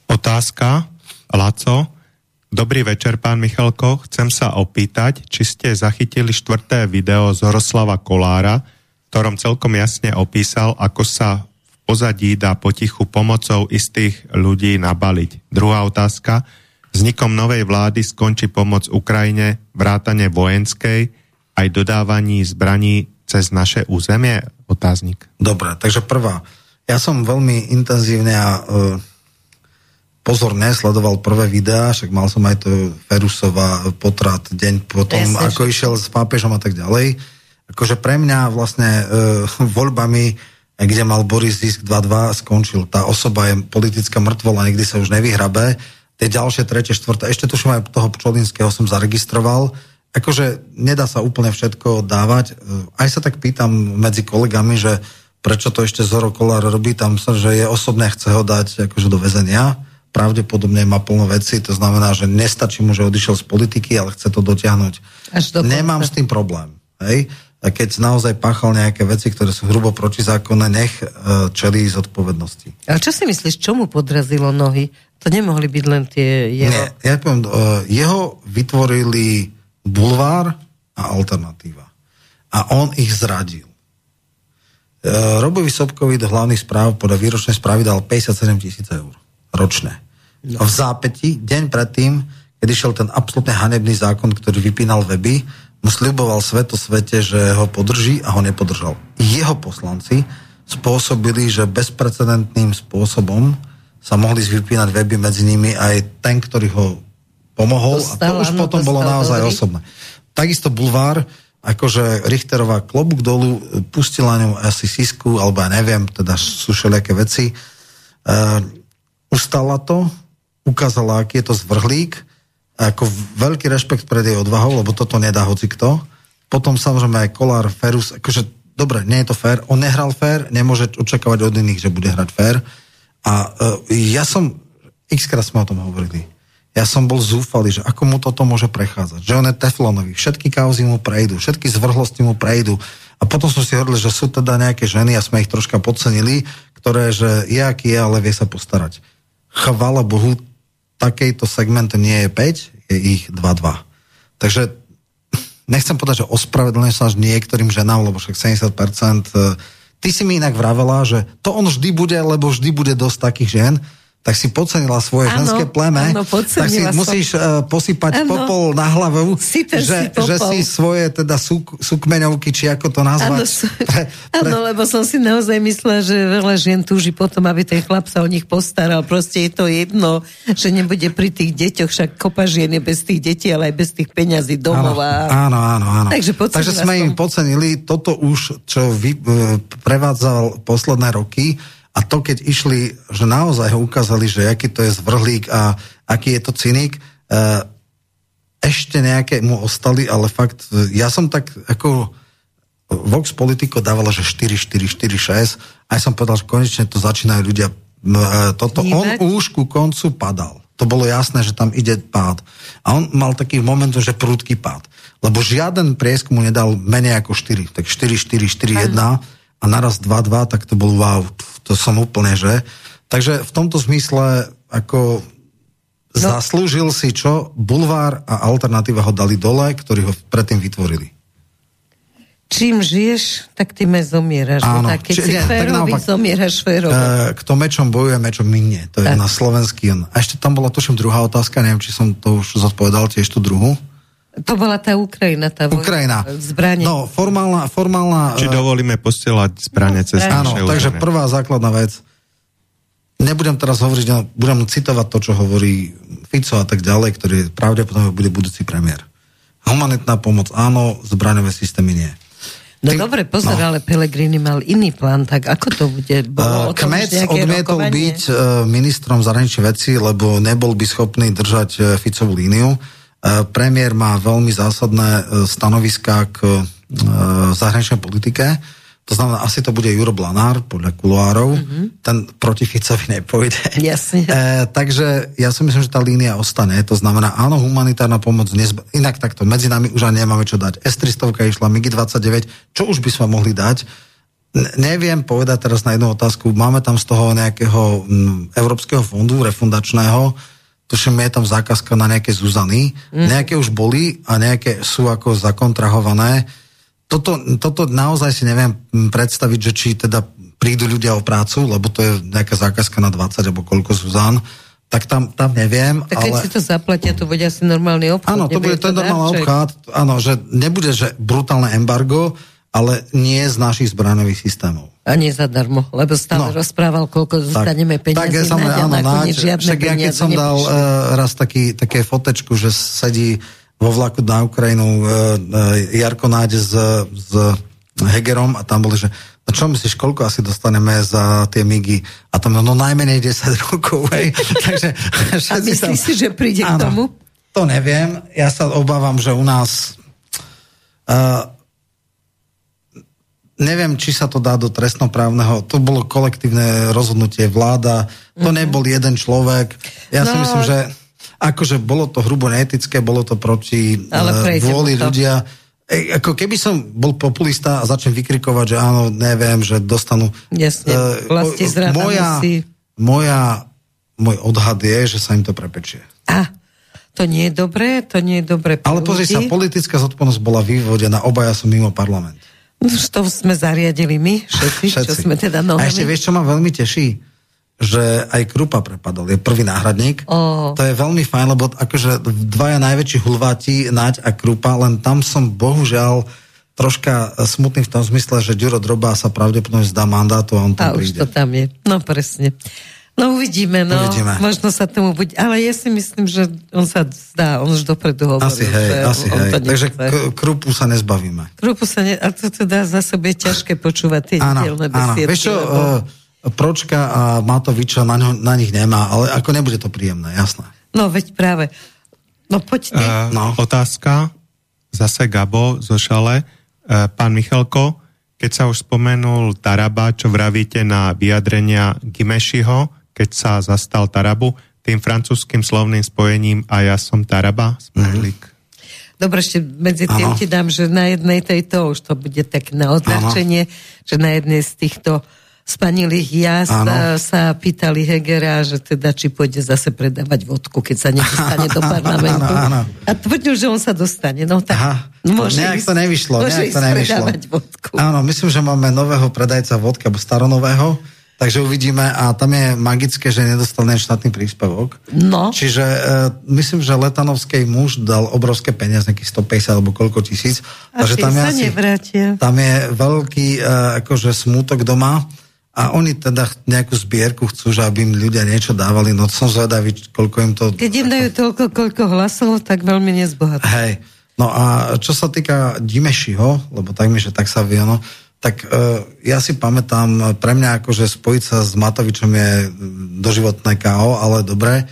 Otázka, Laco. Dobrý večer, pán Michalko. Chcem sa opýtať, či ste zachytili štvrté video z Horoslava Kolára, v ktorom celkom jasne opísal, ako sa v pozadí dá potichu pomocou istých ľudí nabaliť. Druhá otázka. Vznikom novej vlády skončí pomoc Ukrajine, vrátane vojenskej, aj dodávaní zbraní cez naše územie? Otáznik. Dobre, takže prvá. Ja som veľmi intenzívne a uh, pozorne sledoval prvé videá, však mal som aj to Ferusova potrat deň potom, Jasne, ako išiel s pápežom a tak ďalej. Akože pre mňa vlastne uh, voľbami, kde mal Boris zisk 2-2, skončil. Tá osoba je politická mŕtvola, nikdy sa už nevyhrabe. Tie ďalšie, tretie, štvrté, ešte tuším aj toho Pčolinského som zaregistroval. Akože nedá sa úplne všetko dávať. Aj sa tak pýtam medzi kolegami, že prečo to ešte Zoro Kolár robí, tam sa, že je osobné, chce ho dať akože do väzenia, pravdepodobne má plno veci, to znamená, že nestačí mu, že odišiel z politiky, ale chce to dotiahnuť. Do Nemám s tým problém. Hej? A keď naozaj páchal nejaké veci, ktoré sú hrubo protizákonné, nech uh, čelí zodpovednosti. A čo si myslíš, čo mu podrazilo nohy? To nemohli byť len tie jeho... Nie, ja poviem, uh, jeho vytvorili bulvár a alternatíva. A on ich zradil. E, Robovi Sobkovi do hlavných správ podľa výročnej správy dal 57 tisíc eur ročné. No. V zápäti, deň predtým, keď išiel ten absolútne hanebný zákon, ktorý vypínal weby, mu sľuboval sveto svete, že ho podrží a ho nepodržal. Jeho poslanci spôsobili, že bezprecedentným spôsobom sa mohli vypínať weby medzi nimi aj ten, ktorý ho pomohol Dostal, a to už áno, potom bolo naozaj dobrý. osobné. Takisto Bulvár, akože Richterová klobúk dolu, pustila ňu asi Sisku, alebo ja neviem, teda sú všelijaké veci. Uh, ustala to, ukázala, aký je to zvrhlík, ako veľký rešpekt pred jej odvahou, lebo toto nedá hoci kto. Potom samozrejme aj Kolár, Ferus, akože dobre, nie je to fér, on nehral fér, nemôže očakávať od iných, že bude hrať fér. A uh, ja som, x krát sme o tom hovorili, ja som bol zúfalý, že ako mu toto môže prechádzať. Že on je teflonový, všetky kauzy mu prejdú, všetky zvrhlosti mu prejdú. A potom som si hovoril, že sú teda nejaké ženy, a sme ich troška podcenili, ktoré, že je aký je, ale vie sa postarať. Chvala Bohu, takejto segment nie je 5, je ich 2-2. Takže nechcem povedať, že ospravedlňujem sa až niektorým ženám, lebo však 70%. E, ty si mi inak vravela, že to on vždy bude, lebo vždy bude dosť takých žien tak si podcenila svoje ano, ženské pleme, ano, tak si som. musíš uh, posypať ano, popol na hlavu, si že, si že si svoje teda suk, sukmeňovky, či ako to nazvať. Áno, pre, pre... lebo som si naozaj myslela, že veľa žien túži potom, aby ten chlap sa o nich postaral. Proste je to jedno, že nebude pri tých deťoch, však kopa žien je bez tých detí, ale aj bez tých peňazí domov. Áno, áno, áno. Takže, Takže sme som. im podcenili toto už, čo vy, uh, prevádzal posledné roky, a to, keď išli, že naozaj ho ukázali, že aký to je zvrhlík a aký je to cynik, eh, ešte nejaké mu ostali, ale fakt, ja som tak ako Vox Politico dávala, že 4, 4, 4, 6 a ja som povedal, že konečne to začínajú ľudia eh, toto. Vnímať? On už ku koncu padal. To bolo jasné, že tam ide pád. A on mal taký moment, že prúdky pád. Lebo žiaden prieskum mu nedal menej ako 4. Tak 4, 4, 4, 1 a naraz 2, 2, tak to bol wow to som úplne, že? Takže v tomto zmysle ako no. zaslúžil si čo? Bulvár a alternatíva ho dali dole, ktorí ho predtým vytvorili. Čím žiješ, tak tým zomieraš. Áno. Tak keď Či, si nie, férový, zomieraš férovo. E, kto mečom bojuje, mečom minie. To tak. je na slovenský. A ešte tam bola tuším druhá otázka, neviem, či som to už zodpovedal tiež tú druhú. To bola tá Ukrajina, tá Ukrajina. zbranie. No, formálna, formálna... Či e, dovolíme posielať zbranie cez Áno, takže prvá základná vec. Nebudem teraz hovoriť, no, budem citovať to, čo hovorí Fico a tak ďalej, ktorý pravdepodobne bude budúci premiér. Humanitná pomoc áno, zbraňové systémy nie. No Tým, dobre, pozor, no. ale Pelegrini mal iný plán, tak ako to bude? Bolo uh, Kmec odmietol rokovanie? byť uh, ministrom zahraničných vecí, lebo nebol by schopný držať uh, Ficovú líniu. E, premiér má veľmi zásadné e, stanoviská k e, zahraničnej politike. To znamená, asi to bude Juro Blanár, podľa kuloárov. Mm-hmm. Ten proti Ficovi nepôjde. Jasne. E, takže ja si myslím, že tá línia ostane. To znamená, áno, humanitárna pomoc, nezba... inak takto, medzi nami už ani nemáme čo dať. S-300 išla, MiG-29, čo už by sme mohli dať? N- neviem povedať teraz na jednu otázku. Máme tam z toho nejakého m, Európskeho fondu refundačného, tuším, je tam zákazka na nejaké Zuzany, mm. nejaké už boli a nejaké sú ako zakontrahované. Toto, toto naozaj si neviem predstaviť, že či teda prídu ľudia o prácu, lebo to je nejaká zákazka na 20 alebo koľko Zuzan, tak tam, tam neviem. Tak keď ale... si to zaplatia, to bude asi normálny obchod. Áno, to bude to normálny obchod, áno, že nebude, že brutálne embargo, ale nie z našich zbraňových systémov. A nie zadarmo, lebo stále no, rozprával, koľko zostaneme peniazy. Tak som, áno, náč, však ja keď som dal uh, raz taký, také fotečku, že sedí vo vlaku na Ukrajinu uh, uh, Jarko Náď s, s Hegerom a tam boli, že no čo myslíš, koľko asi dostaneme za tie migy? A tam no najmenej 10 rokov. Hej. Takže, a myslíš tam... si, že príde áno, k tomu? To neviem. Ja sa obávam, že u nás uh, neviem, či sa to dá do trestnoprávneho, to bolo kolektívne rozhodnutie vláda, to mm-hmm. nebol jeden človek. Ja no, si myslím, že akože bolo to hrubo neetické, bolo to proti uh, vôli to. ľudia. E, ako keby som bol populista a začnem vykrikovať, že áno, neviem, že dostanú... Jasne, uh, moja, musí... moja, môj odhad je, že sa im to prepečie. A, to nie je dobré, to nie je dobré. Ale pozri sa, politická zodpovednosť bola vyvodená, obaja sú mimo parlament. Už to sme zariadili my, všetci, všetci. čo sme teda nohami. A ešte vieš, čo ma veľmi teší? Že aj Krupa prepadol, je prvý náhradník. Oh. To je veľmi fajn, lebo akože dvaja najväčší hulváti, Naď a Krupa, len tam som bohužiaľ troška smutný v tom zmysle, že Ďuro Droba sa pravdepodobne zdá mandátu a on tam a príde. už to tam je, no presne. No uvidíme, no. Uvidíme. Možno sa tomu bude, ale ja si myslím, že on sa zdá, on už dopredu hovoril. Asi hej, že asi on hej. To Takže k- krupu sa nezbavíme. Krupu sa ne, a to teda za sebe je ťažké počúvať tie áno, dielne áno. besiedky. Vieš čo, lebo... uh, Pročka a Matoviča na, ňo, na nich nemá, ale ako nebude to príjemné, jasné. No veď práve. No poď ty. Uh, No. Otázka, zase Gabo zo Šale. Uh, pán Michalko, keď sa už spomenul Taraba, čo vravíte na vyjadrenia Gimešiho, keď sa zastal Tarabu, tým francúzským slovným spojením a ja som Taraba, smajlik. Dobre, ešte medzi tým Áno. ti dám, že na jednej tejto, už to bude tak na odľahčenie, že na jednej z týchto spanilých jazd Áno. a sa pýtali Hegera, že teda či pôjde zase predávať vodku, keď sa nedostane do parlamentu. Áno, áno. A tvrdil, že on sa dostane. No tak Aha, môže nejak ísť, to nevyšlo, môže nejak to ísť nevyšlo. predávať vodku. Áno, myslím, že máme nového predajca vodky, alebo staronového, takže uvidíme a tam je magické, že nedostal len štátny príspevok. No, Čiže uh, myslím, že Letanovskej muž dal obrovské peniaze, nejakých 150 alebo koľko tisíc. a takže tam je, asi, nevrátia. tam je veľký uh, akože smútok doma a oni teda nejakú zbierku chcú, že aby im ľudia niečo dávali, no som zvedavý, koľko im to... Keď im dajú toľko, koľko hlasov, tak veľmi nezbohatí. Hej. No a čo sa týka Dimešiho, lebo tak mi, že tak sa vie, no, tak uh, ja si pamätám, pre mňa akože spojiť sa s Matovičom je doživotné KO, ale dobre.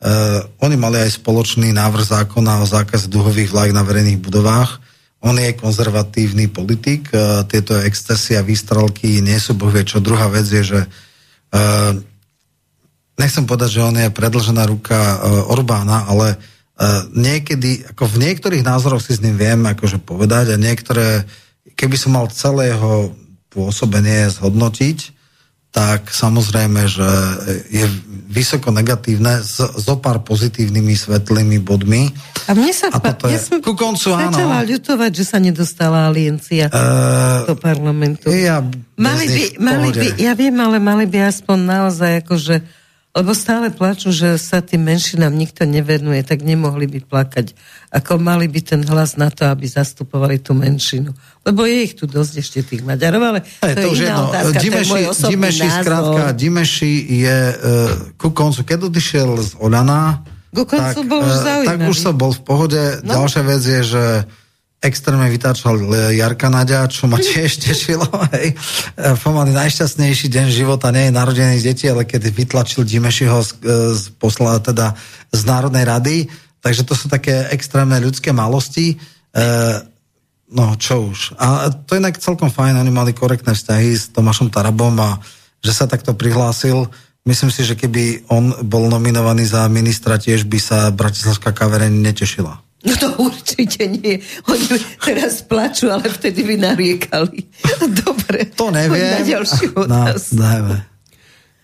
Uh, oni mali aj spoločný návrh zákona o zákaze duhových vlak na verejných budovách. On je konzervatívny politik, uh, tieto excesy a výstrelky nie sú bohvie čo. Druhá vec je, že uh, nechcem povedať, že on je predlžená ruka uh, Orbána, ale uh, niekedy, ako v niektorých názoroch si s ním viem akože povedať a niektoré, keby som mal celé jeho pôsobenie zhodnotiť, tak samozrejme, že je vysoko negatívne s zo pár pozitívnymi svetlými bodmi. A mne sa A toto je- ja som ku koncu, áno. ľutovať, že sa nedostala aliencia Uh, do parlamentu. ja Mali by, mali by, ja viem, ale mali by aspoň naozaj akože, lebo stále plačú, že sa tým menšinám nikto nevenuje, tak nemohli by plakať. Ako mali by ten hlas na to, aby zastupovali tú menšinu. Lebo je ich tu dosť ešte tých Maďarov, ale Hej, to, je už iná jedno. otázka, to je Dimeši, môj osobný Dimeši, názor. skrátka, Dimeši je uh, ku koncu, keď odišiel z Olana, Ku koncu bol už eh, zaujímavý. tak už som bol v pohode. No. Ďalšia vec je, že extrémne vytáčal eh, Jarka Nadia, čo ma tiež tešilo. Hej. Eh, Pomaly najšťastnejší deň života nie je narodený z detí, ale keď vytlačil Dimešiho z, eh, z posla, teda z Národnej rady. Takže to sú také extrémne ľudské malosti. E, No, čo už. A to je inak celkom fajn, oni mali korektné vzťahy s Tomášom Tarabom a že sa takto prihlásil. Myslím si, že keby on bol nominovaný za ministra, tiež by sa Bratislavská kavereň netešila. No to určite nie. Oni teraz plačú, ale vtedy by nariekali. Dobre. To neviem. Na ďalšiu No, otázku. dajme.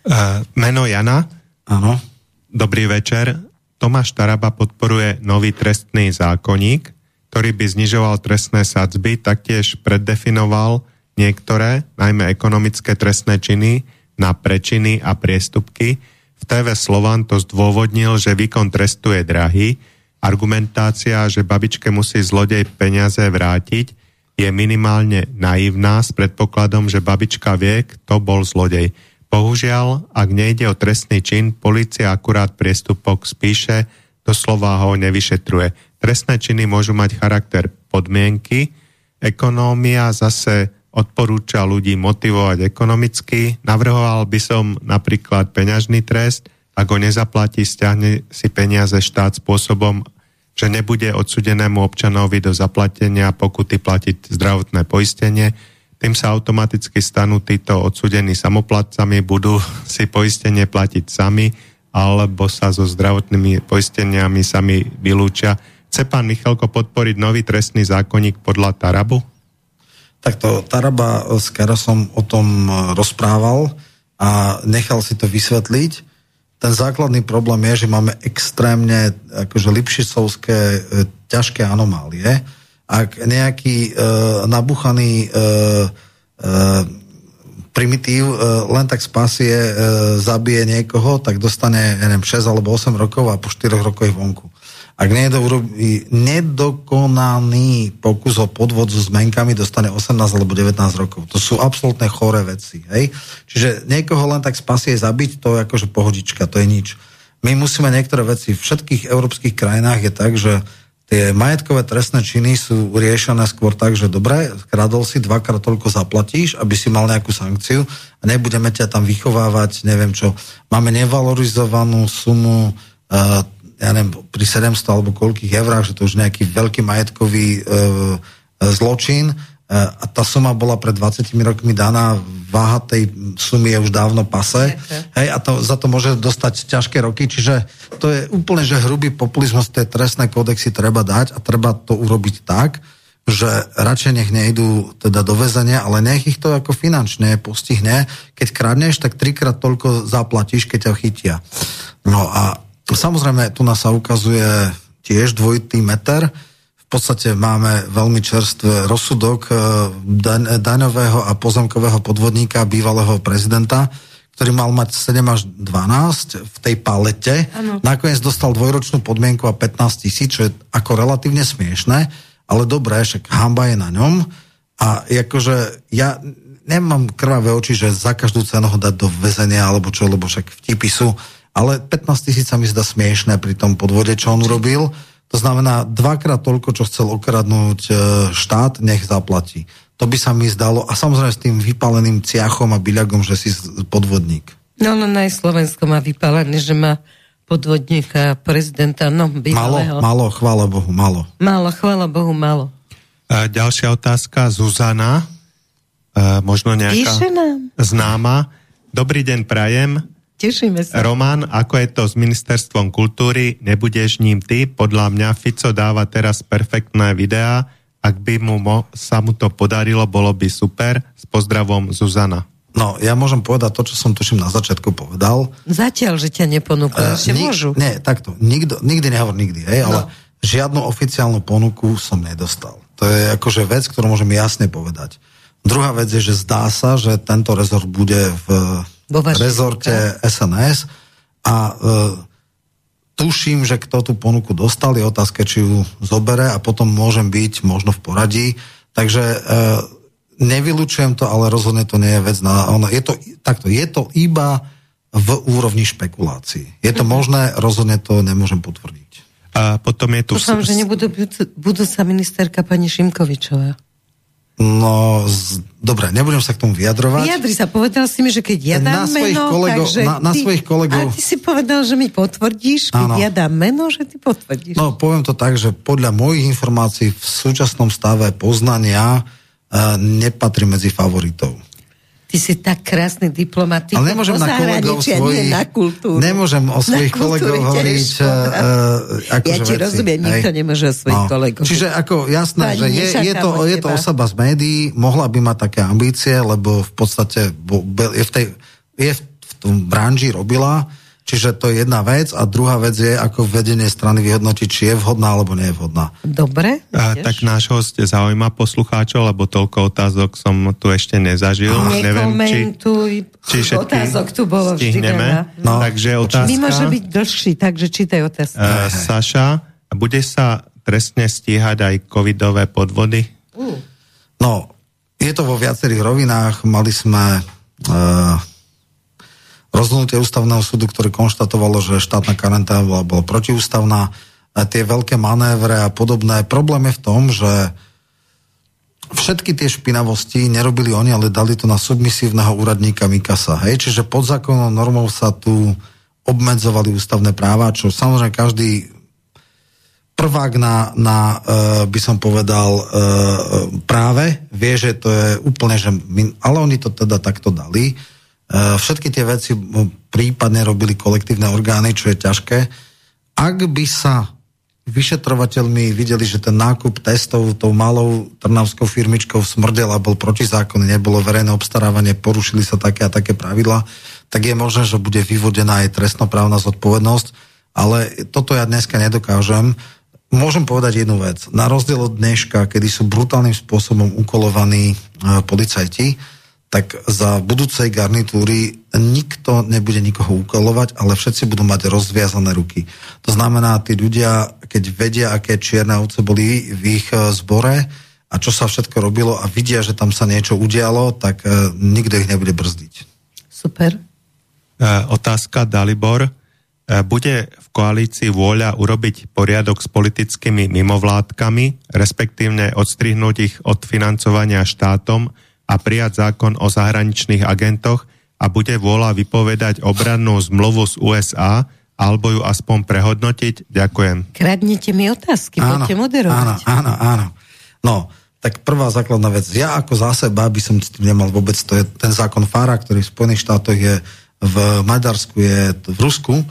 Uh, meno Jana, Áno. dobrý večer. Tomáš Taraba podporuje nový trestný zákonník, ktorý by znižoval trestné sadzby, taktiež preddefinoval niektoré, najmä ekonomické trestné činy, na prečiny a priestupky. V TV Slovan to zdôvodnil, že výkon trestu je drahý. Argumentácia, že babičke musí zlodej peniaze vrátiť, je minimálne naivná s predpokladom, že babička vie, kto bol zlodej. Bohužiaľ, ak nejde o trestný čin, policia akurát priestupok spíše, doslova ho nevyšetruje. Trestné činy môžu mať charakter podmienky, ekonómia zase odporúča ľudí motivovať ekonomicky. Navrhoval by som napríklad peňažný trest, ak ho nezaplatí, stiahne si peniaze štát spôsobom, že nebude odsudenému občanovi do zaplatenia pokuty platiť zdravotné poistenie. Tým sa automaticky stanú títo odsudení samoplatcami, budú si poistenie platiť sami, alebo sa so zdravotnými poisteniami sami vylúčia. Chce pán Michalko podporiť nový trestný zákonník podľa Tarabu? Takto Taraba s Karasom o tom e, rozprával a nechal si to vysvetliť. Ten základný problém je, že máme extrémne akože lipšicovské e, ťažké anomálie. Ak nejaký e, nabuchaný e, e, primitív e, len tak spasie, e, zabije niekoho, tak dostane ja neviem, 6 alebo 8 rokov a po 4 rokoch je vonku. Ak niekto urobí nedokonaný pokus o podvod so zmenkami, dostane 18 alebo 19 rokov. To sú absolútne choré veci. Hej? Čiže niekoho len tak spasie zabiť, to je akože pohodička, to je nič. My musíme niektoré veci v všetkých európskych krajinách je tak, že tie majetkové trestné činy sú riešené skôr tak, že dobre, kradol si, dvakrát toľko zaplatíš, aby si mal nejakú sankciu a nebudeme ťa tam vychovávať, neviem čo. Máme nevalorizovanú sumu uh, ja neviem, pri 700 alebo koľkých eurách, že to už nejaký veľký majetkový e, zločin e, a tá suma bola pred 20 rokmi daná, váha tej sumy je už dávno pase hej, a to, za to môže dostať ťažké roky, čiže to je úplne, že hrubý populizmus, tie trestné kódexy treba dať a treba to urobiť tak, že radšej nech nejdú teda do väzenia, ale nech ich to ako finančne postihne. Keď kradneš, tak trikrát toľko zaplatíš, keď ťa chytia. No a Samozrejme, tu nás sa ukazuje tiež dvojitý meter. V podstate máme veľmi čerstvý rozsudok eh, daňového a pozemkového podvodníka bývalého prezidenta, ktorý mal mať 7 až 12 v tej palete. Ano. Nakoniec dostal dvojročnú podmienku a 15 tisíc, čo je ako relatívne smiešné, ale dobré, však hamba je na ňom. A akože ja nemám krvavé oči, že za každú cenu ho dať do väzenia alebo čo, lebo však vtipy sú ale 15 tisíc sa mi zdá smiešné pri tom podvode, čo on urobil. To znamená, dvakrát toľko, čo chcel okradnúť e, štát, nech zaplatí. To by sa mi zdalo, a samozrejme s tým vypáleným ciachom a byľagom, že si podvodník. No, no, aj Slovensko má vypálený, že má podvodníka prezidenta, no, bývalého. Malo, malo, chvála Bohu, malo. Malo, chvála Bohu, malo. A ďalšia otázka, Zuzana, e, možno nejaká známa. Dobrý deň, Prajem. Tešíme sa. Roman, ako je to s ministerstvom kultúry, nebudeš ním ty? Podľa mňa Fico dáva teraz perfektné videá. Ak by mu mo, sa mu to podarilo, bolo by super. S pozdravom Zuzana. No, ja môžem povedať to, čo som tuším na začiatku povedal. Zatiaľ, že ťa neponúkli, uh, ešte nik- môžu. Nie, takto. Nikdo, nikdy nehovor nikdy, hej, no. ale žiadnu oficiálnu ponuku som nedostal. To je akože vec, ktorú môžem jasne povedať. Druhá vec je, že zdá sa, že tento rezort bude v rezorte SNS a e, tuším, že kto tú ponuku dostal, je otázka, či ju zobere a potom môžem byť možno v poradí. Takže e, nevylučujem to, ale rozhodne to nie je vec na... Ono, je to, takto, je to iba v úrovni špekulácií. Je to mhm. možné, rozhodne to nemôžem potvrdiť. A potom je tu... Dúfam, že nebudú budúca ministerka pani Šimkovičová. No, z, dobre, nebudem sa k tomu vyjadrovať. Vyjadri sa, povedal si mi, že keď ja dám na svojich meno, kolegov, takže na, na ty, svojich kolegov... A ty si povedal, že mi potvrdíš, keď ano. ja dám meno, že ty potvrdíš. No, poviem to tak, že podľa mojich informácií v súčasnom stave poznania uh, nepatrí medzi favoritov. Ty si tak krásny diplomat. Ale nemôžem na kolegov svojich... na kultúru. Nemôžem o svojich kolegov hovoriť... Uh, ako ja ti veci, rozumiem, hej. nikto nemôže o svojich no. kolegov. Čiže ako jasné, že je, je, to, je to osoba z médií, mohla by mať také ambície, lebo v podstate je v, tej, je v tom branži robila Čiže to je jedna vec a druhá vec je, ako vedenie strany vyhodnotiť, či je vhodná alebo nie je vhodná. Dobre. A, tak náš host zaujíma poslucháčov, lebo toľko otázok som tu ešte nezažil. A, Neviem, či, či všetky otázok tu bolo stihneme. vždy No. Takže otázka... My môže byť dlhší, takže čítaj otázku. Uh, Saša, bude sa trestne stíhať aj covidové podvody? Uh. No, je to vo viacerých rovinách. Mali sme... Uh, rozhodnutie ústavného súdu, ktoré konštatovalo, že štátna karanténa bola, protiústavná, a tie veľké manévre a podobné. Problém je v tom, že všetky tie špinavosti nerobili oni, ale dali to na submisívneho úradníka Mikasa. Hej? Čiže pod zákonnou normou sa tu obmedzovali ústavné práva, čo samozrejme každý prvák na, na uh, by som povedal, uh, práve vie, že to je úplne, že my, ale oni to teda takto dali. E, všetky tie veci prípadne robili kolektívne orgány, čo je ťažké. Ak by sa vyšetrovateľmi videli, že ten nákup testov tou malou trnavskou firmičkou smrdel a bol protizákonný, nebolo verejné obstarávanie, porušili sa také a také pravidla, tak je možné, že bude vyvodená aj trestnoprávna zodpovednosť, ale toto ja dneska nedokážem. Môžem povedať jednu vec. Na rozdiel od dneška, kedy sú brutálnym spôsobom ukolovaní e, policajti, tak za budúcej garnitúry nikto nebude nikoho ukolovať, ale všetci budú mať rozviazané ruky. To znamená, tí ľudia, keď vedia, aké čierne ovce boli v ich e, zbore a čo sa všetko robilo a vidia, že tam sa niečo udialo, tak uh, nikto ich nebude brzdiť. Super. Uh, otázka Dalibor. Bude v koalícii vôľa urobiť poriadok s politickými mimovládkami, respektívne odstrihnúť ich od financovania štátom a prijať zákon o zahraničných agentoch a bude vôľa vypovedať obrannú zmluvu z USA alebo ju aspoň prehodnotiť? Ďakujem. Kradnete mi otázky, áno, poďte moderovať. Áno, áno, áno. No, tak prvá základná vec. Ja ako za seba by som s tým nemal vôbec, to je ten zákon FARA, ktorý v Spojených štátoch je v Maďarsku, je v Rusku,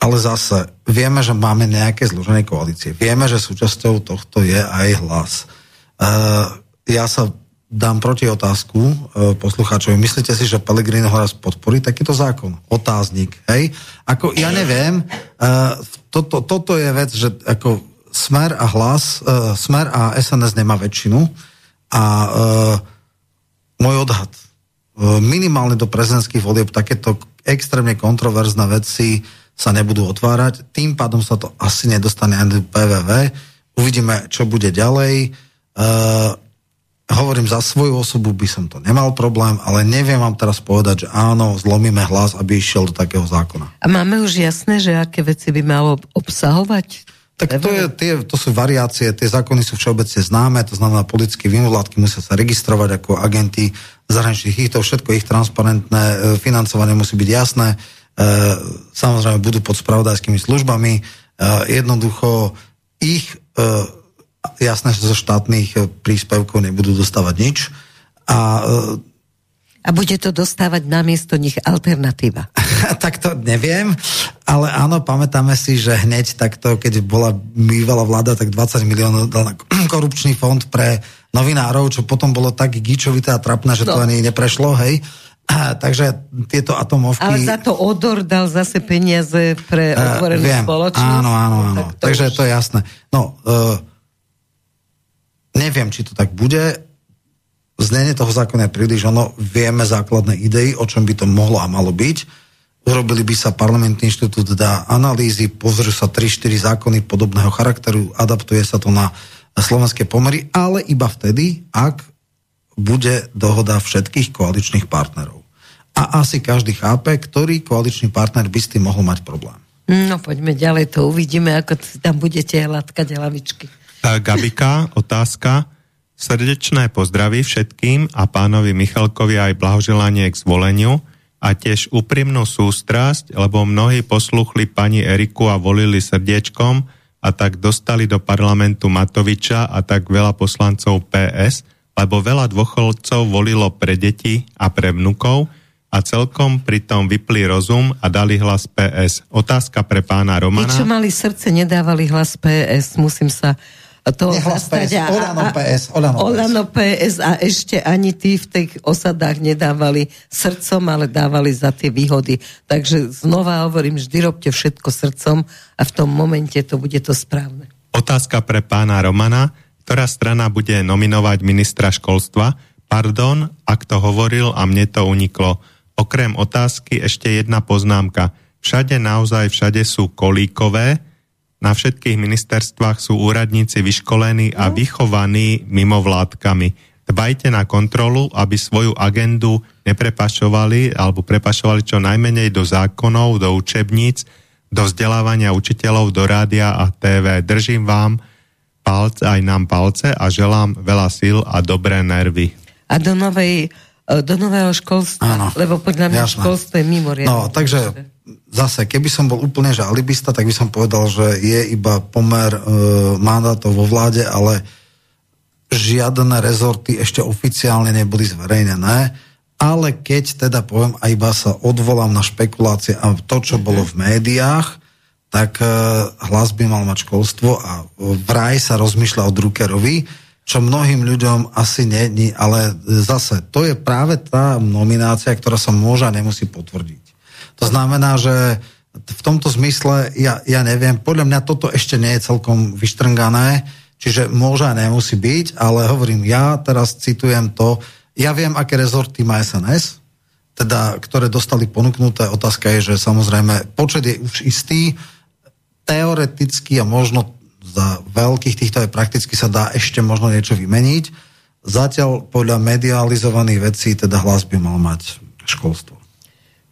ale zase vieme, že máme nejaké zložené koalície. Vieme, že súčasťou tohto je aj hlas. Uh, ja sa dám proti otázku e, poslucháčovi. Myslíte si, že Pellegrino raz podporí takýto zákon? Otáznik, hej? Ako, ja neviem, e, toto, toto je vec, že ako Smer a hlas, e, Smer a SNS nemá väčšinu a e, môj odhad, e, minimálne do prezidentských volieb takéto extrémne kontroverzné veci sa nebudú otvárať, tým pádom sa to asi nedostane ani do PVV. Uvidíme, čo bude ďalej. E, hovorím za svoju osobu, by som to nemal problém, ale neviem vám teraz povedať, že áno, zlomíme hlas, aby išiel do takého zákona. A máme už jasné, že aké veci by malo obsahovať? Tak to, je, tie, to sú variácie, tie zákony sú všeobecne známe, to znamená politické mimovládky musia sa registrovať ako agenti zahraničných ich, to všetko ich transparentné, e, financovanie musí byť jasné, e, samozrejme budú pod spravodajskými službami, e, jednoducho ich jasné, že zo štátnych eh, príspevkov nebudú dostávať nič. A, a bude to dostávať namiesto nich alternatíva? tak to neviem, ale áno, pamätáme si, že hneď takto, keď bola bývalá vláda, tak 20 miliónov dal na korupčný fond pre novinárov, čo potom bolo tak gíčovité a trapné, že no. to ani neprešlo, hej. A, takže tieto atomovky... Ale za to Odor dal zase peniaze pre otvorenú uh, spoločnosť. Áno, áno, áno. Tak takže už... to je jasné. No, uh, Neviem, či to tak bude. Znenie toho zákona je príliš ono. Vieme základné idei, o čom by to mohlo a malo byť. Urobili by sa parlamentný inštitút, dá analýzy, pozrú sa 3-4 zákony podobného charakteru, adaptuje sa to na slovenské pomery, ale iba vtedy, ak bude dohoda všetkých koaličných partnerov. A asi každý chápe, ktorý koaličný partner by s tým mohol mať problém. No poďme ďalej, to uvidíme, ako tam budete hladkať hlavičky. Gabika, otázka. Srdečné pozdravy všetkým a pánovi Michalkovi aj blahoželanie k zvoleniu a tiež úprimnú sústrasť, lebo mnohí posluchli pani Eriku a volili srdiečkom a tak dostali do parlamentu Matoviča a tak veľa poslancov PS, lebo veľa dôchodcov volilo pre deti a pre vnukov a celkom pritom vypli rozum a dali hlas PS. Otázka pre pána Romana. Tí, čo mali srdce, nedávali hlas PS. Musím sa to zastať. A, Olano PS. Olano, Olano PS. a ešte ani tí v tých osadách nedávali srdcom, ale dávali za tie výhody. Takže znova hovorím, vždy robte všetko srdcom a v tom momente to bude to správne. Otázka pre pána Romana. Ktorá strana bude nominovať ministra školstva? Pardon, ak to hovoril a mne to uniklo. Okrem otázky ešte jedna poznámka. Všade naozaj všade sú kolíkové, na všetkých ministerstvách sú úradníci vyškolení a no. vychovaní mimovládkami. Dbajte na kontrolu, aby svoju agendu neprepašovali alebo prepašovali čo najmenej do zákonov, do učebníc, do vzdelávania učiteľov, do rádia a TV. Držím vám palce, aj nám palce a želám veľa síl a dobré nervy. A do novej do nového školstva, Áno, lebo podľa mňa jasné. školstvo je mimoriadne. No, takže zase, keby som bol úplne že alibista, tak by som povedal, že je iba pomer e, mandátov vo vláde, ale žiadne rezorty ešte oficiálne neboli zverejnené, ale keď teda poviem a iba sa odvolám na špekulácie a to, čo mm-hmm. bolo v médiách, tak e, hlas by mal mať školstvo a vraj sa rozmýšľa o Druckerovi, čo mnohým ľuďom asi nie, ale zase to je práve tá nominácia, ktorá sa môže a nemusí potvrdiť. To znamená, že v tomto zmysle, ja, ja neviem, podľa mňa toto ešte nie je celkom vyštrngané, čiže môže a nemusí byť, ale hovorím, ja teraz citujem to, Ja viem, aké rezorty má SNS, teda, ktoré dostali ponúknuté. Otázka je, že samozrejme počet je už istý. Teoreticky a možno za veľkých týchto aj prakticky sa dá ešte možno niečo vymeniť. Zatiaľ podľa medializovaných vecí teda hlas by mal mať školstvo.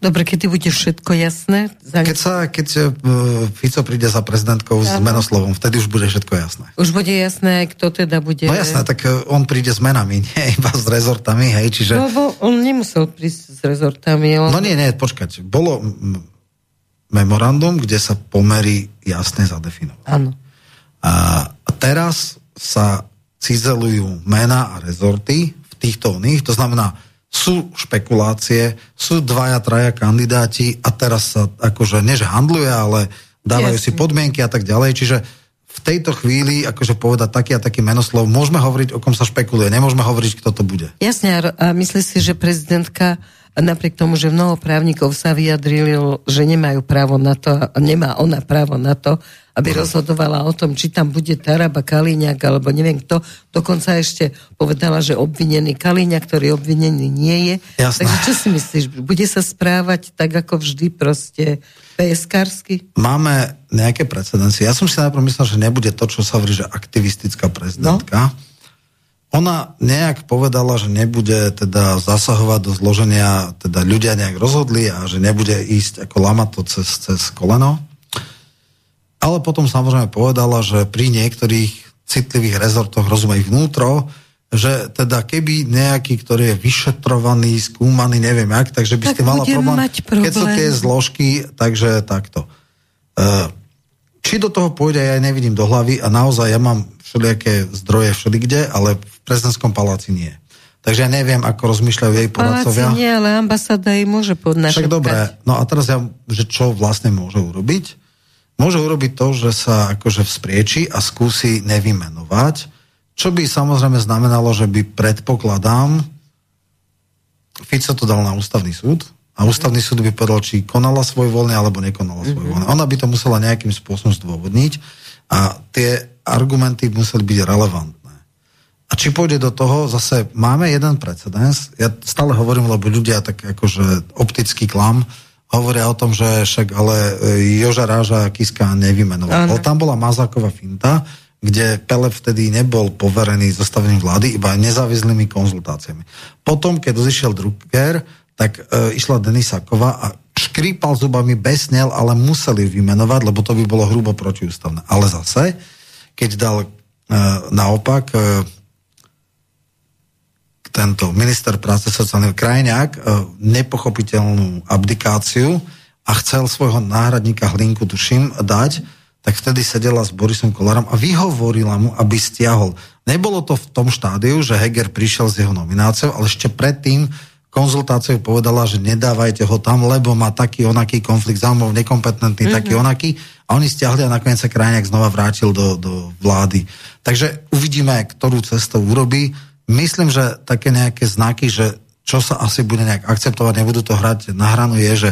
Dobre, keď bude všetko jasné? Za... Keď, sa, keď uh, Fico príde za prezidentkou s menoslovom, vtedy už bude všetko jasné. Už bude jasné, kto teda bude... No jasné, tak uh, on príde s menami, nie iba s rezortami, hej, čiže... No, bo on nemusel prísť s rezortami. On... No nie, nie, počkať. Bolo memorandum, kde sa pomery jasne zadefinovali. Áno. A teraz sa cizelujú mena a rezorty v týchto oných, to znamená, sú špekulácie, sú dvaja, traja kandidáti a teraz sa akože než handluje, ale dávajú Jasne. si podmienky a tak ďalej, čiže v tejto chvíli, akože povedať taký a taký menoslov, môžeme hovoriť, o kom sa špekuluje, nemôžeme hovoriť, kto to bude. Jasne, a myslíš si, že prezidentka napriek tomu, že mnoho právnikov sa vyjadrilo, že nemajú právo na to, nemá ona právo na to, aby rozhodovala o tom, či tam bude Taraba Kaliňák, alebo neviem kto. Dokonca ešte povedala, že obvinený Kaliňák, ktorý obvinený nie je. Jasné. Takže čo si myslíš? Bude sa správať tak, ako vždy, proste PSK-sky? Máme nejaké precedencie. Ja som si najprv myslel, že nebude to, čo sa hovorí, že aktivistická prezidentka. No? Ona nejak povedala, že nebude teda zasahovať do zloženia, teda ľudia nejak rozhodli a že nebude ísť ako lamato cez, cez koleno. Ale potom samozrejme povedala, že pri niektorých citlivých rezortoch, rozumej vnútro, že teda keby nejaký, ktorý je vyšetrovaný, skúmaný, neviem jak, takže by tak ste mala problém, problém, keď sú tie zložky, takže takto. Uh, či do toho pôjde, ja nevidím do hlavy a naozaj ja mám všelijaké zdroje všelikde, ale v prezidentskom paláci nie. Takže ja neviem, ako rozmýšľajú jej poradcovia. Paláci nie, ale ambasáda jej môže podnášať. Však dobré, no a teraz ja, že čo vlastne môže urobiť? Môže urobiť to, že sa akože vzprieči a skúsi nevymenovať, čo by samozrejme znamenalo, že by predpokladám, Fico to dal na ústavný súd, a ústavný súd by povedal, či konala svoj voľne alebo nekonala svoj voľne. Ona by to musela nejakým spôsobom zdôvodniť a tie argumenty museli byť relevantné. A či pôjde do toho, zase máme jeden precedens, ja stále hovorím, lebo ľudia tak akože optický klam, hovoria o tom, že však ale e, Joža Ráža Kiska nevymenoval. Tam bola Mazáková finta, kde Pele vtedy nebol poverený zostavením vlády, iba nezávislými konzultáciami. Potom, keď zišiel Drucker, tak e, išla Denisáková a škrípal zubami, besnel, ale museli vymenovať, lebo to by bolo hrubo protiústavné. Ale zase, keď dal e, naopak e, tento minister práce sociálneho krajňák e, nepochopiteľnú abdikáciu a chcel svojho náhradníka Hlinku, tuším, dať, tak vtedy sedela s Borisom Kolárom a vyhovorila mu, aby stiahol. Nebolo to v tom štádiu, že Heger prišiel s jeho nomináciou, ale ešte predtým konzultáciu povedala, že nedávajte ho tam, lebo má taký onaký konflikt záujmov, nekompetentný, mm-hmm. taký onaký. A oni stiahli a nakoniec sa krajňák znova vrátil do, do vlády. Takže uvidíme, ktorú cestou urobí. Myslím, že také nejaké znaky, že čo sa asi bude nejak akceptovať, nebudú to hrať na hranu, je, že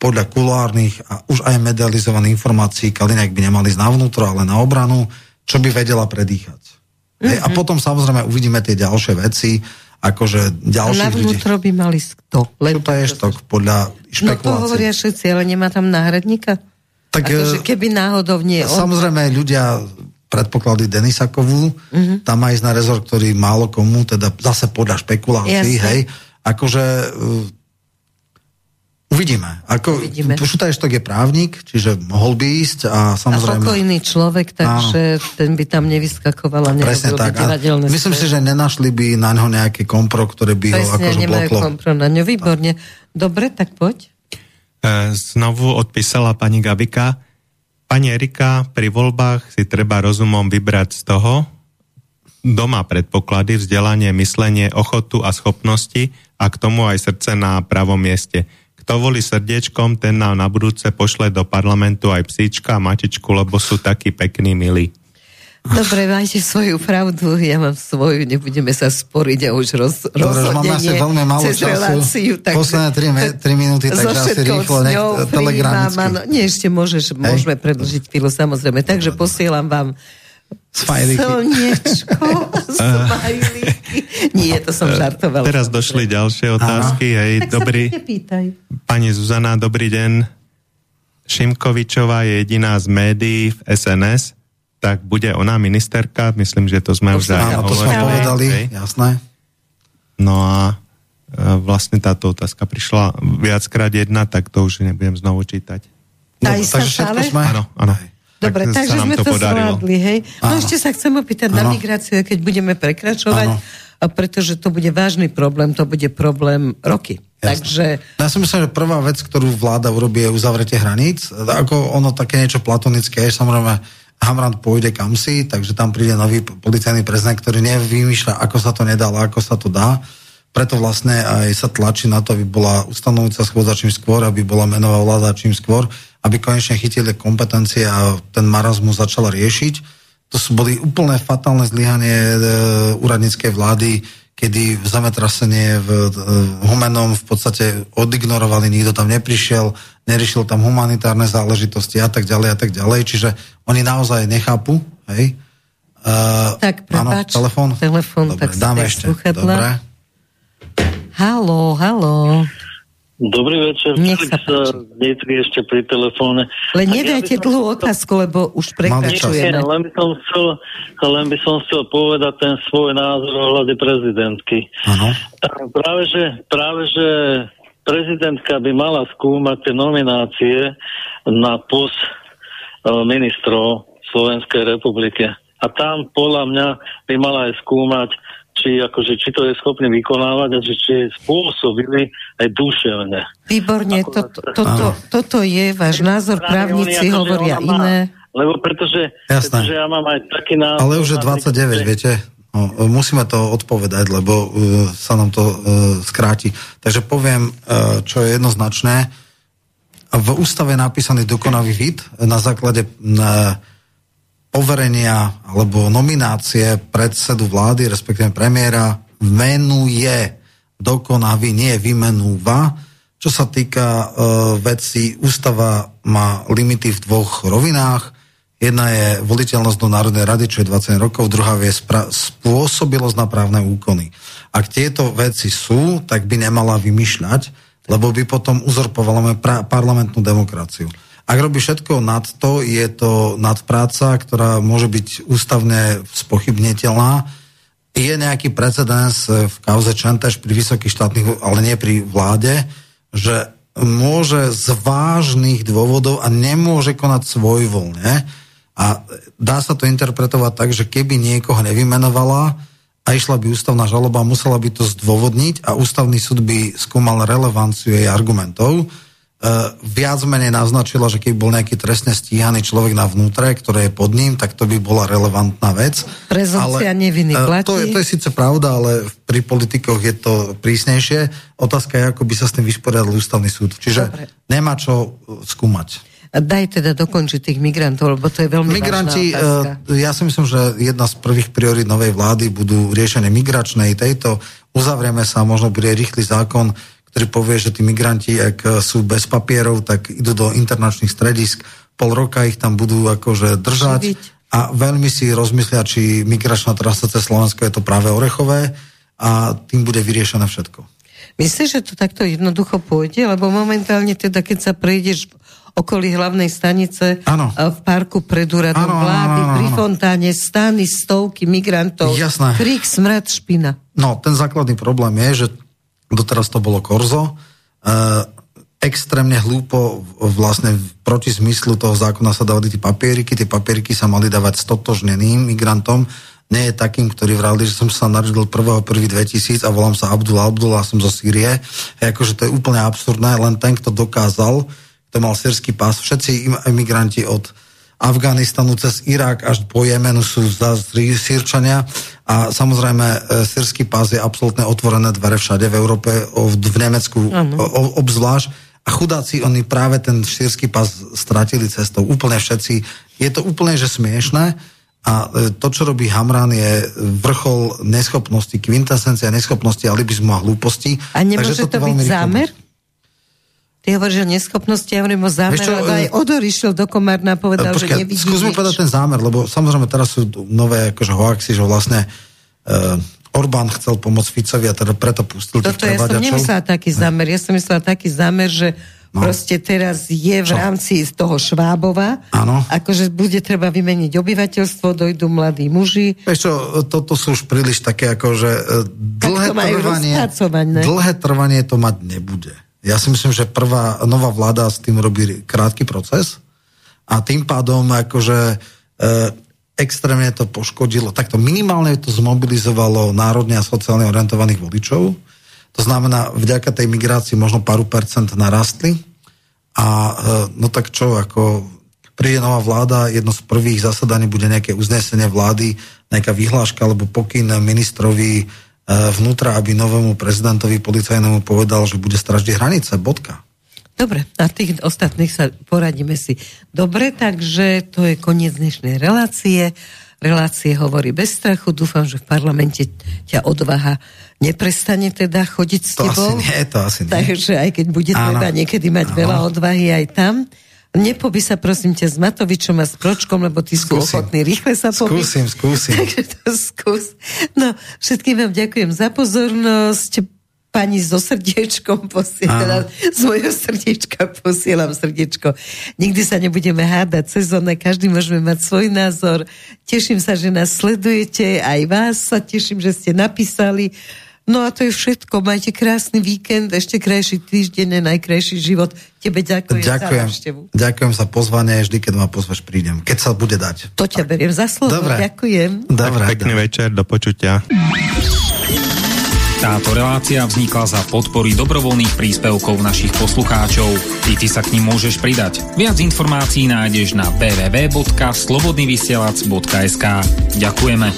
podľa kulárnych a už aj medializovaných informácií Kaliňák by nemali ísť na vnútro, ale na obranu, čo by vedela predýchať. Mm-hmm. Hej, a mhm. potom samozrejme uvidíme tie ďalšie veci akože ďalších Na vnútro by mali kto? Len to je štok, podľa špekulácií. No to hovoria všetci, ale nemá tam náhradníka? Tak, akože keby náhodou nie. Samozrejme, ľudia predpoklady Denisakovú, uh-huh. tam má ísť na rezort, ktorý málo komu, teda zase podľa špekulácií, Jasne. hej, akože Uvidíme. Ako, Uvidíme. Šutajštok je právnik, čiže mohol by ísť a samozrejme... A pokojný človek, takže áno. ten by tam nevyskakoval a Presne tak. A myslím si, že nenašli by na ňo nejaké kompro, ktoré by Presne, ho akože bloklo. kompro na ňo. Výborne. Dobre, tak poď. E, znovu odpísala pani Gabika. Pani Erika, pri voľbách si treba rozumom vybrať z toho, doma predpoklady, vzdelanie, myslenie, ochotu a schopnosti a k tomu aj srdce na pravom mieste kto volí srdiečkom, ten nám na budúce pošle do parlamentu aj psíčka a matičku, lebo sú takí pekní, milí. Dobre, máte svoju pravdu, ja mám svoju, nebudeme sa sporiť a už roz, Dobre, máme asi veľmi málo času, reláciu, tak, posledné 3, 3 minúty, takže asi rýchlo nech telegramicky. Nie, ešte môžeš, môžeme predlžiť chvíľu, samozrejme. Takže posielam vám Smajlíky. Slniečko, smajlíky. Nie, to som žartovala. Teraz došli ďalšie otázky. Hej, Tak dobrý, pani Zuzana, dobrý deň. Šimkovičová je jediná z médií v SNS, tak bude ona ministerka? Myslím, že to sme Už už, aj Áno, to sme povedali, Hej. jasné. No a e, vlastne táto otázka prišla viackrát jedna, tak to už nebudem znovu čítať. Istá takže všetko sme... Áno, áno. Dobre, Tak takže sme to to, podarilo. zvládli, hej. No Áno. ešte sa chcem opýtať na Áno. migráciu, keď budeme prekračovať, Áno. a pretože to bude vážny problém, to bude problém roky. Jasné. Takže Ja si myslím, že prvá vec, ktorú vláda urobí, je uzavretie hraníc. Ako ono také niečo platonické, je samozrejme Hamran pôjde kam si, takže tam príde nový policajný prezident, ktorý nevymýšľa, ako sa to nedá, ale ako sa to dá. Preto vlastne aj sa tlačí na to, aby bola ustanovujúca schôdza čím skôr, aby bola menová vláda čím skôr, aby konečne chytili kompetencie a ten marazmus začala riešiť. To sú boli úplne fatálne zlyhanie e, úradníckej vlády, kedy v zemetrasenie v e, Humenom v podstate odignorovali, nikto tam neprišiel, neriešil tam humanitárne záležitosti a tak ďalej a tak ďalej. Čiže oni naozaj nechápu, hej? Uh, Tak, áno, prepáč, telefón? telefón, Dobre, tak dáme ešte. Dobre. halo, halo. Dobrý večer, Nech Felix sa páči. eh, Nitri ešte pri telefóne. Len nedajte ja dlhú otázku, lebo už prekračujeme. len by, som chcel, len by som chcel povedať ten svoj názor ohľade prezidentky. Áno. Práve že, práve, že prezidentka by mala skúmať tie nominácie na post eh, ministrov Slovenskej republiky. A tam podľa mňa by mala aj skúmať, či, akože, či to je schopný vykonávať a či, či spôsobili aj duševne. Výborne, Ako- toto, toto, toto je váš názor, právnici Oni akože hovoria má- iné. Lebo pretože, Jasné. pretože ja mám aj taký názor. Ale už je napríklad, 29, že- viete? No, musíme to odpovedať, lebo uh, sa nám to uh, skráti. Takže poviem, uh, čo je jednoznačné. V ústave je napísaný dokonavý vid na základe uh, poverenia alebo nominácie predsedu vlády, respektíve premiéra, menuje dokonavý, nie vymenúva. Čo sa týka uh, veci, ústava má limity v dvoch rovinách. Jedna je voliteľnosť do Národnej rady, čo je 20 rokov, druhá je spra- spôsobilosť na právne úkony. Ak tieto veci sú, tak by nemala vymýšľať, lebo by potom uzurpovala pra- parlamentnú demokraciu. Ak robí všetko nad to, je to nadpráca, ktorá môže byť ústavne spochybniteľná. Je nejaký precedens v kauze Čentež pri vysokých štátnych, ale nie pri vláde, že môže z vážnych dôvodov a nemôže konať svojvoľne. A dá sa to interpretovať tak, že keby niekoho nevymenovala a išla by ústavná žaloba, musela by to zdôvodniť a ústavný súd by skúmal relevanciu jej argumentov. Uh, viac menej naznačila, že keby bol nejaký trestne stíhaný človek na vnútre, ktoré je pod ním, tak to by bola relevantná vec. Prezumpcia neviny eh, platí. To je, to je síce pravda, ale pri politikoch je to prísnejšie. Otázka je, ako by sa s tým vysporiadal ústavný súd. Čiže Dobre. nemá čo eh, skúmať. Daj teda dokončiť tých migrantov, lebo to je veľmi Migranti, vážna otázka. eh, ja si myslím, že jedna z prvých priorít novej vlády budú riešenie migračnej tejto. Uzavrieme sa, možno bude rýchly zákon, ktorý povie, že tí migranti, ak sú bez papierov, tak idú do internačných stredisk, pol roka ich tam budú akože držať Živiť. a veľmi si rozmyslia, či migračná trasa cez Slovensko je to práve orechové a tým bude vyriešené všetko. Myslíš, že to takto jednoducho pôjde? Lebo momentálne teda, keď sa prejdeš okolí hlavnej stanice Áno. a v parku pred úradom áno, vlády, áno, pri áno. fontáne, stány stovky migrantov. Jasné. Krík, smrad, špina. No, ten základný problém je, že doteraz to bolo korzo. E, extrémne hlúpo vlastne proti zmyslu toho zákona sa dávali tie papieriky. Tie papieriky sa mali dávať stotožneným migrantom, nie je takým, ktorý vrali, že som sa narodil 1.1.2000 a volám sa Abdul Abdul a som zo Sýrie. E, akože to je úplne absurdné, len ten, kto dokázal, kto mal sírsky pás, všetci im- imigranti od Afganistanu cez Irak až po Jemenu sú za Sýrčania a samozrejme e, sírsky pás je absolútne otvorené dvere všade v Európe, v Nemecku Áno. o- obzvlášť a chudáci oni práve ten sírsky pás stratili cestou, úplne všetci. Je to úplne že smiešné a e, to, čo robí Hamran, je vrchol neschopnosti, kvintesencia neschopnosti, alibizmu a hlúposti. A nemôže Takže to byť veľmi rýchlo zámer? Ty hovoríš o neschopnosti, ja hovorím o zámer, čo, aj e, Odor išiel do Komárna a povedal, počkej, že nevidí Skús mi povedať ten zámer, lebo samozrejme teraz sú nové akože hoaxy, že vlastne uh, Orbán chcel pomôcť Ficovi a teda preto pustil Toto ja som nemyslela taký zámer, ja som myslela taký zámer, že No. Proste teraz je v Čo? rámci z toho Švábova, ano. akože bude treba vymeniť obyvateľstvo, dojdú mladí muži. Vieš čo, toto sú už príliš také ako, že e, dlhé trvanie, dlhé trvanie to mať nebude. Ja si myslím, že prvá nová vláda s tým robí krátky proces a tým pádom akože e, extrémne to poškodilo. Takto minimálne to zmobilizovalo národne a sociálne orientovaných voličov to znamená, vďaka tej migrácii možno pár percent narastli. A e, no tak čo, ako príde nová vláda, jedno z prvých zasadaní bude nejaké uznesenie vlády, nejaká vyhláška alebo pokyn ministrovi vnútra, aby novému prezidentovi policajnému povedal, že bude straždiť hranice. Bodka. Dobre, a tých ostatných sa poradíme si. Dobre, takže to je koniec dnešnej relácie relácie hovorí bez strachu. Dúfam, že v parlamente ťa odvaha neprestane teda chodiť s to tebou. Asi nie, to asi nie. Takže aj keď bude treba niekedy mať Áno. veľa odvahy aj tam. Nepoby sa prosím ťa s Matovičom a s Pročkom, lebo tí skúsim. sú ochotní rýchle sa pobiť. Skúsim, skúsim. Takže to skús. No, všetkým vám ďakujem za pozornosť pani so srdiečkom posielam, z mojho srdiečka posielam srdiečko. Nikdy sa nebudeme hádať sezónne, každý môžeme mať svoj názor. Teším sa, že nás sledujete, aj vás sa teším, že ste napísali. No a to je všetko. Majte krásny víkend, ešte krajší týždeň, najkrajší život. Tebe ďakujem, ďakujem za návštevu. Ďakujem za pozvanie, vždy, keď ma pozvaš, prídem. Keď sa bude dať. To ťa beriem za slovo, Dobre. ďakujem. Dobre. Pekný večer, do počutia. Táto relácia vznikla za podpory dobrovoľných príspevkov našich poslucháčov. I ty sa k ním môžeš pridať. Viac informácií nájdeš na www.slobodnyvysielac.sk Ďakujeme.